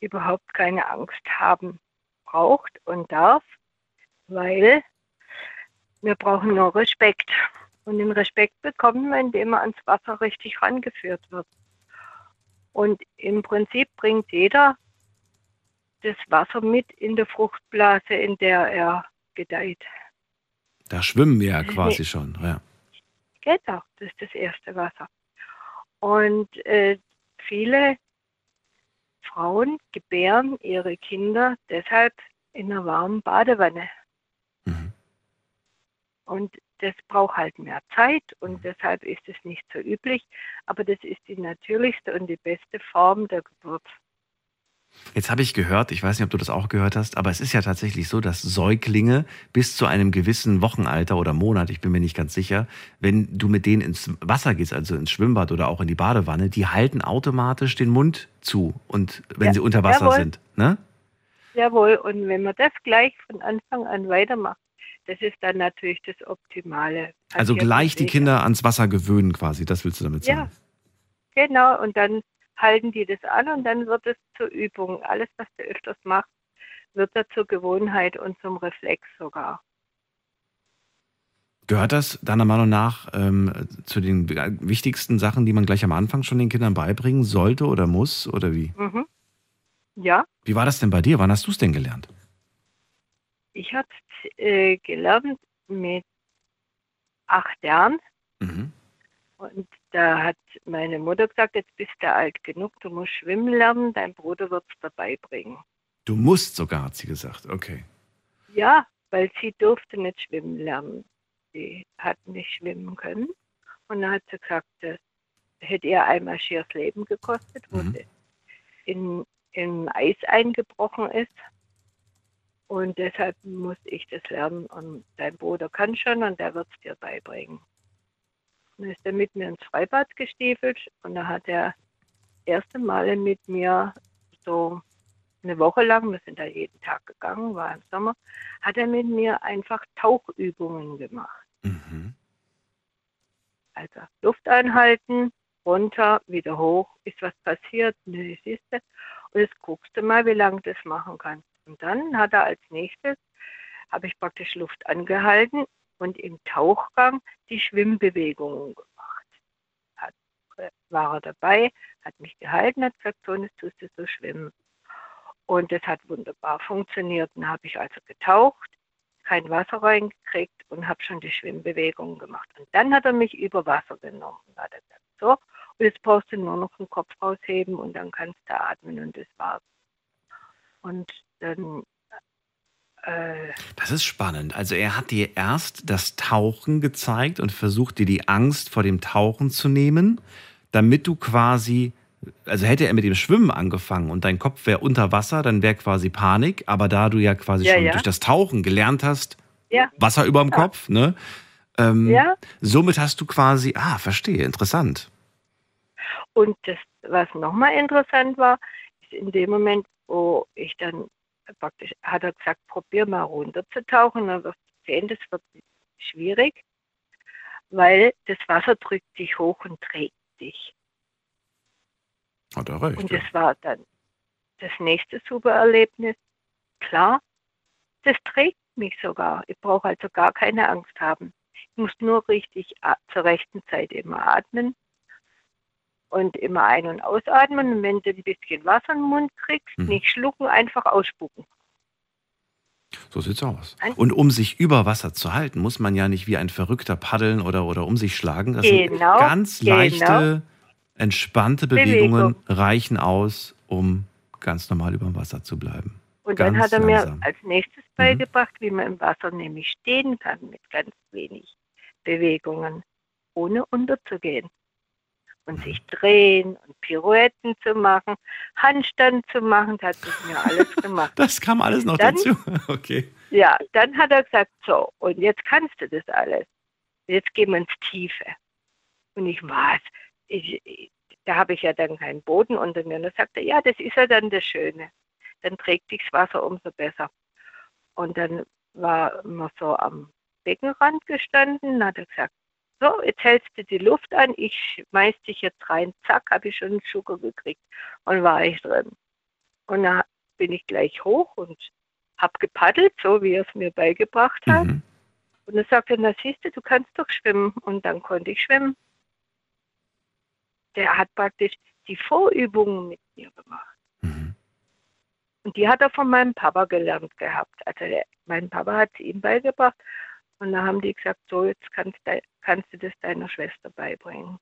überhaupt keine Angst haben braucht und darf, weil wir brauchen nur Respekt. Und den Respekt bekommen wir, indem man ans Wasser richtig rangeführt wird. Und im Prinzip bringt jeder das Wasser mit in der Fruchtblase, in der er gedeiht. Da schwimmen wir ja quasi schon. Ja. Genau, das ist das erste Wasser. Und äh, viele Frauen gebären ihre Kinder deshalb in einer warmen Badewanne. Und das braucht halt mehr Zeit und deshalb ist es nicht so üblich. Aber das ist die natürlichste und die beste Form der Geburt. Jetzt habe ich gehört, ich weiß nicht, ob du das auch gehört hast, aber es ist ja tatsächlich so, dass Säuglinge bis zu einem gewissen Wochenalter oder Monat, ich bin mir nicht ganz sicher, wenn du mit denen ins Wasser gehst, also ins Schwimmbad oder auch in die Badewanne, die halten automatisch den Mund zu und wenn Ja, sie unter Wasser jawohl. sind, ne? Jawohl, und wenn man das gleich von Anfang an weitermacht, das ist dann natürlich das Optimale. Also gleich die. Kinder ans Wasser gewöhnen quasi, das willst du damit sagen? Ja, genau. Und dann halten die das an und dann wird es zur Übung. Alles, was du öfters machst, wird da zur Gewohnheit und zum Reflex sogar. Gehört das deiner Meinung nach ähm, zu den wichtigsten Sachen, die man gleich am Anfang schon den Kindern beibringen sollte oder muss oder wie? Mhm. Ja, Wie war das denn bei dir? Wann hast du es denn gelernt? ich habe äh, gelernt mit acht Jahren. Mhm. Und da hat meine Mutter gesagt, jetzt bist du alt genug, du musst schwimmen lernen, dein Bruder wird es dabei bringen. Du musst sogar, hat sie gesagt. Okay. Ja, weil sie durfte nicht schwimmen lernen. Sie hat nicht schwimmen können. Und dann hat sie gesagt, das hätte ihr einmal schieres Leben gekostet, wo sie in, in Eis eingebrochen ist. Und deshalb muss ich das lernen. Und dein Bruder kann schon und der wird es dir beibringen. Dann ist er mit mir ins Freibad gestiefelt und da hat er erste Male mit mir so eine Woche lang, wir sind da jeden Tag gegangen, war im Sommer, hat er mit mir einfach Tauchübungen gemacht. Also Luft einhalten, runter, wieder hoch, ist was passiert, nö, siehst du. Und jetzt guckst du mal, wie lange du das machen kannst. Und dann hat er als nächstes, habe ich praktisch Luft angehalten und im Tauchgang die Schwimmbewegungen gemacht. Hat, äh, war er dabei, hat mich gehalten, hat gesagt, so, jetzt tust du so schwimmen. Und das hat wunderbar funktioniert. Dann habe ich also getaucht, kein Wasser reingekriegt und habe schon die Schwimmbewegungen gemacht. Und dann hat er mich über Wasser genommen. Und hat gesagt, so, und jetzt brauchst du nur noch den Kopf rausheben und dann kannst du atmen und das war's. Und dann Das ist spannend. Also er hat dir erst das Tauchen gezeigt und versucht dir die Angst vor dem Tauchen zu nehmen, damit du quasi, also hätte er mit dem Schwimmen angefangen und dein Kopf wäre unter Wasser, dann wäre quasi Panik. Aber da du ja quasi Ja, schon ja. durch das Tauchen gelernt hast, ja, Wasser über dem Kopf, ne? Ähm, Ja. Somit hast du quasi, ah, verstehe, interessant. Und das, was nochmal interessant war, ist in dem Moment, wo ich dann praktisch, hat er gesagt, probier mal runterzutauchen, dann wirst du sehen, das wird schwierig, weil das Wasser drückt dich hoch und trägt dich. Hat er recht. Und ja. das war dann das nächste super Erlebnis. Klar, das trägt mich sogar. Ich brauche also gar keine Angst haben. Ich muss nur richtig zur rechten Zeit immer atmen und immer ein- und ausatmen. Und wenn du ein bisschen Wasser im Mund kriegst, Mhm. nicht schlucken, einfach ausspucken. So sieht's aus. Und um sich über Wasser zu halten, muss man ja nicht wie ein Verrückter paddeln oder, oder um sich schlagen. Das Genau, ganz genau. leichte, entspannte Bewegungen Bewegung. reichen aus, um ganz normal über dem Wasser zu bleiben. Und ganz dann hat er mir langsam. Mhm. als nächstes beigebracht, wie man im Wasser nämlich stehen kann mit ganz wenig Bewegungen, ohne unterzugehen. Und sich drehen und Pirouetten zu machen, Handstand zu machen, das hat er mir alles *laughs* gemacht. Das kam alles noch Dann- dazu. *laughs* Okay. Ja, dann hat er gesagt, so, und jetzt kannst du das alles. Jetzt gehen wir ins Tiefe. Und ich, was? Ich, ich, da habe ich ja dann keinen Boden unter mir. Und dann sagte er, ja, das ist ja dann das Schöne. Dann trägt dich das Wasser umso besser. Und dann war man so am Beckenrand gestanden und hat er gesagt, so, jetzt hältst du die Luft an, ich schmeiß dich jetzt rein, zack, habe ich schon einen Schucker gekriegt und war ich drin. Und dann bin ich gleich hoch und habe gepaddelt, so wie er es mir beigebracht hat. Mhm. Und dann sagte er, na siehst du, du kannst doch schwimmen. Und dann konnte ich schwimmen. Der hat praktisch die Vorübungen mit mir gemacht. Mhm. Und die hat er von meinem Papa gelernt gehabt. Also der, mein Papa hat sie ihm beigebracht. Und da haben die gesagt, so jetzt kannst, kannst du das deiner Schwester beibringen.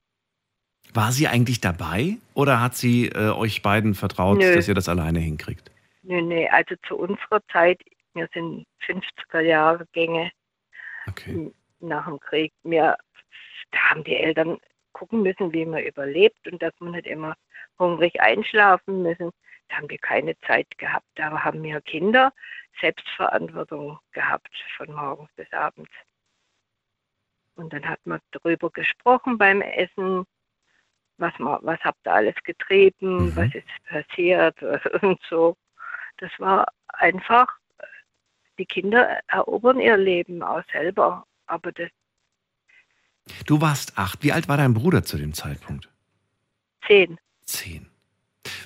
War sie eigentlich dabei oder hat sie äh, euch beiden vertraut, Nö. dass ihr das alleine hinkriegt? Nee, nee, also zu unserer Zeit, wir sind 50er Jahre Gänge Okay. nach dem Krieg. Wir, da haben die Eltern gucken müssen, wie man überlebt und dass man nicht immer hungrig einschlafen müssen. Haben wir keine Zeit gehabt. Da haben wir Kinder Selbstverantwortung gehabt von morgens bis abends. Und dann hat man darüber gesprochen beim Essen, was, man, was habt ihr alles getrieben, Mhm. was ist passiert *laughs* und so. Das war einfach, die Kinder erobern ihr Leben auch selber. Aber das Du warst acht. Wie alt war dein Bruder zu dem Zeitpunkt? zehn. Zehn.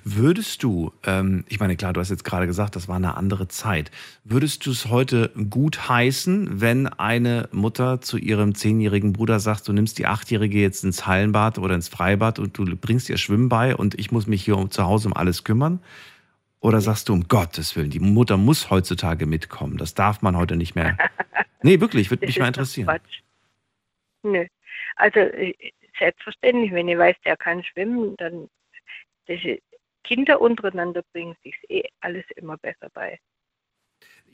Würdest du, ähm, ich meine, klar, du hast jetzt gerade gesagt, das war eine andere Zeit. Würdest du es heute gut heißen, wenn eine Mutter zu ihrem zehnjährigen Bruder sagt, du nimmst die Achtjährige jetzt ins Hallenbad oder ins Freibad und du bringst ihr Schwimmen bei und ich muss mich hier um, zu Hause um alles kümmern? Oder sagst du, um Gottes Willen, die Mutter muss heutzutage mitkommen. Das darf man heute nicht mehr. *laughs* Nee, wirklich, würde mich mal interessieren. Quatsch. Nö. Also äh, selbstverständlich, wenn ich weiß, der kann schwimmen, dann diese Kinder untereinander bringen sich eh alles immer besser bei.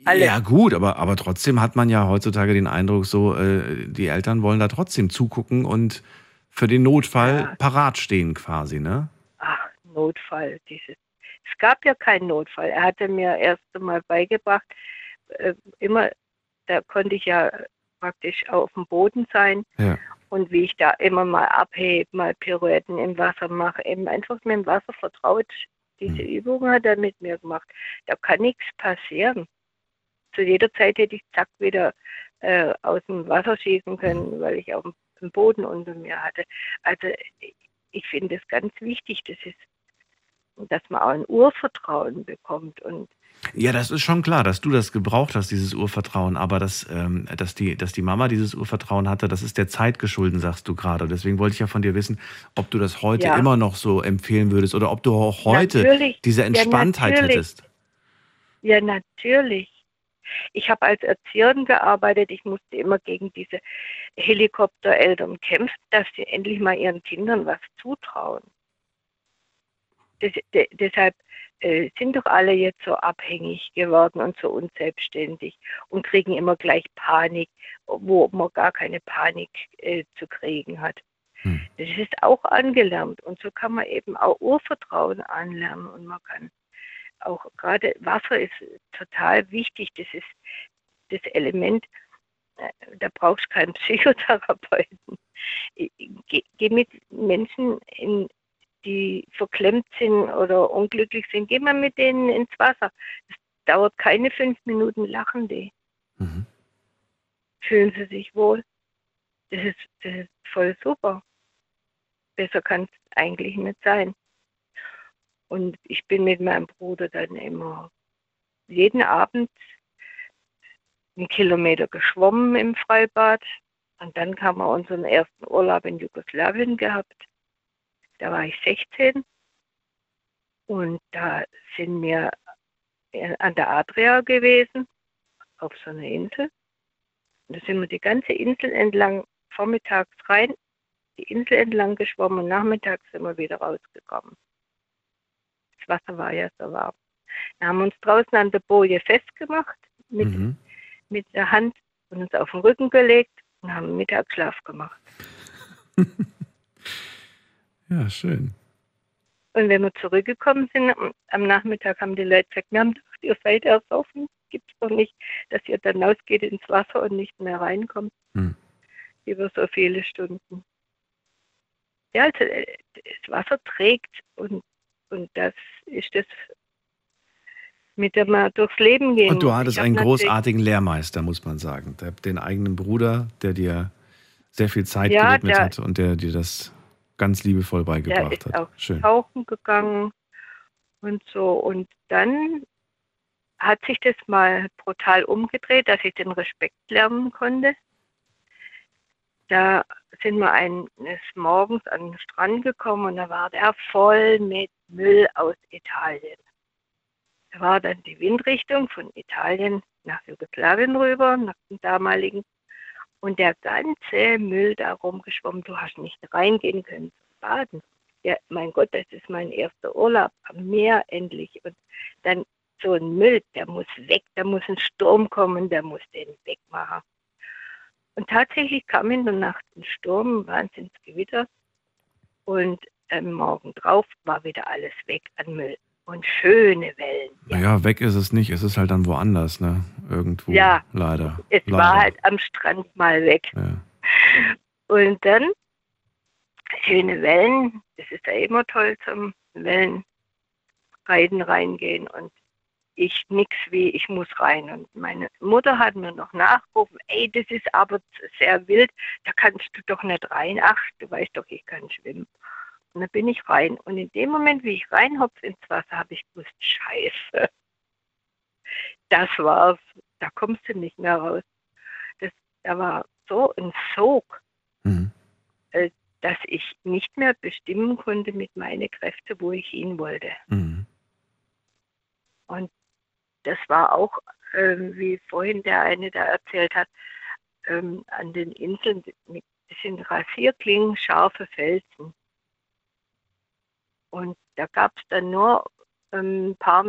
Alles. Ja, gut, aber, aber trotzdem hat man ja heutzutage den Eindruck, so, äh, die Eltern wollen da trotzdem zugucken und für den Notfall Ja. parat stehen quasi, ne? Ach, Notfall, dieses. Es gab ja keinen Notfall. Er hatte mir erst einmal beigebracht, äh, immer, da konnte ich ja praktisch auf dem Boden sein Ja. Und wie ich da immer mal abhebe, mal Pirouetten im Wasser mache, eben einfach mit dem Wasser vertraut. Diese Übung hat er mit mir gemacht. Da kann nichts passieren. Zu jeder Zeit hätte ich zack wieder äh, aus dem Wasser schießen können, weil ich auf dem, dem Boden unter mir hatte. Also ich finde es ganz wichtig, das ist, dass man auch ein Urvertrauen bekommt und Ja, das ist schon klar, dass du das gebraucht hast, dieses Urvertrauen, aber dass, ähm, dass, die, dass die Mama dieses Urvertrauen hatte, das ist der Zeit geschulden, sagst du gerade. Deswegen wollte ich ja von dir wissen, ob du das heute Ja. immer noch so empfehlen würdest oder ob du auch heute Natürlich. diese Ja, Entspanntheit natürlich. hättest. Ja, natürlich. Ich habe als Erzieherin gearbeitet. Ich musste immer gegen diese Helikoptereltern kämpfen, dass sie endlich mal ihren Kindern was zutrauen. Das, de, deshalb äh, sind doch alle jetzt so abhängig geworden und so unselbstständig und kriegen immer gleich Panik, wo man gar keine Panik äh, zu kriegen hat. Das ist auch angelernt und so kann man eben auch Urvertrauen anlernen und man kann auch gerade Wasser ist total wichtig. Das ist das Element, äh, da brauchst du keinen *laughs* Psychotherapeuten. Ich Geh, geh mit Menschen, in, die verklemmt sind oder unglücklich sind, geh mal mit denen ins Wasser. Es dauert keine fünf Minuten, lachen die. Mhm. Fühlen sie sich wohl. Das ist, das ist voll super. Besser kann es eigentlich nicht sein. Und ich bin mit meinem Bruder dann immer jeden Abend einen Kilometer geschwommen im Freibad. Und dann haben wir unseren ersten Urlaub in Jugoslawien gehabt. Da war ich 16 und da sind wir äh, an der Adria gewesen, auf so einer Insel. Und da sind wir die ganze Insel entlang, vormittags rein, die Insel entlang geschwommen und nachmittags sind wir wieder rausgekommen. Das Wasser war ja so warm. Da haben wir uns draußen an der Boje festgemacht mit, Mhm. mit der Hand und uns auf den Rücken gelegt und haben Mittagsschlaf gemacht. *laughs* Ja, schön. Und wenn wir zurückgekommen sind, am- Nachmittag haben die Leute gesagt, wir haben gedacht, ihr seid ersoffen. Gibt es doch nicht, dass ihr dann rausgeht ins Wasser und nicht mehr reinkommt. Hm. Über so viele Stunden. Ja, also äh, das Wasser trägt und, und das ist das, mit dem man durchs Leben gehen Und du hattest einen großartigen Lehrmeister, muss man sagen. Den eigenen Bruder, der dir sehr viel Zeit Ja, gewidmet der- hat und der dir das ganz liebevoll Der beigebracht ist hat. auch Schön. tauchen gegangen und so. Und dann hat sich das mal brutal umgedreht, dass ich den Respekt lernen konnte. Da sind wir eines Morgens an den Strand gekommen und da war der voll mit Müll aus Italien. Da war dann die Windrichtung von Italien nach Jugoslawien rüber, nach dem damaligen. Und der ganze Müll da rumgeschwommen, du hast nicht reingehen können zum Baden. Ja, mein Gott, das ist mein erster Urlaub am Meer endlich. Und dann so ein Müll, der muss weg, da muss ein Sturm kommen, der muss den wegmachen. Und tatsächlich kam in der Nacht ein Sturm, ein Wahnsinnsgewitter. Und am Morgen drauf war wieder alles weg an Müll. Und schöne Wellen. Naja, weg ist es nicht. Es ist halt dann woanders, ne? Irgendwo. Ja. Leider. Es leider. war halt am Strand mal weg. Ja. Und dann schöne Wellen. Das ist ja immer toll zum Wellenreiten reingehen. Und ich nix wie, ich muss rein. Und meine Mutter hat mir noch nachgerufen, ey, das ist aber sehr wild, da kannst du doch nicht rein. Ach, du weißt doch, ich kann schwimmen. Und dann bin ich rein. Und in dem Moment, wie ich reinhopfe ins Wasser, habe ich gewusst, scheiße. Das war's. Da kommst du nicht mehr raus. Das, da war so ein Sog, Mhm. äh, dass ich nicht mehr bestimmen konnte mit meinen Kräften, wo ich hin wollte. Mhm. Und das war auch, ähm, wie vorhin der eine da erzählt hat, ähm, an den Inseln, mit- das sind Rasierklingen, scharfe Felsen. Und da gab es dann nur ähm, ein paar,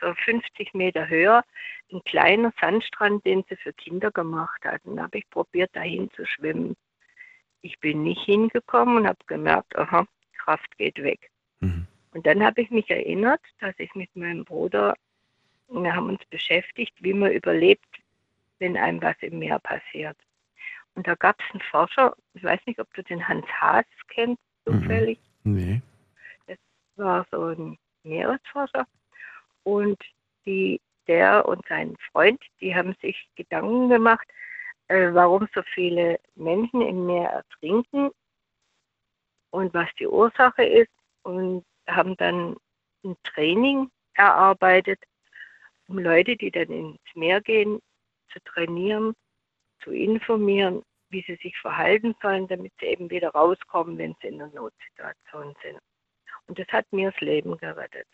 so 50 Meter höher, ein kleiner Sandstrand, den sie für Kinder gemacht hatten. Da habe ich probiert, dahin zu schwimmen. Ich bin nicht hingekommen und habe gemerkt, aha, Kraft geht weg. Und dann habe ich mich erinnert, dass ich mit meinem Bruder, wir haben uns beschäftigt, wie man überlebt, wenn einem was im Meer passiert. Und da gab es einen Forscher, ich weiß nicht, ob du den Hans Haas kennst, zufällig. Nee. War so ein Meeresforscher. Und die, der und sein Freund, die haben sich Gedanken gemacht, äh, warum so viele Menschen im Meer ertrinken und was die Ursache ist. Und haben dann ein Training erarbeitet, um Leute, die dann ins Meer gehen, zu trainieren, zu informieren, wie sie sich verhalten sollen, damit sie eben wieder rauskommen, wenn sie in einer Notsituation sind. Und das hat mir das Leben gerettet.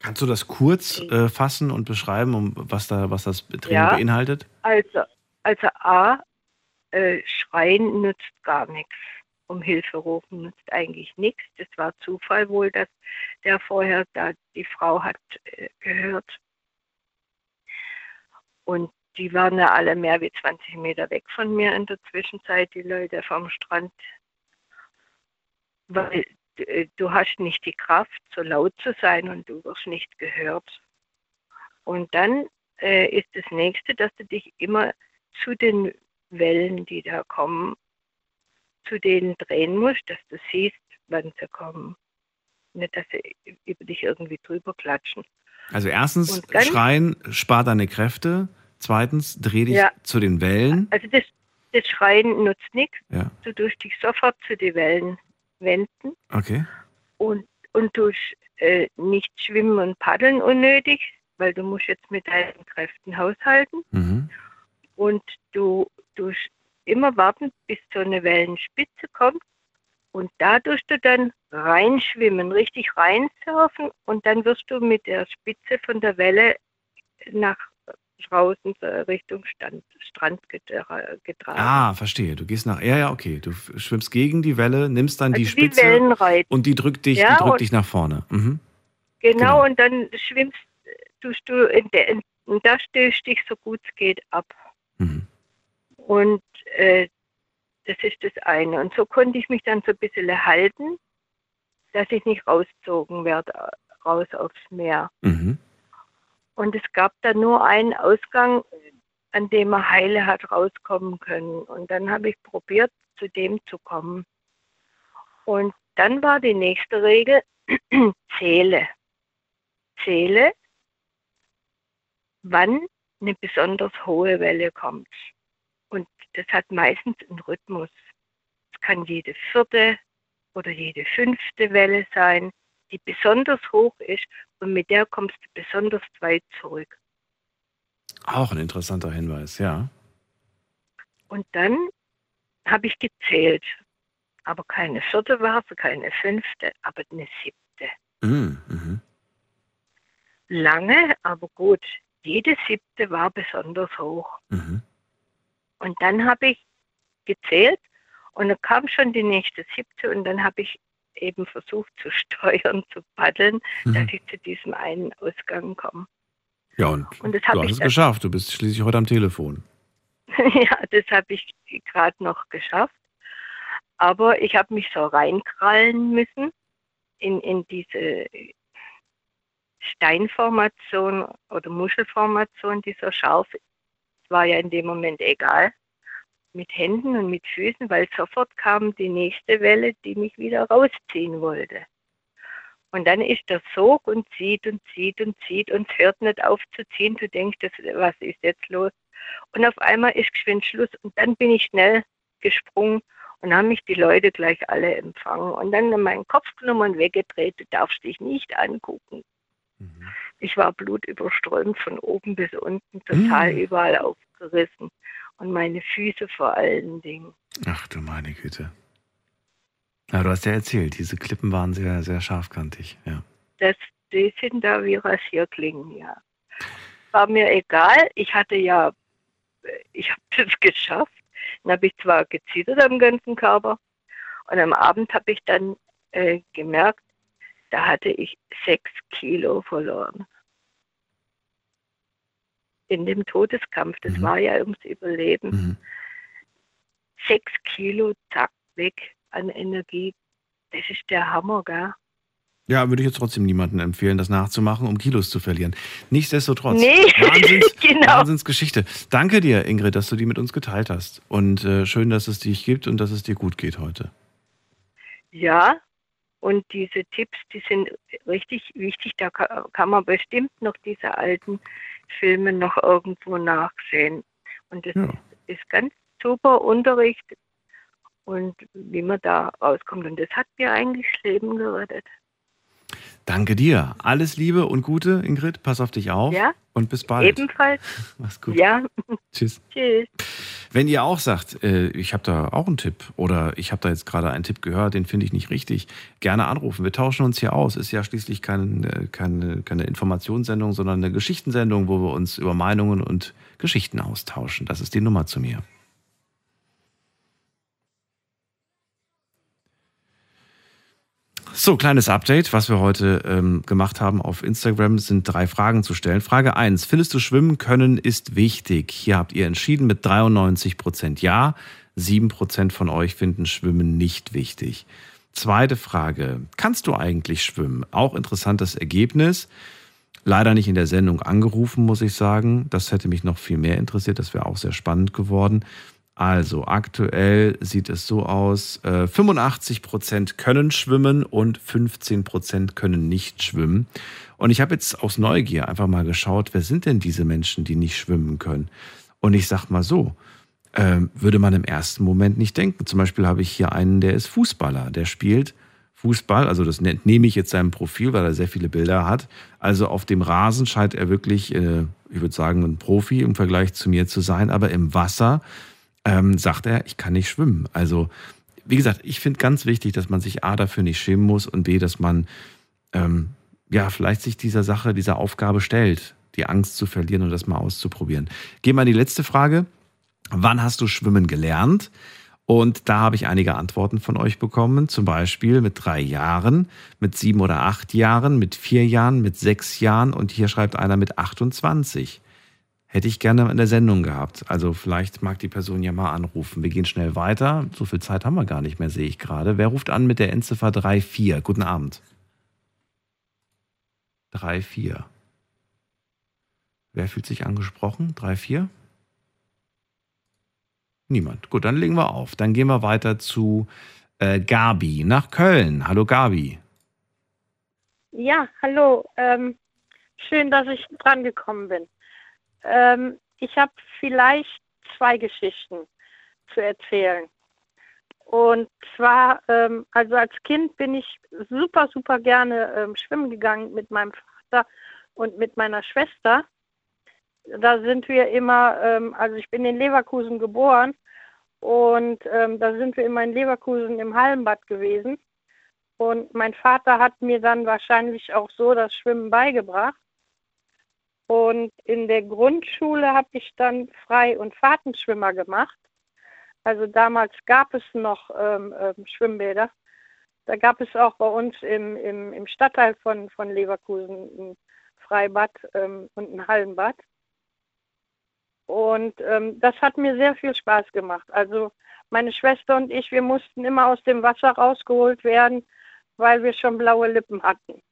Kannst du das kurz äh, fassen und beschreiben, um was da, was das Training Ja. beinhaltet? Also, also A, äh, Schreien nützt gar nichts. Um Hilfe rufen nützt eigentlich nichts. Das war Zufall wohl, dass der vorher da die Frau hat äh, gehört. Und die waren ja alle mehr wie 20 Meter weg von mir in der Zwischenzeit, die Leute vom Strand. Weil du hast nicht die Kraft, so laut zu sein und du wirst nicht gehört. Und dann äh, ist das nächste, dass du dich immer zu den Wellen, die da kommen, zu denen drehen musst, dass du siehst, wann sie kommen. Nicht, dass sie über dich irgendwie drüber klatschen. Also erstens, dann- Schreien spart deine Kräfte. Zweitens, dreh dich Ja. zu den Wellen. Also das, das Schreien nutzt nichts. Ja. Du tust dich sofort zu den Wellen wenden Okay. und, und tust äh, nicht schwimmen und paddeln unnötig, weil du musst jetzt mit deinen Kräften haushalten. Mhm. Und du tust immer warten, bis so eine Wellenspitze kommt Und da tust du dann reinschwimmen, richtig reinsurfen und dann wirst du mit der Spitze von der Welle nach draußen Richtung Stand, Strand getra- getragen. Ah, verstehe. Du gehst nach. Ja, ja, okay. Du schwimmst gegen die Welle, nimmst dann die Also wie Spitze Wellenreiten. und die drückt dich, Ja, die drückt dich nach vorne. Mhm. Genau, Genau. und dann schwimmst tust du in der, in, und da stößt dich so gut es geht ab. Mhm. Und äh, das ist das eine. Und so konnte ich mich dann so ein bisschen halten, dass ich nicht rausgezogen werde, äh, raus aufs Meer. Mhm. Und es gab dann nur einen Ausgang, an dem man heile hat rauskommen können. Und dann habe ich probiert, zu dem zu kommen. Und dann war die nächste Regel, *clears throat* zähle. Zähle, wann eine besonders hohe Welle kommt. Und das hat meistens einen Rhythmus. Es kann jede vierte oder jede fünfte Welle sein, die besonders hoch ist und mit der kommst du besonders weit zurück. Auch ein interessanter Hinweis, ja. Und dann habe ich gezählt. Aber keine vierte war es, keine fünfte, aber eine siebte. Mhm. Mhm. Lange, aber gut. Jede siebte war besonders hoch. Mhm. Und dann habe ich gezählt und dann kam schon die nächste siebte und dann habe ich eben versucht zu *laughs* steuern, zu paddeln, Mhm. dass ich zu diesem einen Ausgang komme. Ja, und, Und das du hast ich es geschafft. Du bist schließlich heute am Telefon. *laughs* ja, das habe ich gerade noch geschafft. Aber ich habe mich so reinkrallen müssen in, in diese Steinformation oder Muschelformation, die so scharf war ja in dem Moment egal. Mit Händen und mit Füßen, weil sofort kam die nächste Welle, die mich wieder rausziehen wollte. Und dann ist der Sog und zieht und zieht und zieht und es hört nicht auf zu ziehen. Du denkst, das, was ist jetzt los? Und auf einmal ist geschwind Schluss und dann bin ich schnell gesprungen und haben mich die Leute gleich alle empfangen und dann in meinen Kopf genommen und weggedreht, du darfst dich nicht angucken. Ich war blutüberströmt von oben bis unten, total Mhm. überall aufgerissen und meine Füße vor allen Dingen. Ach du meine Güte. Ja, du hast ja erzählt, diese Klippen waren sehr, sehr scharfkantig. Ja. Das, die sind da wie Rasierklingen, ja. War mir egal, ich hatte ja, ich habe *laughs* das geschafft. Dann habe ich zwar gezittert am ganzen Körper und am Abend habe ich dann äh, gemerkt, da hatte ich sechs Kilo verloren. In dem Todeskampf, das war ja ums Überleben. Sechs Kilo, zack, weg an Energie. Das ist der Hammer, gell? Ja, würde ich jetzt trotzdem niemandem empfehlen, das nachzumachen, um Kilos zu verlieren. Nichtsdestotrotz. Nee, *laughs* Wahnsinns, *laughs* genau. Wahnsinnsgeschichte. Danke dir, Ingrid, dass du die mit uns geteilt hast. Und äh, schön, dass es dich gibt und dass es dir gut geht heute. Ja, und diese Tipps, die sind richtig wichtig. Da ka- kann man bestimmt noch diese alten Filme noch irgendwo nachsehen. Und das Ja. ist, ist ganz super Unterricht und wie man da rauskommt. Und das hat mir eigentlich das Leben gerettet. Danke dir. Alles Liebe und Gute, Ingrid. Pass auf dich auf. Ja, Und bis bald. ebenfalls. *laughs* Mach's gut. Ja, *laughs* Tschüss. tschüss. Wenn ihr auch sagt, äh, ich habe da auch einen Tipp oder ich habe da jetzt gerade einen Tipp gehört, den finde ich nicht richtig, gerne anrufen. Wir tauschen uns hier aus. Ist ja schließlich kein, äh, keine, keine Informationssendung, sondern eine Geschichtensendung, wo wir uns über Meinungen und Geschichten austauschen. Das ist die Nummer zu mir. So, kleines Update, was wir heute ähm, gemacht haben auf Instagram, sind drei Fragen zu stellen. Frage 1. Findest du Schwimmen können ist wichtig? Hier habt ihr entschieden mit 93 Prozent Ja. 7 Prozent von euch finden Schwimmen nicht wichtig. Zweite Frage. Kannst du eigentlich schwimmen? Auch interessantes Ergebnis. Leider nicht in der Sendung angerufen, muss ich sagen. Das hätte mich noch viel mehr interessiert. Das wäre auch sehr spannend geworden. Also aktuell sieht es so aus, äh, 85 Prozent können schwimmen und 15 Prozent können nicht schwimmen. Und ich habe jetzt aus Neugier einfach mal geschaut, wer sind denn diese Menschen, die nicht schwimmen können? Und ich sag mal so, ähm, würde man im ersten Moment nicht denken. Zum Beispiel habe ich hier einen, der ist Fußballer, der spielt Fußball, also das entnehme ich jetzt seinem Profil, weil er sehr viele Bilder hat. Also auf dem Rasen scheint er wirklich, äh, ich würde sagen, ein Profi im Vergleich zu mir zu sein, aber im Wasser ähm, sagt er, ich kann nicht schwimmen. Also wie gesagt, ich finde ganz wichtig, dass man sich A dafür nicht schämen muss und B, dass man ähm, ja vielleicht sich dieser Sache, dieser Aufgabe stellt, die Angst zu verlieren und das mal auszuprobieren. Gehen wir an die letzte Frage. Wann hast du schwimmen gelernt? Und da habe ich einige Antworten von euch bekommen, zum Beispiel mit drei Jahren, mit sieben oder acht Jahren, mit vier Jahren, mit sechs Jahren und hier schreibt einer mit 28. Hätte ich gerne in der Sendung gehabt. Also vielleicht mag die Person ja mal anrufen. Wir gehen schnell weiter. So viel Zeit haben wir gar nicht mehr, sehe ich gerade. Wer ruft an mit der Endziffer 34? Guten Abend. 34. Wer fühlt sich angesprochen? 34? Niemand. Gut, dann legen wir auf. Dann gehen wir weiter zu äh, Gabi nach Köln. Hallo Gabi. Ja, hallo. Ähm, schön, dass ich dran gekommen bin. Ähm, ich habe vielleicht zwei Geschichten zu erzählen. Und zwar, ähm, also als Kind bin ich super, super gerne ähm, schwimmen gegangen mit meinem Vater und mit meiner Schwester. Da sind wir immer, ähm, also ich bin in Leverkusen geboren und ähm, da sind wir immer in Leverkusen im Hallenbad gewesen. Und mein Vater hat mir dann wahrscheinlich auch so das Schwimmen beigebracht. Und in der Grundschule habe ich dann Frei- und Fahrtenschwimmer gemacht. Also damals gab es noch ähm, ähm, Schwimmbäder. Da gab es auch bei uns im, im, im Stadtteil von, von Leverkusen ein Freibad ähm, und ein Hallenbad. Und ähm, das hat mir sehr viel Spaß gemacht. Also meine Schwester und ich, wir mussten immer aus dem Wasser rausgeholt werden, weil wir schon blaue Lippen hatten.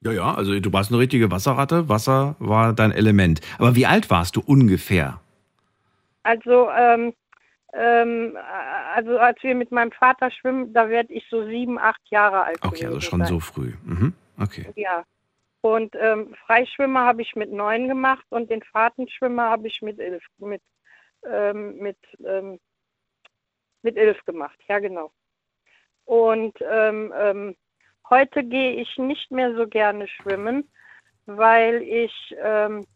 Ja, ja, also du warst eine richtige Wasserratte. Wasser war dein Element. Aber wie alt warst du ungefähr? Also, ähm, ähm, also als wir mit meinem Vater schwimmen, da werde ich so sieben, acht Jahre alt. Okay, also schon sein. so früh. Mhm. Okay. Ja. Und ähm, Freischwimmer habe ich mit neun gemacht und den Fahrtenschwimmer habe ich mit elf, mit, ähm, mit, ähm, mit elf gemacht. Ja, genau. Und ähm, ähm, heute gehe ich nicht mehr so gerne schwimmen, weil ich ähm,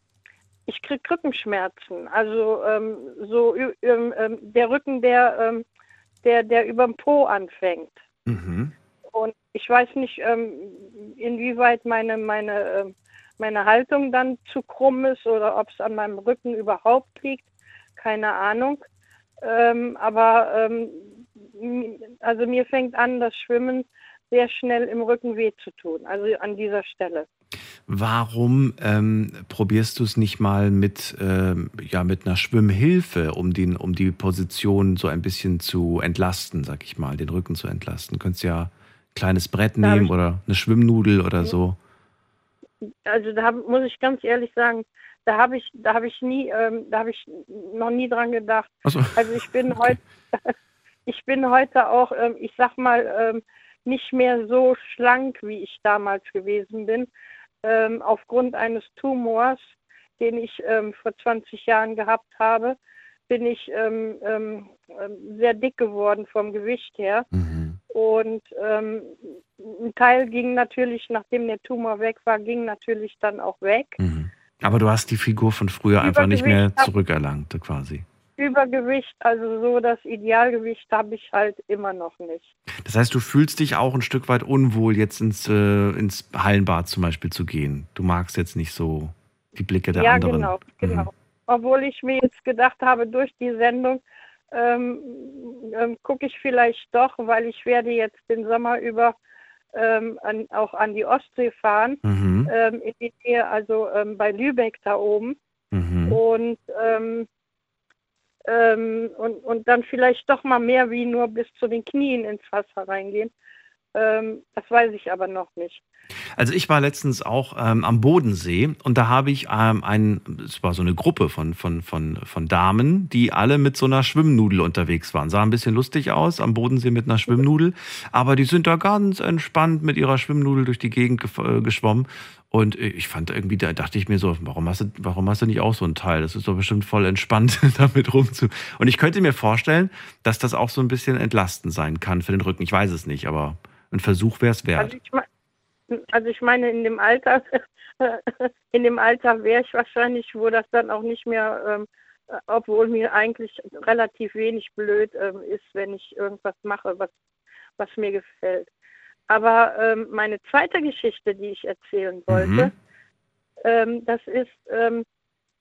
ich kriege Rückenschmerzen. Also ähm, so ähm, ähm, der Rücken, der ähm, der der über dem Po anfängt. Mhm. Und ich weiß nicht, ähm, inwieweit meine, meine, meine Haltung dann zu krumm ist oder ob es an meinem Rücken überhaupt liegt. Keine Ahnung. Aber also mir fängt an, das Schwimmen sehr schnell im Rücken weh zu tun. Also an dieser Stelle. Warum ähm, probierst du es nicht mal mit, ähm, ja, mit einer Schwimmhilfe, um, den, um die Position so ein bisschen zu entlasten, sag ich mal, den Rücken zu entlasten? Du könntest ja kleines Brett Da nehmen oder eine Schwimmnudel oder so. Also da hab, muss ich ganz ehrlich sagen, da habe ich, da habe ich nie, ähm, da habe ich noch nie dran gedacht. Ach so. Also ich bin *laughs* heute, *laughs* ich bin heute auch, ähm, ich sag mal, ähm, nicht mehr so schlank, wie ich damals gewesen bin, ähm, aufgrund eines Tumors, den ich ähm, vor 20 Jahren gehabt habe, bin ich ähm, ähm, ähm, sehr dick geworden vom Gewicht her. Und ähm, ein Teil ging natürlich, nachdem der Tumor weg war, ging natürlich dann auch weg. Aber du hast die Figur von früher einfach nicht mehr zurückerlangt, quasi. Übergewicht, also so das Idealgewicht habe ich halt immer noch nicht. Das heißt, du fühlst dich auch ein Stück weit unwohl, jetzt ins, äh, ins Hallenbad zum Beispiel zu gehen. Du magst jetzt nicht so die Blicke der ja, anderen. genau, Mhm. genau. Obwohl ich mir jetzt gedacht habe, durch die Sendung ähm, ähm, gucke ich vielleicht doch, weil ich werde jetzt den Sommer über ähm, an, auch an die Ostsee fahren, Mhm. ähm, in die Nähe, also ähm, bei Lübeck da oben. Mhm. Und, ähm, und, und dann vielleicht doch mal mehr wie nur bis zu den Knien ins Wasser reingehen. Ähm, das weiß ich aber noch nicht. Also ich war letztens auch ähm, am Bodensee und da habe ich ähm, ein, es war so eine Gruppe von, von, von, von Damen, die alle mit so einer Schwimmnudel unterwegs waren. Sah ein bisschen lustig aus am Bodensee mit einer Schwimmnudel, aber die sind da ganz entspannt mit ihrer Schwimmnudel durch die Gegend gef- äh, geschwommen. Und ich fand irgendwie, da dachte ich mir so, warum hast du, warum hast du nicht auch so ein Teil? Das ist doch bestimmt voll entspannt, *laughs* damit rumzu. Und ich könnte mir vorstellen, dass das auch so ein bisschen entlastend sein kann für den Rücken. Ich weiß es nicht, aber ein Versuch wäre es wert. Also ich, also ich meine, in dem Alter, *laughs* in dem Alter wäre ich wahrscheinlich, wo das dann auch nicht mehr ähm, obwohl mir eigentlich relativ wenig blöd ähm, ist, wenn ich irgendwas mache, was, was mir gefällt. Aber ähm, meine zweite Geschichte, die ich erzählen wollte, Mhm. ähm, das ist, ähm,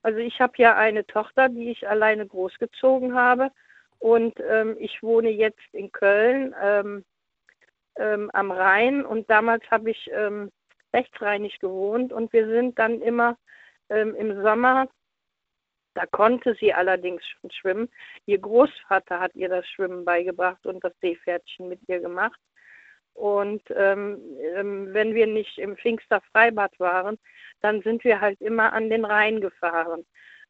also ich habe ja eine Tochter, die ich alleine großgezogen habe und ähm, ich wohne jetzt in Köln ähm, ähm, am Rhein und damals habe ich rechtsrheinig gewohnt und wir sind dann immer im Sommer, da konnte sie allerdings schon schwimmen. Ihr Großvater hat ihr das Schwimmen beigebracht und das Seepferdchen mit ihr gemacht. Und ähm, ähm, wenn wir nicht im Pfingster Freibad waren, dann sind wir halt immer an den Rhein gefahren.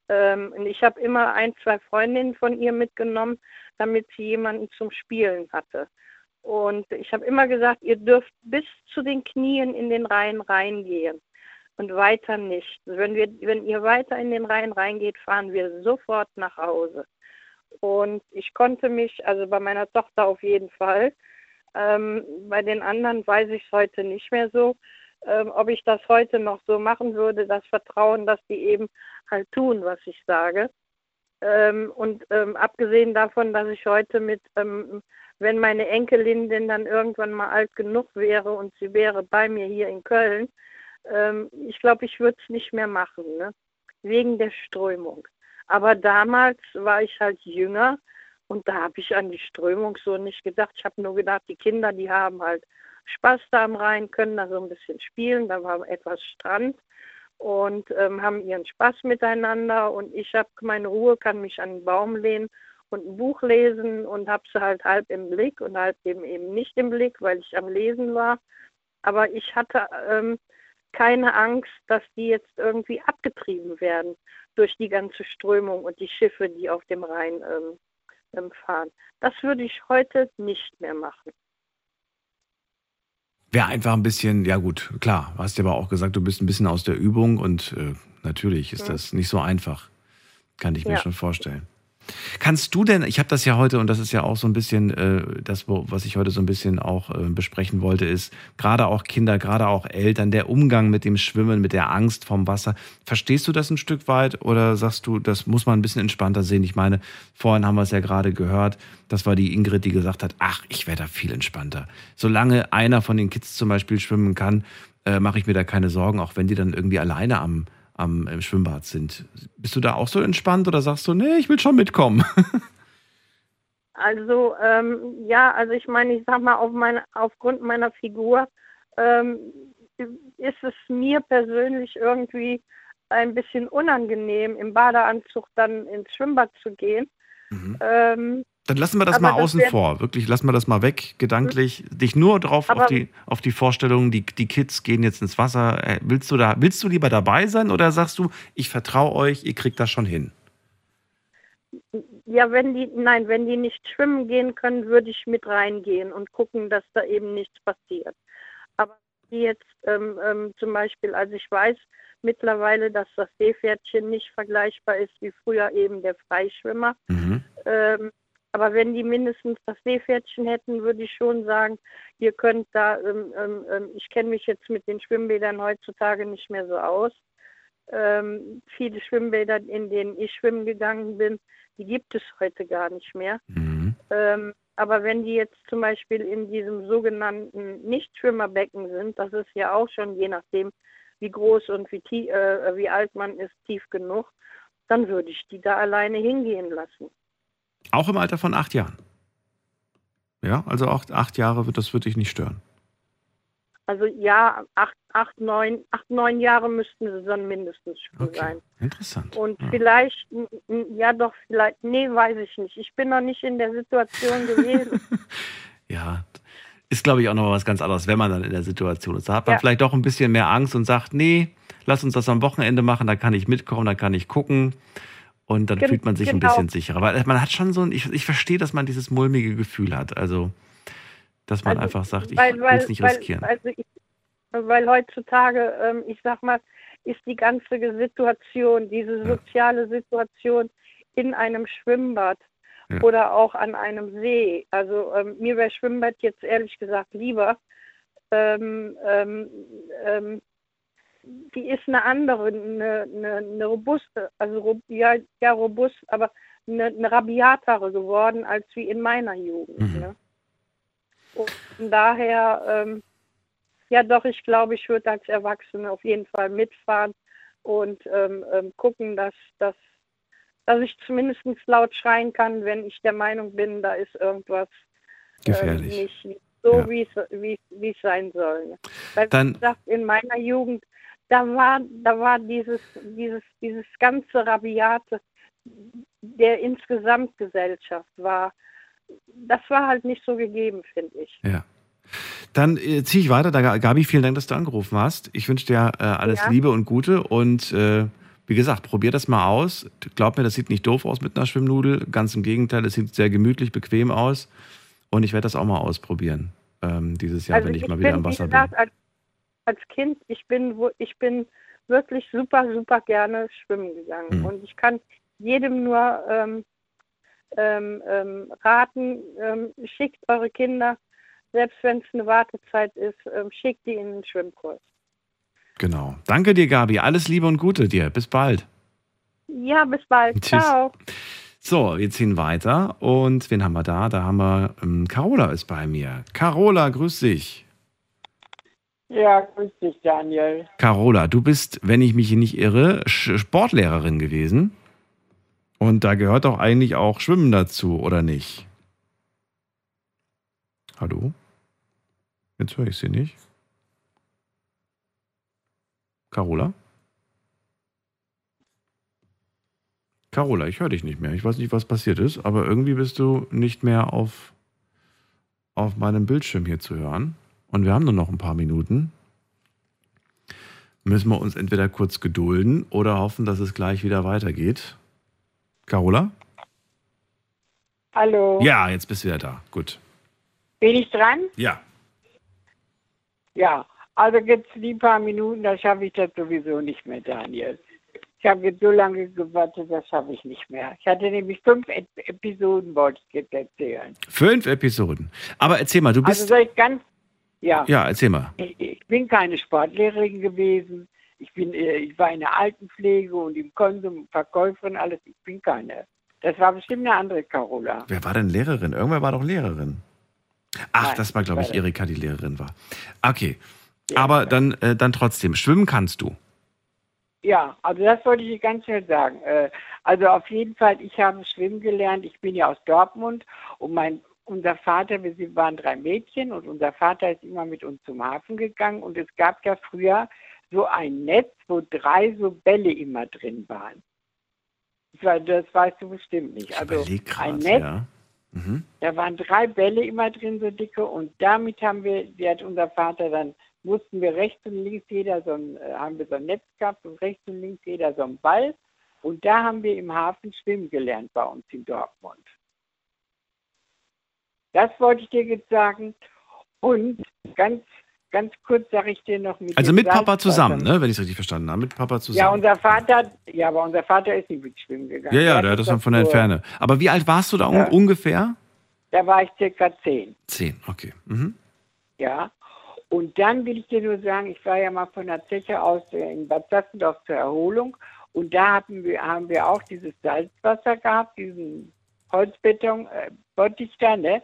Ähm, und ich habe immer ein, zwei Freundinnen von ihr mitgenommen, damit sie jemanden zum Spielen hatte. Und ich habe immer gesagt, ihr dürft bis zu den Knien in den Rhein reingehen und weiter nicht. Wenn, wir, wenn ihr weiter in den Rhein reingeht, fahren wir sofort nach Hause. Und ich konnte mich, also bei meiner Tochter auf jeden Fall, ähm, bei den anderen weiß ich es heute nicht mehr so, ähm, ob ich das heute noch so machen würde, das Vertrauen, dass die eben halt tun, was ich sage. Ähm, und ähm, abgesehen davon, dass ich heute mit, ähm, wenn meine Enkelin denn dann irgendwann mal alt genug wäre und sie wäre bei mir hier in Köln, ähm, ich glaube, ich würde es nicht mehr machen, ne? wegen der Strömung. Aber damals war ich halt jünger und da habe ich an die Strömung so nicht gedacht. Ich habe nur gedacht, die Kinder, die haben halt Spaß da am Rhein, können da so ein bisschen spielen. Da war etwas Strand und ähm, haben ihren Spaß miteinander. Und ich habe meine Ruhe, kann mich an den Baum lehnen und ein Buch lesen und habe sie halt halb im Blick und halb eben eben nicht im Blick, weil ich am Lesen war. Aber ich hatte ähm, keine Angst, dass die jetzt irgendwie abgetrieben werden durch die ganze Strömung und die Schiffe, die auf dem Rhein ähm, ähm, fahren. Das würde ich heute nicht mehr machen. Wäre einfach ein bisschen, ja gut, klar, hast ja aber auch gesagt, du bist ein bisschen aus der Übung und äh, natürlich ist Mhm. das nicht so einfach. Kann ich mir Ja. schon vorstellen. Kannst du denn, ich habe das ja heute und das ist ja auch so ein bisschen äh, das, wo, was ich heute so ein bisschen auch äh, besprechen wollte, ist gerade auch Kinder, gerade auch Eltern, der Umgang mit dem Schwimmen, mit der Angst vom Wasser. Verstehst du das ein Stück weit oder sagst du, das muss man ein bisschen entspannter sehen? Ich meine, vorhin haben wir es ja gerade gehört, das war die Ingrid, die gesagt hat, ach, ich wäre da viel entspannter. Solange einer von den Kids zum Beispiel schwimmen kann, äh, mache ich mir da keine Sorgen, auch wenn die dann irgendwie alleine am, am im Schwimmbad sind. Bist du da auch so entspannt oder sagst du, nee, ich will schon mitkommen? *laughs* Also ähm, ja, also ich meine, ich sag mal, auf meine, aufgrund meiner Figur ähm, ist es mir persönlich irgendwie ein bisschen unangenehm, im Badeanzug dann ins Schwimmbad zu gehen. Ähm, Dann lassen wir das Aber mal das außen wär- vor. Wirklich, lassen wir das mal weg, gedanklich. Dich nur drauf auf die, auf die Vorstellung, die, die Kids gehen jetzt ins Wasser. Äh, Willst du da, willst du lieber dabei sein oder sagst du, ich vertraue euch, ihr kriegt das schon hin? Ja, wenn die, nein, wenn die nicht schwimmen gehen können, würde ich mit reingehen und gucken, dass da eben nichts passiert. Aber die jetzt ähm, ähm, zum Beispiel, also ich weiß mittlerweile, dass das Seepferdchen nicht vergleichbar ist wie früher eben der Freischwimmer. Ähm, aber wenn die mindestens das Seepferdchen hätten, würde ich schon sagen, ihr könnt da, ähm, ähm, ähm, ich kenne mich jetzt mit den Schwimmbädern heutzutage nicht mehr so aus. Ähm, viele Schwimmbäder, in denen ich schwimmen gegangen bin, die gibt es heute gar nicht mehr. Ähm, aber wenn die jetzt zum Beispiel in diesem sogenannten Nichtschwimmerbecken sind, das ist ja auch schon je nachdem, wie groß und wie, tie äh, wie alt man ist, tief genug, dann würde ich die da alleine hingehen lassen. Auch im Alter von acht Jahren. Ja, also auch acht Jahre wird das wird dich nicht stören. Also ja, acht, acht, neun, acht, neun Jahre müssten sie dann mindestens schon sein. Interessant. Und vielleicht, n- n- ja doch, vielleicht, nee, weiß ich nicht. Ich bin noch nicht in der Situation gewesen. *laughs* Ja, ist glaube ich auch noch mal was ganz anderes, wenn man dann in der Situation ist. Da hat man Ja. vielleicht doch ein bisschen mehr Angst und sagt, nee, lass uns das am Wochenende machen, da kann ich mitkommen, da kann ich gucken. Und dann fühlt man sich ein genau. bisschen sicherer. Weil man hat schon so ein, ich, ich verstehe, dass man dieses mulmige Gefühl hat. Also, dass man Also, einfach sagt, ich will es nicht weil, riskieren. Also ich, weil heutzutage, ähm, ich sag mal, ist die ganze Situation, diese soziale Situation in einem Schwimmbad Ja. oder auch an einem See. Also ähm, mir wäre Schwimmbad jetzt ehrlich gesagt lieber. Ähm, ähm, ähm, die ist eine andere, eine, eine, eine robuste, also ja, ja robust, aber eine, eine rabiatere geworden als wie in meiner Jugend. Mhm. Ne? Und von daher, ähm, ja doch, ich glaube, ich würde als Erwachsene auf jeden Fall mitfahren und ähm, ähm, gucken, dass, dass, dass ich zumindest laut schreien kann, wenn ich der Meinung bin, da ist irgendwas Gefährlich. ähm, nicht, nicht so, Ja. wie es sein soll. Weil, Dann- wie gesagt, in meiner Jugend, da war, da war dieses, dieses, dieses ganze Rabiate der insgesamt Gesellschaft war, das war halt nicht so gegeben, finde ich. Ja. Dann äh, ziehe ich weiter. Da, Gabi, vielen Dank, dass du angerufen hast. Ich wünsche dir äh, alles Ja. Liebe und Gute und äh, wie gesagt, probier das mal aus. Glaub mir, das sieht nicht doof aus mit einer Schwimmnudel. Ganz im Gegenteil, es sieht sehr gemütlich, bequem aus. Und ich werde das auch mal ausprobieren ähm, dieses Jahr, also wenn ich ich mal wieder im Wasser gesagt, bin. als, als Kind, ich bin, ich bin wirklich super, super gerne schwimmen gegangen. Mhm. Und ich kann jedem nur ähm, ähm, ähm, raten, ähm, schickt eure Kinder, selbst wenn es eine Wartezeit ist, ähm, schickt die in den Schwimmkurs. Genau. Danke dir, Gabi. Alles Liebe und Gute dir. Bis bald. Ja, bis bald. Tschüss. Ciao. So, wir ziehen weiter. Und wen haben wir da? Da haben wir, ähm, Carola ist bei mir. Carola, grüß dich. Ja, grüß dich, Daniel. Carola, du bist, wenn ich mich nicht irre, Sportlehrerin gewesen. Und da gehört doch eigentlich auch Schwimmen dazu, oder nicht? Hallo? Jetzt höre ich sie nicht. Carola? Carola, ich höre dich nicht mehr. Ich weiß nicht, was passiert ist, aber irgendwie bist du nicht mehr auf, auf meinem Bildschirm hier zu hören. Und wir haben nur noch ein paar Minuten. Müssen wir uns entweder kurz gedulden oder hoffen, dass es gleich wieder weitergeht. Carola? Hallo. Ja, jetzt bist du wieder da. Gut. Bin ich dran? Ja. Ja. Also jetzt die paar Minuten, da schaffe ich das sowieso nicht mehr, Daniel. Ich habe jetzt so lange gewartet, das schaffe ich nicht mehr. Ich hatte nämlich fünf Ep Episoden, wollte ich jetzt erzählen. Fünf Episoden. Aber erzähl mal, du Also bist. soll ich ganz, ja. ja, erzähl mal. Ich, ich bin keine Sportlehrerin gewesen. Ich, bin, äh, ich war in der Altenpflege und im Konsum, Verkäuferin, alles. Ich bin keine. Das war bestimmt eine andere Carola. Wer war denn Lehrerin? Irgendwer war doch Lehrerin. Ach, Nein, das war, glaube ich, war- Erika, die Lehrerin war. Okay. Aber dann, äh, dann trotzdem, schwimmen kannst du. Ja, also das wollte ich dir ganz schnell sagen. Äh, Also auf jeden Fall, ich habe schwimmen gelernt. Ich bin ja aus Dortmund und mein unser Vater, wir waren drei Mädchen und unser Vater ist immer mit uns zum Hafen gegangen und es gab ja früher so ein Netz, wo drei so Bälle immer drin waren. Das, weißt du bestimmt nicht. Also Überleg ein grad, Netz, ja. Mhm. da waren drei Bälle immer drin, so dicke, und damit haben wir, die hat unser Vater dann, mussten wir rechts und links jeder so ein, äh, haben wir so ein Netz gehabt und rechts und links jeder so ein Ball. Und da haben wir im Hafen schwimmen gelernt bei uns in Dortmund. Das wollte ich dir jetzt sagen. Und ganz, ganz kurz sage ich dir noch mit Also mit Papa zusammen, ne? wenn ich es richtig verstanden habe. Mit Papa Ja, zusammen. unser Vater, ja, aber unser Vater ist nicht mit schwimmen gegangen. Ja, ja, der hat das dann von der nur- Ferne. Aber wie alt warst du da Ja. ungefähr? Da war ich circa zehn. Zehn, okay. Mhm. Ja. Und dann will ich dir nur sagen, ich war ja mal von der Zeche aus in Bad Sassendorf zur Erholung und da haben wir, haben wir auch dieses Salzwasser gehabt, diesen Holzbeton, äh, Bottich da, ne?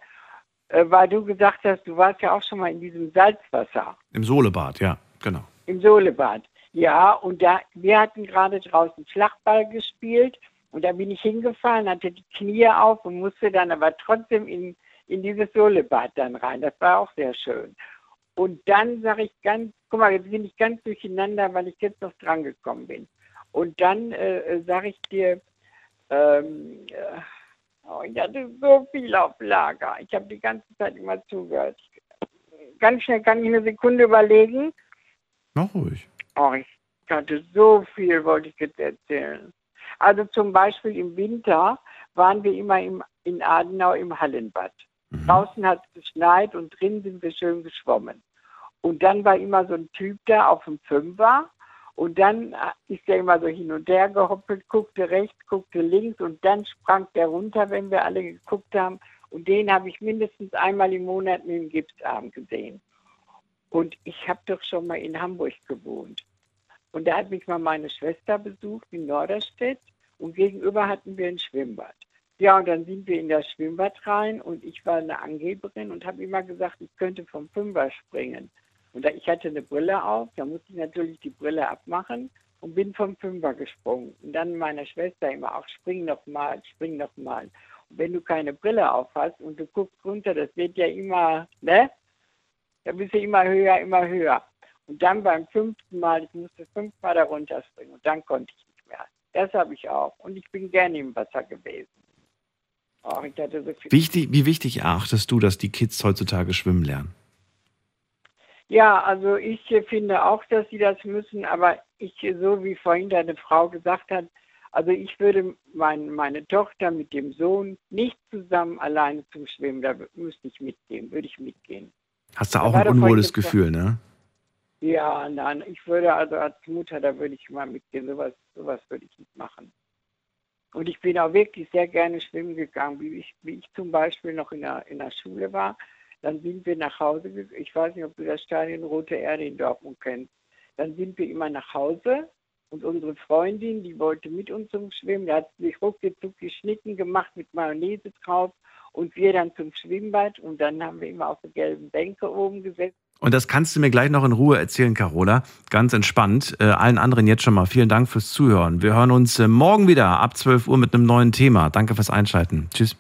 Äh, weil du gesagt hast, du warst ja auch schon mal in diesem Salzwasser, Im Sohlebad, ja, genau. im Sohlebad. Ja, und da, wir hatten gerade draußen Flachball gespielt und da bin ich hingefallen, hatte die Knie auf und musste dann aber trotzdem in, in dieses Sohlebad dann rein. Das war auch sehr schön. Und dann sage ich ganz, guck mal, jetzt bin ich ganz durcheinander, weil ich jetzt noch dran gekommen bin. Und dann äh, sage ich dir, ähm, äh, oh, ich hatte so viel auf Lager. Ich habe die ganze Zeit immer zugehört. Ganz schnell kann ich eine Sekunde überlegen. Mach ruhig. Oh, ich hatte so viel, wollte ich jetzt erzählen. Also zum Beispiel im Winter waren wir immer im, in Adenau im Hallenbad. Draußen hat es geschneit und drin sind wir schön geschwommen. Und dann war immer so ein Typ da auf dem Fünfer und dann ist er immer so hin und her gehoppelt, guckte rechts, guckte links und dann sprang der runter, wenn wir alle geguckt haben. Und den habe ich mindestens einmal im Monat mit dem Gipsarm gesehen. Und ich habe doch schon mal in Hamburg gewohnt. Und da hat mich mal meine Schwester besucht in Norderstedt und gegenüber hatten wir ein Schwimmbad. Ja, und dann sind wir in das Schwimmbad rein und ich war eine Angeberin und habe immer gesagt, ich könnte vom Fünfer springen. Und da, ich hatte eine Brille auf, da musste ich natürlich die Brille abmachen und bin vom Fünfer gesprungen. Und dann meiner Schwester immer auch, spring noch mal, spring noch mal. Und wenn du keine Brille auf hast und du guckst runter, das wird ja immer, ne? Da bist du immer höher, immer höher. Und dann beim fünften Mal, ich musste fünfmal da runterspringen und dann konnte ich nicht mehr. Das habe ich auch. Und ich bin gerne im Wasser gewesen. Oh, so wichtig, wie wichtig erachtest du, dass die Kids heutzutage schwimmen lernen? Ja, also ich finde auch, dass sie das müssen, aber ich, so wie vorhin deine Frau gesagt hat, also ich würde mein, meine Tochter mit dem Sohn nicht zusammen alleine zum Schwimmen, da müsste ich mitgehen, würde ich mitgehen. Hast du auch ein unwohles Gefühl, ne? Ja, nein, ich würde also als Mutter, da würde ich mal mitgehen, sowas, sowas würde ich nicht machen. Und ich bin auch wirklich sehr gerne schwimmen gegangen, wie ich, wie ich zum Beispiel noch in der, in der Schule war. Dann sind wir nach Hause, ich weiß nicht, ob du das Stadion Rote Erde in Dortmund kennst. Dann sind wir immer nach Hause und unsere Freundin, die wollte mit uns zum Schwimmen, die hat sich ruckzuck geschnitten gemacht mit Mayonnaise drauf und wir dann zum Schwimmbad und dann haben wir immer auf der gelben Bänke oben gesetzt und das kannst du mir gleich noch in Ruhe erzählen, Carola. Ganz entspannt. Äh, allen anderen jetzt schon mal vielen Dank fürs Zuhören. Wir hören uns äh, morgen wieder ab 12 Uhr mit einem neuen Thema. Danke fürs Einschalten. Tschüss.